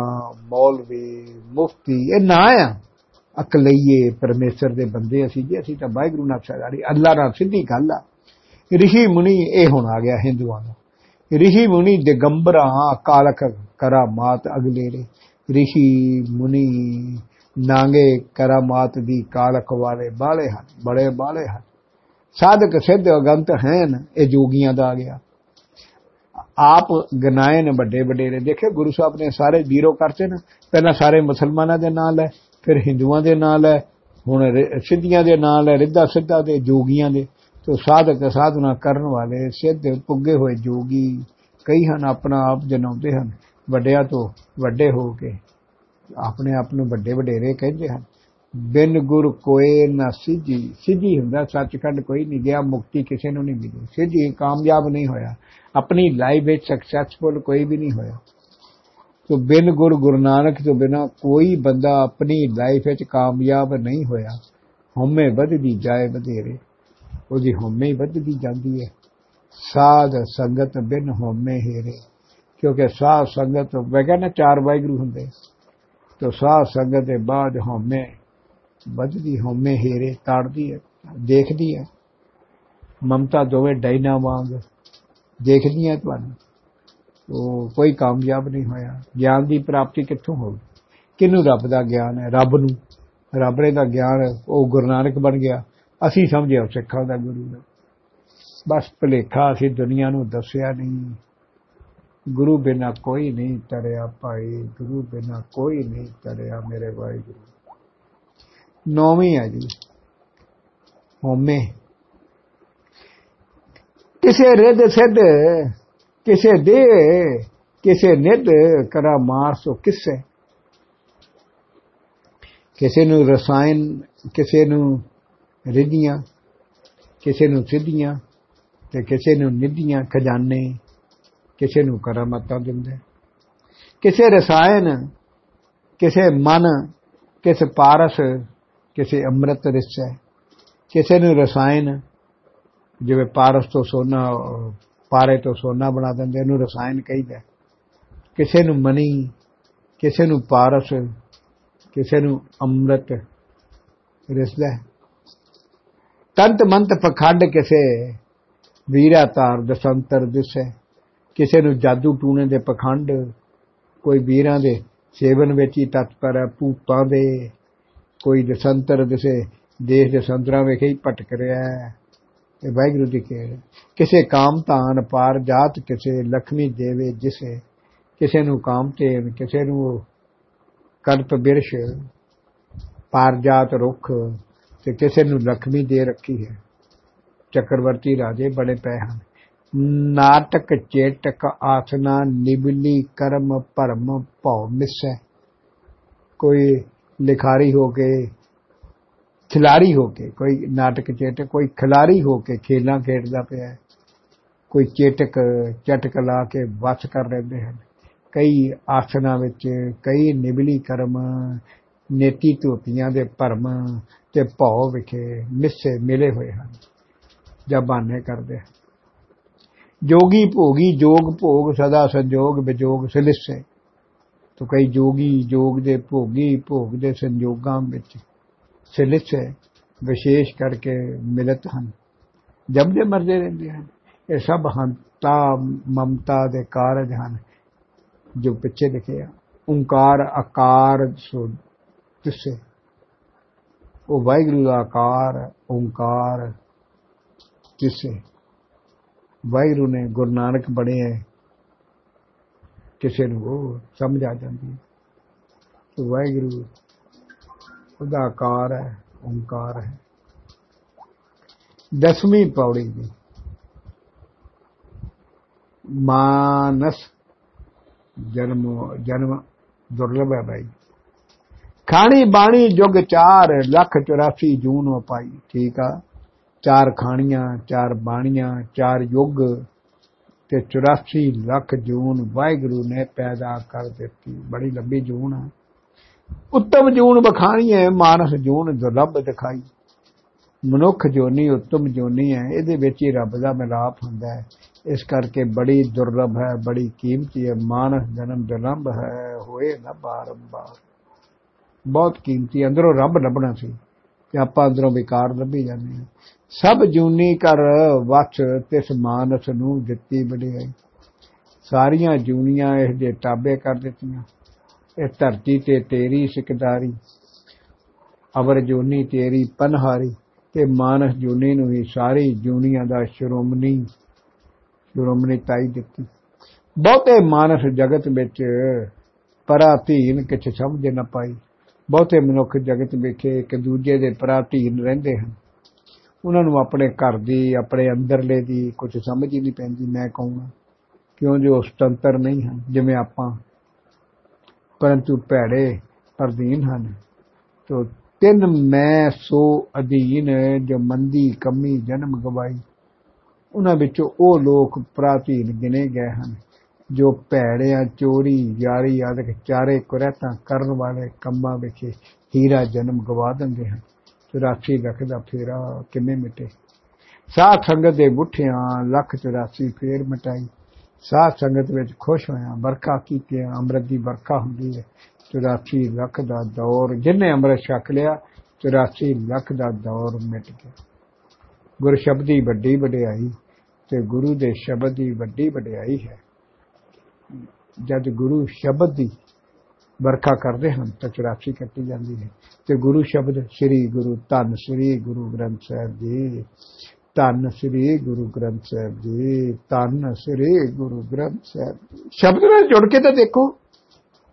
ਮੌਲਵੀ, ਮੁਫਤੀ, ਇਹ ਨਾ ਆ। ਅਕਲਈਏ ਪਰਮੇਸ਼ਰ ਦੇ ਬੰਦੇ ਅਸੀਂ, ਜੀ ਅਸੀਂ ਤਾਂ ਵਾਹਿਗੁਰੂ ਨਾਲ ਸਦਾਰੀ ਅੱਲਾ ਨਾਲ ਸਿੱਧੀ ਗੱਲ ਆ। ਰਿਸ਼ੀ ਮੁਨੀ ਇਹ ਹੁਣ ਆ ਗਿਆ ਹਿੰਦੂਆਂ ਦਾ ਰਿਸ਼ੀ ਮੁਨੀ ਦਿਗੰਬਰਾ ਕਾਲਕ ਕਰਾਮਾਤ ਅਗਲੇਰੇ। ਰਿਸ਼ੀ ਮੁਨੀ ਨਾਂਗੇ ਕਰਾਮਾਤ ਦੀ ਕਾਲਕ ਵਾਲੇ ਬਾਲੇ ਹਨ, ਬੜੇ ਬਾਲੇ ਹਨ। ਸਾਧਕ, ਸਿੱਧ, ਅਗੰਤ ਹਨ, ਇਹ ਜੋਗੀਆਂ ਦਾ ਆ ਗਿਆ। ਆਪ ਗਨਾਏ ਨੇ ਵੱਡੇ ਵੱਡੇ ਦੇਖੇ ਗੁਰੂ ਸਾਹਿਬ ਨੇ ਸਾਰੇ ਜ਼ੀਰੋ ਕਰਤੇ ਨਾ। ਪਹਿਲਾਂ ਸਾਰੇ ਮੁਸਲਮਾਨਾਂ ਦੇ ਨਾਲ ਹੈ, ਫਿਰ ਹਿੰਦੂਆਂ ਦੇ ਨਾਲ ਹੈ, ਹੁਣ ਸਿੱਧੀਆਂ ਦੇ ਨਾਲ ਹੈ, ਰਿੱਧਾ ਸਿੱਧਾ ਦੇ ਜੋਗੀਆਂ ਦੇ। ਤੋ ਸਾਧਕ ਸਾਧਨਾ ਕਰਨ ਵਾਲੇ ਸਿੱਧ ਪੁੱਗੇ ਹੋਏ ਜੋਗੀ ਕਈ ਹਨ, ਆਪਣਾ ਆਪ ਜਨਾਉਂਦੇ ਹਨ। ਵੱਡਿਆਂ ਤੋਂ ਵੱਡੇ ਹੋ ਕੇ ਆਪਣੇ ਆਪ ਨੂੰ ਵੱਡੇ ਵਡੇਰੇ ਕਹਿੰਦੇ ਹਨ। ਬਿਨ ਗੁਰ ਕੋਏ ਨਾ ਸਿੱਧੀ। ਸਿੱਧੀ ਹੁੰਦਾ, ਸੱਚਖੰਡ ਕੋਈ ਨਹੀਂ ਗਿਆ, ਮੁਕਤੀ ਕਿਸੇ ਨੂੰ ਨਹੀਂ ਮਿਲੀ। ਸਿੱਧੀ ਕਾਮਯਾਬ ਨਹੀਂ ਹੋਇਆ। ਆਪਣੀ ਲਾਈਫ ਵਿੱਚ ਸਕਸੈਸਫੁਲ ਕੋਈ ਵੀ ਨਹੀਂ ਹੋਇਆ। ਤੋ ਬਿਨ ਗੁਰ, ਗੁਰੂ ਨਾਨਕ ਤੋਂ ਬਿਨਾ ਕੋਈ ਬੰਦਾ ਆਪਣੀ ਲਾਈਫ ਵਿੱਚ ਕਾਮਯਾਬ ਨਹੀਂ ਹੋਇਆ। ਹਉਮੈ ਵੱਧਦੀ ਜਾਏ ਵਧੇਰੇ। ਉਹਦੀ ਹਉਮੈ ਵੱਧਦੀ ਜਾਂਦੀ ਹੈ। ਸਾਧ ਸੰਗਤ ਬਿਨ ਹਉਮੈ ਹੀਰੇ। ਕਿਉਂਕਿ ਸਾਧ ਸੰਗਤ, ਮੈਂ ਕਹਿੰਦਾ ਚਾਰ ਵਾਹਿਗੁਰੂ ਹੁੰਦੇ ਤੋ ਸਾਧ ਸੰਗਤ ਦੇ ਬਾਅਦ ਹਉਮੈ ਵੱਧਦੀ, ਹਉਮੈ ਹੀਰੇ, ਤਾੜਦੀ ਹੈ, ਦੇਖਦੀ ਹੈ। ਮਮਤਾ ਦੋਵੇਂ ਡਾਇਨਾ ਵਾਂਗ ਦੇਖਦੀਆਂ ਤੁਹਾਨੂੰ। ਉਹ ਕੋਈ ਕਾਮਯਾਬ ਨਹੀਂ ਹੋਇਆ। ਗਿਆਨ ਦੀ ਪ੍ਰਾਪਤੀ ਕਿੱਥੋਂ ਹੋਊ? ਕਿਨੂੰ ਰੱਬ ਦਾ ਗਿਆਨ ਹੈ? ਰੱਬ ਨੂੰ। ਰੱਬ ਨੇ ਦਾ ਗਿਆਨ, ਉਹ ਗੁਰੂ ਨਾਨਕ ਬਣ ਗਿਆ। ਅਸੀਂ ਸਮਝਿਆ ਸਿੱਖਾਂ ਦਾ ਗੁਰੂ ਦਾ। ਬਸ ਭਲੇਖਾ ਅਸੀਂ ਦੁਨੀਆ ਨੂੰ ਦੱਸਿਆ ਨਹੀਂ। ਗੁਰੂ ਬਿਨਾ ਕੋਈ ਨਹੀਂ ਤਰਿਆ ਭਾਈ। ਗੁਰੂ ਬਿਨਾ ਕੋਈ ਨਹੀਂ ਤਰਿਆ ਮੇਰੇ ਵਾਹਿਗੁਰੂ। ਨੌਵੀਂ ਹੈ ਜੀ। ਹੋਮੇ ਕਿਸੇ ਰਿੱਧ ਸਿੱਧ ਕਿਸੇ ਦੇ ਕਿਸੇ ਨਿੱਧ ਕਰਾ ਮਾਰ ਸੋ ਕਿਸੇ ਕਿਸੇ ਨੂੰ ਰਸਾਇਣ ਕਿਸੇ ਨੂੰ ਰਿਧੀਆਂ ਕਿਸੇ ਨੂੰ ਸਿੱਧੀਆਂ ਤੇ ਕਿਸੇ ਨੂੰ ਨਿਧੀਆਂ ਖਜ਼ਾਨੇ ਕਿਸੇ ਨੂੰ ਕਰਾਮਤਾਂ ਦਿੰਦੇ ਕਿਸੇ ਰਸਾਇਣ ਕਿਸੇ ਮਨ ਕਿਸੇ ਪਾਰਸ ਕਿਸੇ ਅੰਮ੍ਰਿਤ ਰਿਸ਼ਾ ਕਿਸੇ ਨੂੰ ਰਸਾਇਣ ਜਿਵੇਂ ਪਾਰਸ ਤੋਂ ਸੋਨਾ, ਪਾਰੇ ਤੋਂ ਸੋਨਾ ਬਣਾ ਦਿੰਦੇ ਇਹਨੂੰ ਰਸਾਇਣ ਕਹਿੰਦਾ ਕਿਸੇ ਨੂੰ ਮਨੀ ਕਿਸੇ ਨੂੰ ਪਾਰਸ, ਕਿਸੇ ਨੂੰ ਅੰਮ੍ਰਿਤ ਰਿਸਦਾ ਤੰਤ ਮੰਤ ਪਖੰਡ ਕਿਸੇ ਵੀਰਾ ਤਾਰ ਦਸੰਤਰ ਦਿਸੇ। ਕਿਸੇ ਨੂੰ ਜਾਦੂ ਟੂਣੇ ਦੇ ਪਖੰਡ, ਕੋਈ ਵੀਰਾਂ ਦੇ ਸੇਵਨ ਵਿੱਚ ਹੀ ਤਤਪਰ ਹੈ, ਭੂਤਾਂ ਦੇ ਕੋਈ ਦਸੰਤਰ ਦਿਸੇ, ਦੇਸ਼ ਦੇ ਸੰਤਰਾਂ ਵੇਖੇ ਹੀ ਭਟਕ ਰਿਹਾ ਹੈ। ਤੇ ਵਾਹਿਗੁਰੂ ਦੀ ਕਿਹੜ ਕਿਸੇ ਕਾਮ ਤਾਨ ਪਾਰ ਜਾਤ ਕਿਸੇ ਲਖਮੀ ਦੇਵੇ ਜਿਸੇ, ਕਿਸੇ ਨੂੰ ਕਾਮ ਤੇ ਕਿਸੇ ਨੂੰ ਕਲਪ ਬਿਰਸ਼, ਪਾਰ ਜਾਤ ਰੁਖ ਤੇ ਕਿਸੇ ਨੂੰ ਲਖਮੀ ਦੇ ਰੱਖੀ ਹੈ। ਚੱਕਰਵਰਤੀ ਰਾਜੇ ਬੜੇ ਪੈ ਹਨ। ਨਾਟਕ ਚੇਟਕ ਆਸਨਾ ਨਿਬਲੀ ਕਰਮ ਭਰਮ ਭਉ ਮਿਸੈ। ਕੋਈ ਲਿਖਾਰੀ ਹੋ ਕੇ ਖਿਲਾੜੀ ਹੋ ਕੇ, ਕੋਈ ਨਾਟਕ ਚੇਟਕ ਕੋਈ ਖਿਲਾੜੀ ਹੋ ਕੇ ਖੇਲਾਂ ਖੇਡਦਾ ਪਿਆ ਕੋਈ ਚੇਟਕ, ਚਟਕ ਲਾ ਕੇ ਵਸ ਕਰ ਲੈਂਦੇ ਹਨ। ਕਈ ਆਸਨਾ ਵਿੱਚ ਕਈ ਨਿਬਲੀ ਕਰਮ, ਨੇਤੀ ਧੋਤੀਆਂ ਦੇ ਭਰਮ ਤੇ ਭਉ ਵਿਖੇ ਮਿੱਸੇ ਮਿਲੇ ਹੋਏ ਹਨ, ਜਾਂ ਬਾਨੇ ਕਰਦੇ ਹਨ। ਜੋਗੀ ਭੋਗੀ ਜੋਗ ਭੋਗ ਸਦਾ ਸੰਜੋਗ ਵਿਜੋਗ ਸਲਿਸੇ। ਤੋ ਕਈ ਜੋਗੀ ਜੋਗ ਦੇ ਭੋਗੀ ਭੋਗ ਦੇ ਸੰਜੋਗਾਂ ਵਿੱਚ ਸਲਿਸੇ ਵਿਸ਼ੇਸ਼ ਕਰਕੇ ਮਿਲਤ ਹਨ ਜਬ ਦੇ ਮਰਦੇ ਰਹਿੰਦੇ ਹਨ ਇਹ ਸਭ ਹੰਤਾ ਮਮਤਾ ਦੇ ਕਾਰਜ ਹਨ ਜੋ ਪਿੱਛੇ ਲਿਖਿਆ ਓੰਕਾਰ ਆਕਾਰ ਸੋ ਤਿਸੇ ਉਹ ਵਾਹਿਗੁਰੂ ਦਾ ਆਕਾਰ ਓੰਕਾਰ ਤਿਸੇ ਵਾਹਿਗੁਰੂ ਨੇ ਗੁਰੂ ਨਾਨਕ ਬਣੇ ਹੈ ਕਿਸੇ ਨੂੰ ਉਹ ਸਮਝ ਆ ਜਾਂਦੀ ਹੈ ਵਾਹਿਗੁਰੂ ਉਹਦਾ ਆਕਾਰ ਹੈ ਓੰਕਾਰ ਹੈ ਦਸਵੀਂ ਪੌੜੀ ਦੀ ਮਾਨਸ ਜਨਮ ਜਨਮ ਦੁਰਲਭ ਹੈ ਭਾਈ ਖਾਣੀ ਬਾਣੀ ਜੁਗ 4 ਲੱਖ 84 ਜੂਨ ਪਾਈ ਠੀਕ ਆ ਚਾਰ ਖਾਣੀਆਂ ਚਾਰ ਬਾਣੀਆਂ ਚਾਰ ਯੁੱਗ ਤੇ 84 ਲੱਖ ਜੂਨ ਵਾਹਿਗੁਰੂ ਨੇ ਪੈਦਾ ਕਰ ਦਿੱਤੀ ਬੜੀ ਲੰਬੀ ਜੂਨ ਆ ਉੱਤਮ ਜੂਨ ਬਖਾਣੀ ਹੈ, ਮਾਨਸ ਜੂਨ ਦੁਰਲਭ ਦਿਖਾਈ। ਮਨੁੱਖ ਜੋਨੀ ਉੱਤਮ ਜੋਨੀ ਹੈ, ਇਹਦੇ ਵਿੱਚ ਹੀ ਰੱਬ ਦਾ ਮਿਲਾਪ ਹੁੰਦਾ ਹੈ। ਇਸ ਕਰਕੇ ਬੜੀ ਦੁਰਲਭ ਹੈ, ਬੜੀ ਕੀਮਤੀ ਹੈ, ਮਾਨਸ ਜਨਮ ਜਨਮ ਹੈ, ਹੋਏ ਨਾ ਬਾਰੰਬਾਰ। ਬਹੁਤ ਕੀਮਤੀ ਅੰਦਰੋਂ ਰੱਬ ਲੱਭਣਾ ਸੀ, ਤੇ ਆਪਾਂ ਅੰਦਰੋਂ ਵਿਕਾਰ ਲੱਭੀ ਜਾਂਦੇ ਹਾਂ। ਸਭ ਜੂਨੀ ਕਰ ਵਛ ਤਿਸ ਮਾਨਸ ਨੂੰ ਦਿੱਤੀ ਬੜਾਈ ਸਾਰੀਆਂ ਜੂਨੀਆਂ ਇਸ ਦੇ ਟਾਬੇ ਕਰ ਦਿੱਤੀਆਂ। ਇਹ ਧਰਤੀ ਤੇ ਤੇਰੀ ਸਿਕਦਾਰੀ, ਅਵਰ ਜੂਨੀ ਤੇਰੀ ਪਨਹਾਰੀ, ਤੇ ਮਾਨਸ ਜੂਨੀ ਨੂੰ ਹੀ ਸਾਰੀ ਜੂਨੀਆਂ ਦਾ ਸ਼੍ਰੋਮਣੀ ਸ਼੍ਰੋਮਣੀ ਤਾਈ ਦਿੱਤੀ। ਬਹੁਤੇ ਮਾਨਸ ਜਗਤ ਵਿੱਚ ਪਰਾਧੀਨ ਕਿਛ ਸਮਝ ਨਾ ਪਾਈ। ਬਹੁਤੇ ਮਨੁੱਖ ਜਗਤ ਵੇਖੇ ਇੱਕ ਦੂਜੇ ਦੇ ਪਰਾਧੀਨ ਰਹਿੰਦੇ ਹਨ। ਉਹਨਾਂ ਨੂੰ ਆਪਣੇ ਘਰ ਦੀ, ਆਪਣੇ ਅੰਦਰਲੇ ਦੀ ਕੁਝ ਸਮਝ ਹੀ ਨਹੀਂ ਪੈਂਦੀ। ਮੈਂ ਕਹੂੰਗਾ, ਕਿਉਂ ਜੋ ਸੁਤੰਤਰ ਨਹੀਂ ਹਨ? ਜਿਵੇਂ ਆਪਾਂ ਪਰੰਤੂ ਭੈੜੇ ਪਰਦੀਨ ਹਨ। ਤੋ ਤਿੰਨ ਮੈਂ ਸੋ ਅਧੀਨ ਜੋ ਮੰਦੀ ਕਮੀ ਜਨਮ ਗਵਾਈ। ਉਹਨਾਂ ਵਿੱਚੋਂ ਉਹ ਲੋਕ ਪ੍ਰਾਚੀਨ ਗਿਨੇ ਗਏ ਹਨ, ਜੋ ਭੈੜਿਆਂ ਚੋਰੀ, ਯਾਰੀ ਆਦਿਕ ਚਾਰੇ ਕੁਰੈਤਾਂ ਕਰਨ ਵਾਲੇ ਕੰਮਾਂ ਵਿੱਚ ਹੀਰਾ ਜਨਮ ਗਵਾ ਦਿੰਦੇ ਹਨ। 84 ਲੱਖ ਦਾ ਫੇਰਾ ਕਿੰਨੇ ਮਿਟੇ? ਸਾਧ ਸੰਗਤ ਦੇ ਮੁੱਠਿਆਂ ਲੱਖ 84 ਫੇਰ ਮਟਾਈ। ਸਾਧ ਸੰਗਤ ਵਿੱਚ ਖੁਸ਼ ਹੋਇਆ, ਵਰਖਾ ਕੀਤੇ ਅੰਮ੍ਰਿਤ ਦੀ ਵਰਖਾ ਹੁੰਦੀ ਹੈ। 84 ਲੱਖ ਦਾ ਦੌਰ ਜਿਨੇ ਅੰਮ੍ਰਿਤ ਛਕ ਲਿਆ 84 ਲੱਖ ਦਾ ਦੌਰ ਮਿਟ ਗਿਆ। ਗੁਰ ਸ਼ਬਦੀ ਵੱਡੀ ਵਡਿਆਈ ਤੇ ਗੁਰੂ ਦੇ ਸ਼ਬਦ ਦੀ ਵੱਡੀ ਵਡਿਆਈ ਹੈ। ਜਦ ਗੁਰੂ ਸ਼ਬਦ ਦੀ ਵਰਖਾ ਕਰਦੇ ਹਨ, ਤਾਂ 84 ਕੱਟੀ ਜਾਂਦੀ ਹੈ। ਤੇ ਗੁਰੂ ਸ਼ਬਦ ਸ੍ਰੀ ਗੁਰੂ ਧੰਨ ਸ੍ਰੀ ਗੁਰੂ ਗ੍ਰੰਥ ਸਾਹਿਬ ਜੀ ਧੰਨ ਸ੍ਰੀ ਗੁਰੂ ਗ੍ਰੰਥ ਸਾਹਿਬ ਜੀ, ਧੰਨ ਸ੍ਰੀ ਗੁਰੂ ਗ੍ਰੰਥ ਸਾਹਿਬ ਸ਼ਬਦ ਨਾਲ ਜੁੜ ਕੇ ਤਾਂ ਦੇਖੋ,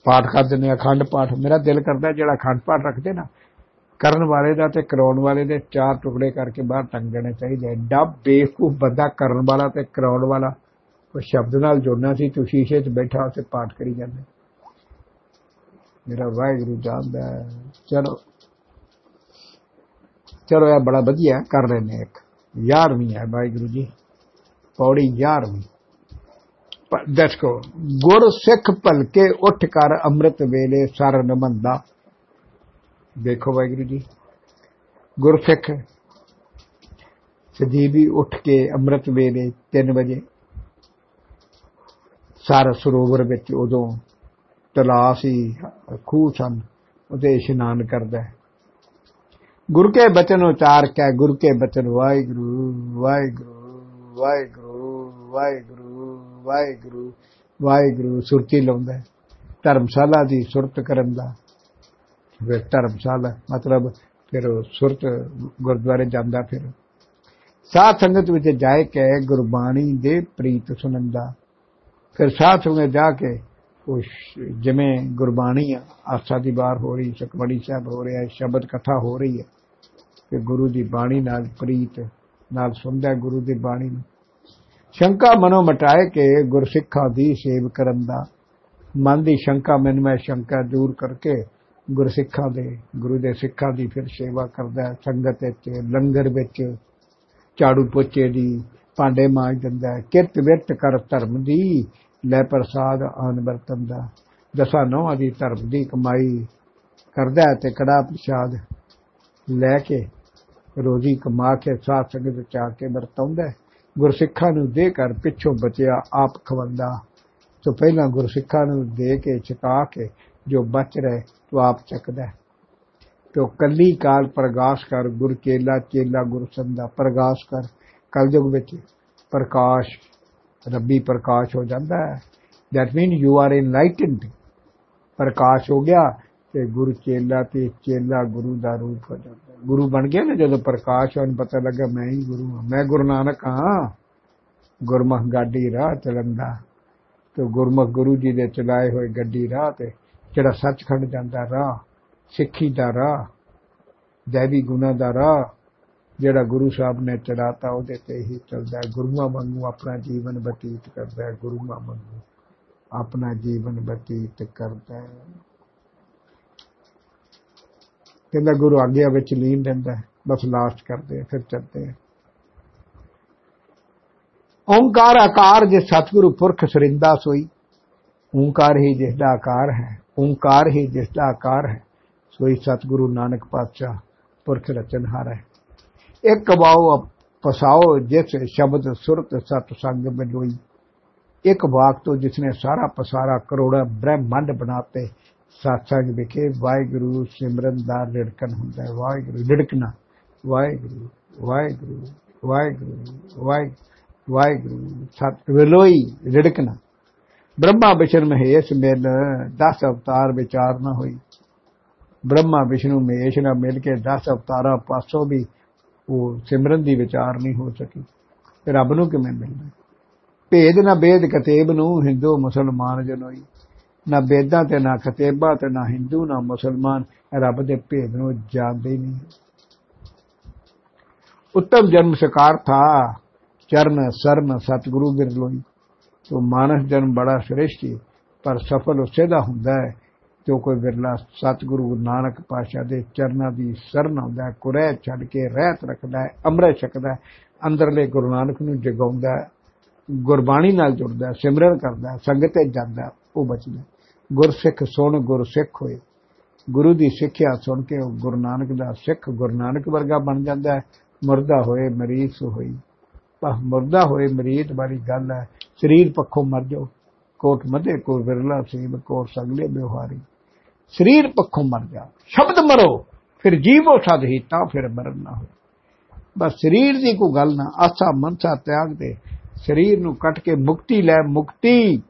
ਪਾਠ ਕਰਦੇ ਨੇ, ਅਖੰਡ ਪਾਠ। ਮੇਰਾ ਦਿਲ ਕਰਦਾ ਜਿਹੜਾ ਅਖੰਡ ਪਾਠ ਰੱਖਦੇ ਨਾ, ਕਰਨ ਵਾਲੇ ਦਾ ਤੇ ਕਰਾਉਣ ਵਾਲੇ ਦੇ ਚਾਰ ਟੁਕੜੇ ਕਰਕੇ ਬਾਹਰ ਟੰਗ ਦੇਣੇ ਚਾਹੀਦੇ। ਡੱਬ ਬੇਵਕੂਫ ਬੰਦਾ ਕਰਨ ਵਾਲਾ ਤੇ ਕਰਾਉਣ ਵਾਲਾ, ਉਹ ਸ਼ਬਦ ਨਾਲ ਜੁੜਨਾ ਸੀ, ਤੂੰ ਸ਼ੀਸ਼ੇ 'ਚ ਬੈਠਾ ਤੇ ਪਾਠ ਕਰੀ ਜਾਂਦਾ। ਮੇਰਾ ਵਾਹਿਗੁਰੂ ਜਾਣਦਾ ਚਲੋ। ਚਲੋ, ਇਹ ਬੜਾ ਵਧੀਆ ਕਰ ਰਹੇ ਨੇ ਇੱਕ। 11ਵੀਂ ਹੈ ਵਾਹਿਗੁਰੂ ਜੀ, ਪੌੜੀ 11ਵੀਂ ਦੇਖੋ, ਗੁਰ ਸਿੱਖ ਭਲਕੇ ਉੱਠ ਕਰ ਅੰਮ੍ਰਿਤ ਵੇਲੇ ਸਰ ਨਮੰਦਾ ਦੇਖੋ ਵਾਹਿਗੁਰੂ ਜੀ ਗੁਰਸਿੱਖ ਸਦੀਵੀ ਉੱਠ ਕੇ ਅੰਮ੍ਰਿਤ ਵੇਲੇ 3 ਵਜੇ ਸਾਰ ਸਰੋਵਰ ਵਿੱਚ ਉਦੋਂ ਤਲਾਅ ਸੀ ਖੂਹ ਸਨ, ਉਹਦੇ ਇਸ਼ਨਾਨ ਕਰਦਾ ਗੁਰ ਕੇ ਬਚਨ ਉਚਾਰ ਕੇ, ਗੁਰ ਕੇ ਬਚਨ ਵਾਹਿਗੁਰੂ ਵਾਹਿਗੁਰੂ ਵਾਹਿਗੁਰੂ ਵਾਹਿਗੁਰੂ ਵਾਹਿਗੁਰੂ ਵਾਹਿਗੁਰੂ ਸੁਰਤੀ ਲਾਉਂਦਾ ਧਰਮਸ਼ਾਲਾ ਦੀ ਸੁਰਤ ਕਰਨ ਦਾ। ਫਿਰ ਧਰਮਸ਼ਾਲਾ, ਮਤਲਬ ਫਿਰ ਸੁਰਤ ਗੁਰਦੁਆਰੇ ਜਾਂਦਾ ਫਿਰ। ਸਾਧ ਸੰਗਤ ਵਿੱਚ ਜਾਏ ਕੇ ਗੁਰਬਾਣੀ ਦੇ ਪ੍ਰੀਤ ਸੁਣੰਦਾ। ਫਿਰ ਸਾਧ ਸੰਗਤ ਜਾ ਕੇ ਉਹ ਜਿਵੇਂ ਗੁਰਬਾਣੀ ਆਸਾ ਦੀ ਬਾਰ ਹੋ ਰਹੀ ਚਕਵੜੀ ਸਾਹਿਬ ਹੋ ਰਿਹਾ, ਸ਼ਬਦ ਕਥਾ ਹੋ ਰਹੀ ਹੈ ਕਿ ਗੁਰੂ ਦੀ ਬਾਣੀ ਨਾਲ ਪ੍ਰੀਤ, ਨਾਲ ਸੁਣਦਾ ਗੁਰੂ ਦੀ ਬਾਣੀ ਨੂੰ। ਸ਼ੰਕਾ ਮਨੋ ਮਟਾਏ ਕੇ ਗੁਰਸਿੱਖਾਂ ਦੀ ਸੇਵ ਕਰਨ ਦਾ। ਮਨ ਦੀ ਸ਼ੰਕਾ ਮਨ ਮੈਂ ਸ਼ੰਕਾ ਦੂਰ ਕਰਕੇ ਗੁਰਸਿੱਖਾਂ ਦੇ, ਗੁਰੂ ਦੇ ਸਿੱਖਾਂ ਦੀ ਫਿਰ ਸੇਵਾ ਕਰਦਾ ਸੰਗਤ ਵਿੱਚ, ਲੰਗਰ ਵਿੱਚ, ਝਾੜੂ ਪੋਚੇ ਦੀ ਭਾਂਡੇ ਮਾਂਜ ਦਿੰਦਾ ਕਿਰਤ ਵਿਰਤ ਕਰ ਧਰਮ ਦੀ, ਲੈ ਪ੍ਰਸਾਦ ਆਨ ਵਰਤਨ ਦਾ। ਦਸਾਂ ਨੌਂ ਦੀ ਧਰਮ ਦੀ ਕਮਾਈ ਕਰਦਾ ਤੇ ਕੜਾ ਪ੍ਰਸਾਦ ਲੈ ਕੇ ਰੋਜ਼ੀ ਕਮਾ ਕੇ ਸਾਥ ਸੰਗਤ ਚ ਆ ਕੇ ਵਰਤਾਉਂਦਾ ਗੁਰਸਿੱਖਾਂ ਨੂੰ ਦੇ ਕਰ ਪਿੱਛੋਂ ਬਚਿਆ ਆਪ ਖਵੰਦਾ। ਤੋਂ ਪਹਿਲਾਂ ਗੁਰਸਿੱਖਾਂ ਨੂੰ ਦੇ ਕੇ ਚਕਾ ਕੇ ਜੋ ਬਚ ਰਹੇ, ਤੋ ਆਪ ਚੱਕਦਾ ਤੋ ਕੱਲੀ ਕਾਲ ਪ੍ਰਗਾਸ਼ ਕਰ, ਗੁਰ ਕੇਲਾ ਚੇਲਾ ਗੁਰ ਸੰਦਾ ਪ੍ਰਗਾਸ਼ ਕਰ। ਕਲਯੁਗ ਵਿੱਚ ਪ੍ਰਕਾਸ਼, ਰੱਬੀ ਪ੍ਰਕਾਸ਼ ਹੋ ਜਾਂਦਾ ਹੈ। That mean you are enlightened ਪ੍ਰਕਾਸ਼ ਹੋ ਗਿਆ ਤੇ ਗੁਰੂ ਚੇਲਾ ਤੇ ਚੇਲਾ ਗੁਰੂ ਦਾ ਰੂਪ ਹੋ ਜਾਂਦਾ। ਗੁਰੂ ਬਣ ਗਿਆ ਨਾ ਜਦੋਂ ਪ੍ਰਕਾਸ਼ ਹੋਣ ਪਤਾ ਲੱਗਾ ਮੈਂ ਹੀ ਗੁਰੂ ਹਾਂ ਮੈਂ ਗੁਰੂ ਨਾਨਕ ਹਾਂ ਗੁਰਮਖ ਗਾਡੀ ਰਾਹ ਚਲੰਦਾ ਤੇ ਗੁਰਮਖ ਗੁਰੂ ਜੀ ਦੇ ਚਲਾਏ ਹੋਏ ਗੱਡੀ ਰਾਹ ਤੇ ਜਿਹੜਾ ਸੱਚਖੰਡ ਜਾਂਦਾ ਰਾਹ ਸਿੱਖੀ ਦਾ ਰਾਹ ਦੇਵੀ ਗੁਨਾ ਦਾ ਰਾਹ ਜਿਹੜਾ ਗੁਰੂ ਸਾਹਿਬ ਨੇ ਚਲਾਤਾ ਉਹਦੇ ਤੇ ਹੀ ਚੱਲਦਾ ਗੁਰੂਆਂ ਵਾਂਗੂ ਆਪਣਾ ਜੀਵਨ ਬਤੀਤ ਕਰਦਾ ਗੁਰੂਆਂ ਵਾਂਗੂ ਆਪਣਾ ਜੀਵਨ ਬਤੀਤ ਕਰਦਾ ਕਹਿੰਦਾ, ਗੁਰੂ ਆਗਿਆ ਵਿੱਚ ਲੀਨ ਰਹਿੰਦਾ ਬਸ ਲਾਸਟ ਕਰਦੇ ਫਿਰ ਚੱਲਦੇ ਓੰਕਾਰ ਆਕਾਰ ਜੇ ਸਤਿਗੁਰੂ ਪੁਰਖ ਸਰਿੰਦਾ ਸੋਈ, ਓੰਕਾਰ ਹੀ ਜਿਸ ਦਾ ਆਕਾਰ ਹੈ, ਓੰਕਾਰ ਹੀ ਜਿਸ ਦਾ ਆਕਾਰ ਹੈ, ਸੋਈ ਸਤਿਗੁਰੂ ਨਾਨਕ ਪਾਤਸ਼ਾਹ ਪੁਰਖ ਰਚਨਹਾਰ ਹੈ। ਇੱਕ ਵਾਓ ਪਸਾਓ ਜਿਸ ਸ਼ਬਦ ਸੁਰਤ ਸਤ ਸੰਗ ਮਿਲੋਈ। ਇੱਕ ਵਾਕ ਤੋਂ ਜਿਸਨੇ ਸਾਰਾ ਪਸਾਰਾ ਕਰੋੜਾ ਬ੍ਰਹਮੰਡ ਬਣਾਤੇ ਸਾਥਾਂ ਵਿਖੇ ਵਾਹਿਗੁਰੂ ਸਿਮਰਨ ਦਾ ਰਿੜਕਣ ਹੁੰਦਾ ਹੈ। ਵਾਹਿਗੁਰੂ ਰਿੜਕਣਾ ਵਾਹਿਗੁਰੂ ਵਾਹਿਗੁਰੂ ਵਾਹਿਗੁਰੂ ਵਾਹਿਗੁਰੂ ਸਤ ਵਿਲੋਈ ਰਿੜਕਣਾ ਬ੍ਰਹਮਾ, ਵਿਸ਼ਨ, ਮਹੇਸ਼ ਮਿਲ 10 ਅਵਤਾਰ ਵਿਚਾਰ ਨਾ ਹੋਈ। ਬ੍ਰਹਮਾ, ਵਿਸ਼ਨੂੰ, ਮਹੇਸ਼ ਨਾਲ ਮਿਲ ਕੇ 10 ਅਵਤਾਰਾਂ ਪਾਸੋਂ ਵੀ ਉਹ ਸਿਮਰਨ ਦੀ ਵਿਚਾਰ ਨਹੀਂ ਹੋ ਸਕੀ। ਰੱਬ ਨੂੰ ਕਿਵੇਂ ਮਿਲਣਾ? ਭੇਦ ਨਾ ਬੇਦ ਕਤੇਬ ਨੂੰ, ਹਿੰਦੂ, ਮੁਸਲਮਾਨ ਜਨੋਈ। ਨਾ ਬੇਦਾ ਤੇ ਨਾ ਖਤੇਬਾ ਤੇ ਨਾ ਹਿੰਦੂ, ਨਾ ਮੁਸਲਮਾਨ। ਰੱਬ ਦੇ ਭੇਦ ਨੂੰ ਜਾਣਦੇ ਹੀ ਨਹੀਂ। ਉੱਤਮ ਜਨਮ ਸਕਾਰ ਥਾ ਚਰਨ ਸਰਨ ਸਤਿਗੁਰੂ ਬਿਰਲੋਈ ਤੋ ਮਾਨਸ ਜਨਮ ਬੜਾ ਸ੍ਰੇਸ਼ਟ ਹੈ ਪਰ ਸਫਲ ਉਸੇ ਦਾ ਹੁੰਦਾ ਹੈ, ਜੋ ਕੋਈ ਬਿਰਲਾ ਸਤਿਗੁਰੂ ਨਾਨਕ ਪਾਸ਼ਾ ਦੇ ਚਰਨਾਂ ਦੀ ਸਰਨ ਹੁੰਦਾ ਕੁਰੇ ਛੱਡ ਕੇ ਰਹਿਤ ਰੱਖਦਾ ਹੈ, ਅੰਮ੍ਰਿਤ ਛਕਦਾ ਹੈ, ਅੰਦਰਲੇ ਗੁਰੂ ਨਾਨਕ ਨੂੰ ਜਗਾਉਂਦਾ ਹੈ, ਗੁਰਬਾਣੀ ਨਾਲ ਜੁੜਦਾ ਸਿਮਰਨ ਕਰਦਾ ਸੰਗਤ ਤੇ ਜਾਂਦਾ ਉਹ ਬਚਦਾ ਗੁਰਸਿੱਖ ਸੁਣ ਗੁਰਸਿੱਖ ਹੋਏ। ਗੁਰੂ ਦੀ ਸਿੱਖਿਆ ਸੁਣ ਕੇ ਉਹ ਗੁਰੂ ਨਾਨਕ ਦਾ ਸਿੱਖ ਗੁਰੂ ਨਾਨਕ ਵਰਗਾ ਬਣ ਜਾਂਦਾ ਹੈ। ਮਰਦਾ ਹੋਏ ਮਰੀਜ਼ ਹੋਈ। ਪਰ ਮਰਦਾ ਹੋਏ ਮਰੀਜ਼ ਵਾਲੀ ਗੱਲ ਹੈ। ਸਰੀਰ ਪੱਖੋਂ ਮਰ ਜਾਓ। ਕੋਟ ਮਧੇ ਕੋ ਵਿਰਲਾ ਸੀਬ ਕੋ ਸਗਲੇ ਬਿਵਹਾਰੀ ਸਰੀਰ ਪੱਖੋਂ ਮਰ ਜਾ। ਸ਼ਬਦ ਮਰੋ, ਫਿਰ ਜੀਵੋ ਸਦਹੀ ਤਾਂ ਫਿਰ ਮਰਨ ਨਾ ਹੋ ਬਸ ਸਰੀਰ ਦੀ ਕੋਈ ਗੱਲ ਨਾ, ਆਸਾ ਮਨਸਾ ਤਿਆਗ ਦੇ। ਸਰੀਰ ਨੂੰ ਕੱਟ ਕੇ ਮੁਕਤੀ ਲੈ, ਮੁਕਤੀ।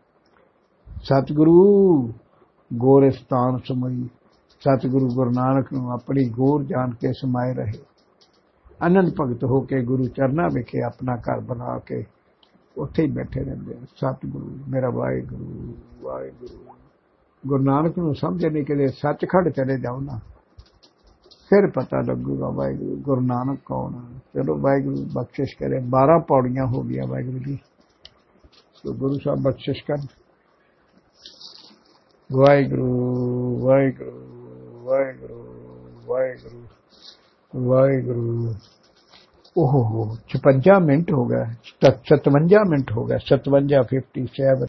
ਸਤਿਗੁਰੂ, ਗੋਰਸਤਾਨ ਸਮਈ। ਸਤਿਗੁਰੂ ਗੁਰੂ ਨਾਨਕ ਨੂੰ ਆਪਣੀ ਗੋਰ ਜਾਣ ਕੇ ਸਮਾਏ ਰਹੇ। ਅਨੰਦ ਭਗਤ ਹੋ ਕੇ ਗੁਰੂ ਚਰਨਾਂ ਵਿਖੇ ਆਪਣਾ ਘਰ ਬਣਾ ਕੇ ਉੱਥੇ ਹੀ ਬੈਠੇ ਰਹਿੰਦੇ ਸਤਿਗੁਰੂ, ਮੇਰਾ ਵਾਹਿਗੁਰੂ ਵਾਹਿਗੁਰੂ। ਗੁਰੂ ਨਾਨਕ ਨੂੰ ਸਮਝ ਨਹੀਂ ਕਿ ਸੱਚਖੰਡ ਚਲੇ ਜਾਓ ਨਾ। ਫਿਰ ਪਤਾ ਲੱਗੂਗਾ ਵਾਹਿਗੁਰੂ, ਗੁਰੂ ਨਾਨਕ ਕੌਣ ਹੈ ਚਲੋ ਵਾਹਿਗੁਰੂ ਬਖਸ਼ਿਸ਼ ਕਰੇ। 12 ਪੌੜੀਆਂ ਹੋ ਗਈਆਂ ਵਾਹਿਗੁਰੂ ਦੀ ਸੋ ਗੁਰੂ ਸਾਹਿਬ ਬਖਸ਼ਿਸ਼ ਕਰਨ। ਵਾਹਿਗੁਰੂ ਵਾਹਿਗੁਰੂ ਵਾਹਿਗੁਰੂ ਵਾਹਿਗੁਰੂ ਵਾਹਿਗੁਰੂ। ਓਹ 56 ਮਿੰਟ ਹੋ ਗਏ 57 ਮਿੰਟ ਹੋ ਗਏ 57 57